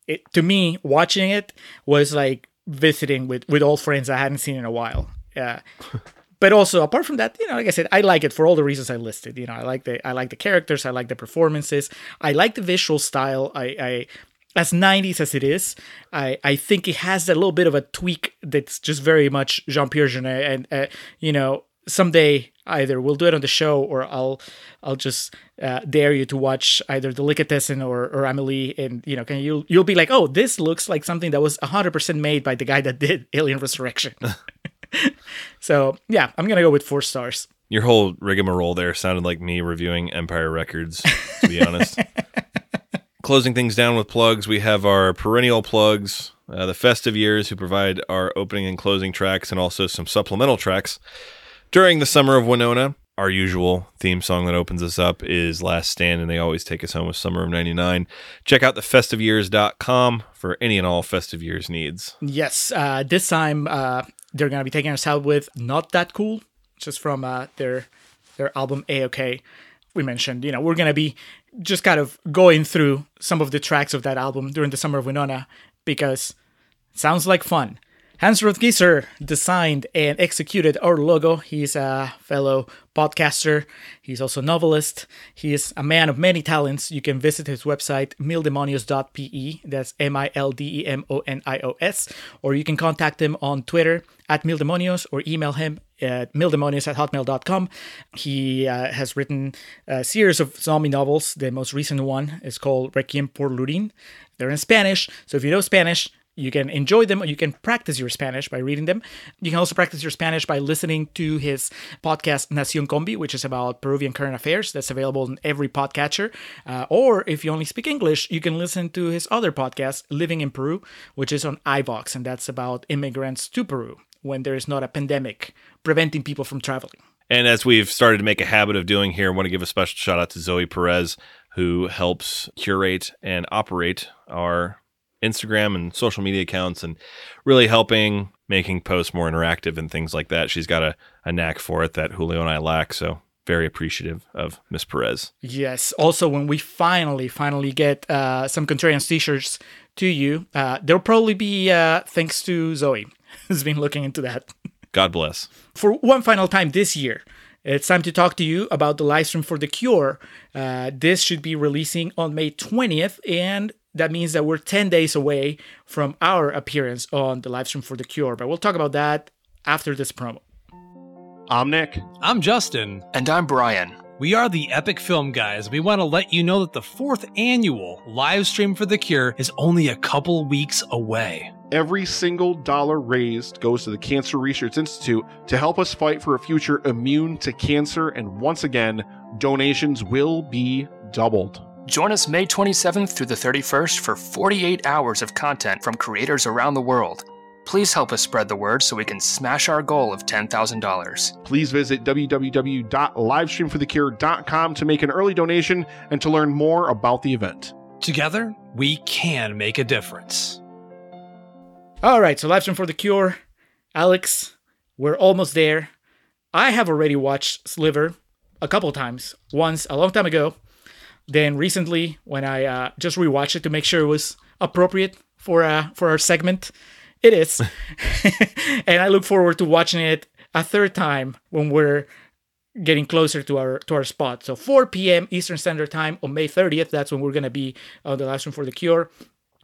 it to me watching it was like visiting with with old friends i hadn't seen in a while. Uh, (laughs) but also apart from that, you know, like I said, I like it for all the reasons I listed. You know, I like the I like the characters, I like the performances, I like the visual style. I, I as 90s as it is, I, I think it has that little bit of a tweak that's just very much Jean Pierre Jeunet. And uh, you know, someday either we'll do it on the show or I'll I'll just uh, dare you to watch either Delicatessen or or Amelie, and you know, can you you'll be like, oh, this looks like something that was 100% made by the guy that did Alien Resurrection. (laughs) (laughs) so yeah, I'm gonna go with four stars. Your whole rigmarole there sounded like me reviewing Empire Records, to be honest. (laughs) Closing things down with plugs, we have our perennial plugs, uh, the festive years, who provide our opening and closing tracks and also some supplemental tracks. During the summer of Winona, our usual theme song that opens us up is Last Stand, and they always take us home with Summer of 99. Check out thefestiveyears.com for any and all festive years needs. Yes, uh, this time uh, they're gonna be taking us out with "Not That Cool," just from uh, their their album "A-OK." We mentioned, you know, we're gonna be just kind of going through some of the tracks of that album during the summer of Winona because sounds like fun. Hans Rothgiesser designed and executed our logo. He's a fellow podcaster. He's also a novelist. He is a man of many talents. You can visit his website, mildemonios.pe. That's M I L D E M O N I O S. Or you can contact him on Twitter at mildemonios or email him at mildemonios at hotmail.com. He uh, has written a series of zombie novels. The most recent one is called Requiem por Lurin. They're in Spanish, so if you know Spanish, you can enjoy them or you can practice your Spanish by reading them. You can also practice your Spanish by listening to his podcast Nacion Combi, which is about Peruvian current affairs. That's available in every podcatcher. Uh, or if you only speak English, you can listen to his other podcast, Living in Peru, which is on iVoox, and that's about immigrants to Peru when there is not a pandemic preventing people from traveling. And as we've started to make a habit of doing here, I want to give a special shout out to Zoe Perez, who helps curate and operate our Instagram and social media accounts and really helping making posts more interactive and things like that. She's got a, a knack for it that Julio and I lack. So very appreciative of Miss Perez. Yes. Also, when we finally, finally get uh, some Contrarians t-shirts to you, uh, there'll probably be uh, thanks to Zoe, (laughs) who's been looking into that. God bless. For one final time this year, it's time to talk to you about the live stream for The Cure. Uh, this should be releasing on May 20th, and that means that we're 10 days away from our appearance on the live stream for The Cure. But we'll talk about that after this promo. I'm Nick. I'm Justin. And I'm Brian. We are the Epic Film Guys. We want to let you know that the fourth annual live stream for The Cure is only a couple weeks away. Every single dollar raised goes to the Cancer Research Institute to help us fight for a future immune to cancer. And once again, donations will be doubled. Join us May 27th through the 31st for 48 hours of content from creators around the world. Please help us spread the word so we can smash our goal of $10,000. Please visit www.livestreamforthecure.com to make an early donation and to learn more about the event. Together, we can make a difference. All right, so Livestream for the cure. Alex, we're almost there. I have already watched Sliver a couple times. Once a long time ago, then recently when I uh, just rewatched it to make sure it was appropriate for uh, for our segment, it is, (laughs) (laughs) and I look forward to watching it a third time when we're getting closer to our to our spot. So 4 p.m. Eastern Standard Time on May 30th. That's when we're gonna be on the last stream for the Cure.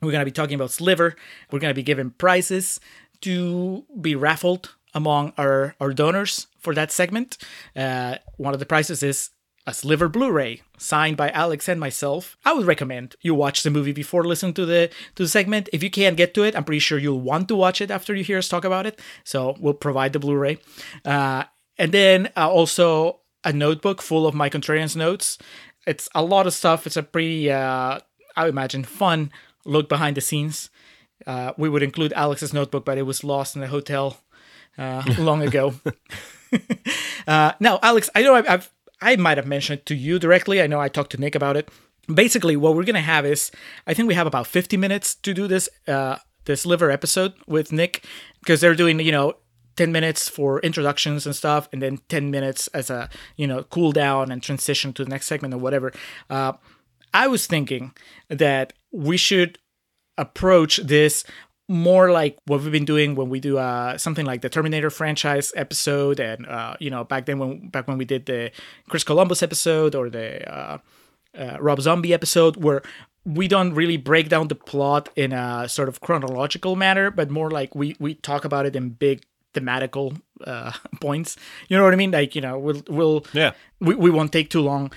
We're gonna be talking about Sliver. We're gonna be giving prizes to be raffled among our our donors for that segment. Uh, one of the prizes is a Sliver Blu-ray signed by Alex and myself. I would recommend you watch the movie before listening to the to the segment. If you can't get to it, I'm pretty sure you'll want to watch it after you hear us talk about it. So we'll provide the Blu-ray, uh, and then uh, also a notebook full of my contrarians notes. It's a lot of stuff. It's a pretty, uh, I imagine, fun look behind the scenes. Uh, we would include Alex's notebook, but it was lost in a hotel uh, long ago. (laughs) Uh, now, Alex, I know I've, I've I might have mentioned it to you directly. I know I talked to Nick about it. Basically, what we're gonna have is I think we have about 50 minutes to do this uh, this Sliver episode with Nick because they're doing you know 10 minutes for introductions and stuff, and then 10 minutes as a you know cool down and transition to the next segment or whatever. Uh, I was thinking that we should approach this more like what we've been doing when we do uh, something like the Terminator franchise episode, and uh, you know back then when back when we did the Chris Columbus episode or the uh, uh, Rob Zombie episode, where we don't really break down the plot in a sort of chronological manner, but more like we we talk about it in big thematical uh, (laughs) points. You know what I mean? Like you know we'll we'll Yeah. we, we won't take too long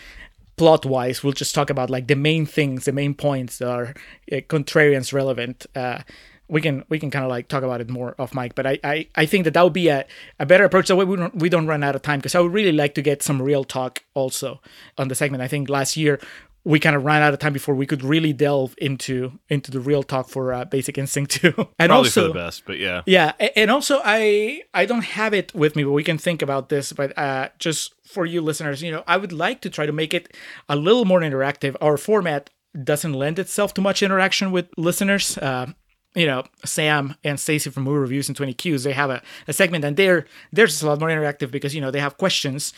plot wise we'll just talk about like the main things the main points that are uh, contrarians relevant uh, we can we can kind of like talk about it more off mic. But I, I, I think that that would be a, a better approach. That way we don't we don't run out of time because I would really like to get some real talk also on the segment. I think last year we kind of ran out of time before we could really delve into into the real talk for uh, Basic Instinct 2. (laughs) and Probably also for the best, but yeah. yeah, and also I I don't have it with me, but we can think about this. But uh, just for you listeners, you know, I would like to try to make it a little more interactive. Our format doesn't lend itself to much interaction with listeners. Uh, you know, Sam and Stacy from Movie Reviews and 20 Qs, they have a, a segment and they're theirs a lot more interactive because, you know, they have questions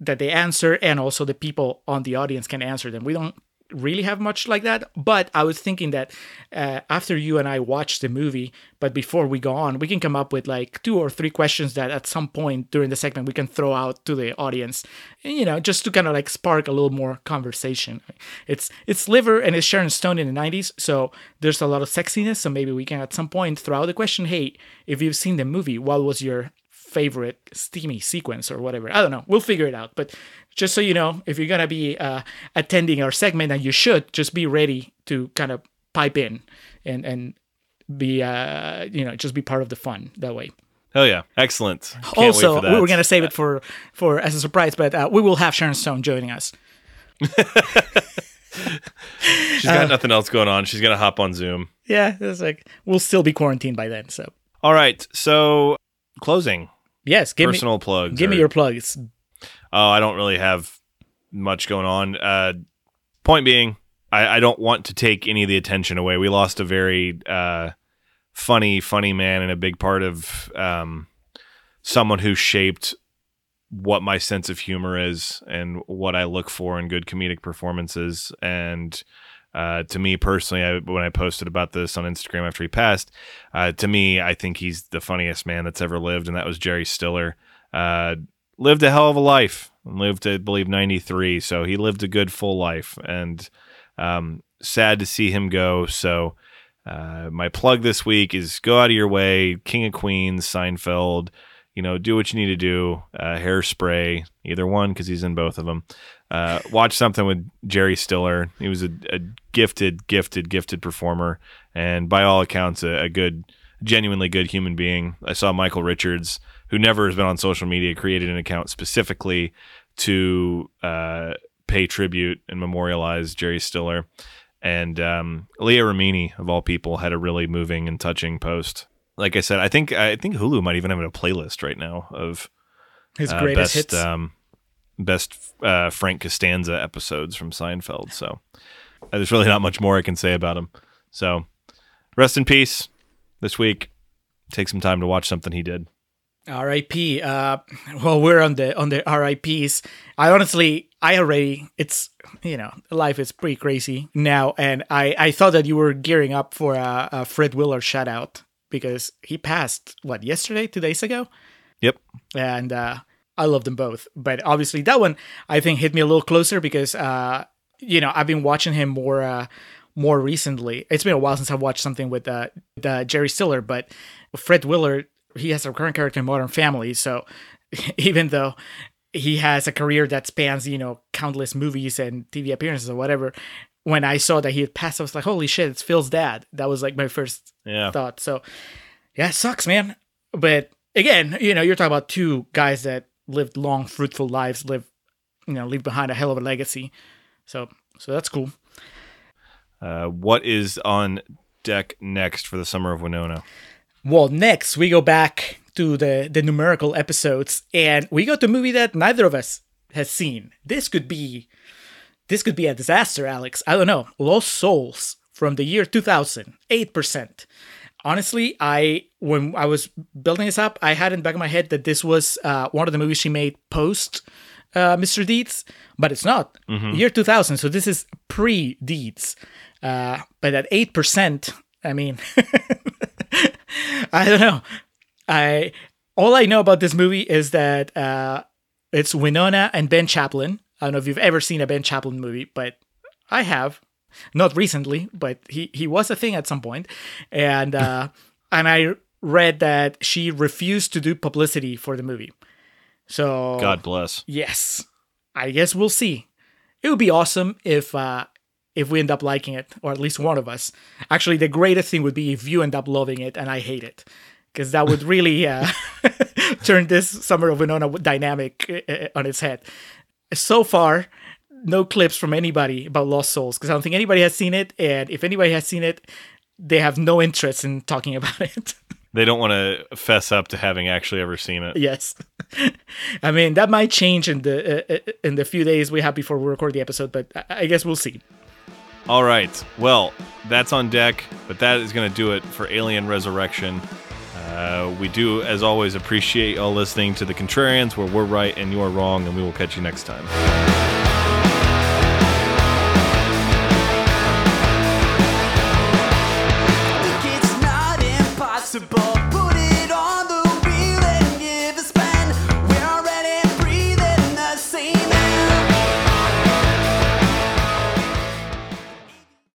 that they answer and also the people on the audience can answer them. We don't really have much like that, but I was thinking that uh, after you and I watch the movie, but before we go on, we can come up with like two or three questions that at some point during the segment we can throw out to the audience, you know, just to kind of like spark a little more conversation. It's it's Sliver and it's Sharon Stone in the 90s, so there's a lot of sexiness. So maybe we can at some point throw out the question, hey, if you've seen the movie, what was your favorite steamy sequence or whatever. I don't know. We'll figure it out. But just so you know, if you're gonna be uh, attending our segment, and you should, just be ready to kind of pipe in and and be uh, you know just be part of the fun that way. Hell yeah, excellent. Can't also, wait for we were gonna save it (laughs) for for as a surprise, but uh, we will have Sharon Stone joining us. (laughs) She's got nothing else going on. She's gonna hop on Zoom. Yeah, it's like we'll still be quarantined by then. So All right, so closing yes, give personal me plugs. give me your plugs. Oh, I don't really have much going on. Uh, point being, I, I don't want to take any of the attention away. We lost a very uh, funny, funny man and a big part of um, someone who shaped what my sense of humor is and what I look for in good comedic performances. And uh, to me personally, I, when I posted about this on Instagram after he passed, uh, to me, I think he's the funniest man that's ever lived, and that was Jerry Stiller. Uh, lived a hell of a life. And lived, I believe, 93. So he lived a good full life. And um, sad to see him go. So uh, my plug this week is go out of your way. King of Queens, Seinfeld. You know, do what you need to do. Uh, hairspray, either one, because he's in both of them. Uh, watch something with Jerry Stiller. He was a, a gifted, gifted, gifted performer, and by all accounts, a, a good, genuinely good human being. I saw Michael Richards, who never has been on social media, created an account specifically to uh, pay tribute and memorialize Jerry Stiller. And um, Leah Remini, of all people, had a really moving and touching post. Like I said, I think I think Hulu might even have a playlist right now of His uh, greatest best, hits. Um, best uh, Frank Costanza episodes from Seinfeld. So uh, there's really not much more I can say about him. So rest in peace this week. Take some time to watch something he did. R.I.P. Uh, well, we're on the on the R.I.P.s. I honestly, I already, it's you know, life is pretty crazy now, and I I thought that you were gearing up for a, a Fred Willard shout out because he passed what yesterday, two days ago, Yep. and uh, I love them both. But obviously, that one I think hit me a little closer because uh, you know I've been watching him more uh, more recently. It's been a while since I've watched something with uh, the Jerry Stiller, but Fred Willard he has a recurrent character in Modern Family, so (laughs) even though he has a career that spans you know countless movies and TV appearances or whatever. When I saw that he had passed, I was like, "Holy shit! It's Phil's dad." That was like my first Yeah. thought. So, yeah, it sucks, man. But again, you know, you're talking about two guys that lived long, fruitful lives, live, you know, leave behind a hell of a legacy. So, so that's cool. Uh, what is on deck next for the summer of Winona? Well, next we go back to the the numerical episodes, and we go to a movie that neither of us has seen. This could be, this could be a disaster, Alex. I don't know. Lost Souls from the year 2000, eight percent. Honestly, I when I was building this up, I had in the back of my head that this was uh, one of the movies she made post uh, Mr. Deeds, but it's not. Year 2000, so this is pre Deeds. Uh, but at eight percent, I mean, (laughs) (laughs) I don't know. I all I know about this movie is that uh, it's Winona and Ben Chaplin. I don't know if you've ever seen a Ben Chaplin movie, but I have. Not recently, but he he was a thing at some point, and uh, (laughs) and I read that she refused to do publicity for the movie. So God bless. Yes. I guess we'll see. It would be awesome if uh if we end up liking it, or at least one of us. Actually, the greatest thing would be if you end up loving it and I hate it, because that would really (laughs) uh, (laughs) turn this Summer of Winona dynamic uh, on its head. So far, no clips from anybody about Lost Souls, because I don't think anybody has seen it, and if anybody has seen it, they have no interest in talking (laughs) about it. They don't want to fess up to having actually ever seen it. yes, I mean that might change in the uh, in the few days we have before we record the episode, but I guess we'll see. All right. Well, that's on deck, but that is going to do it for Alien Resurrection. Uh, we do, as always, appreciate y'all listening to the Contrarians, where we're right and you're wrong, and we will catch you next time.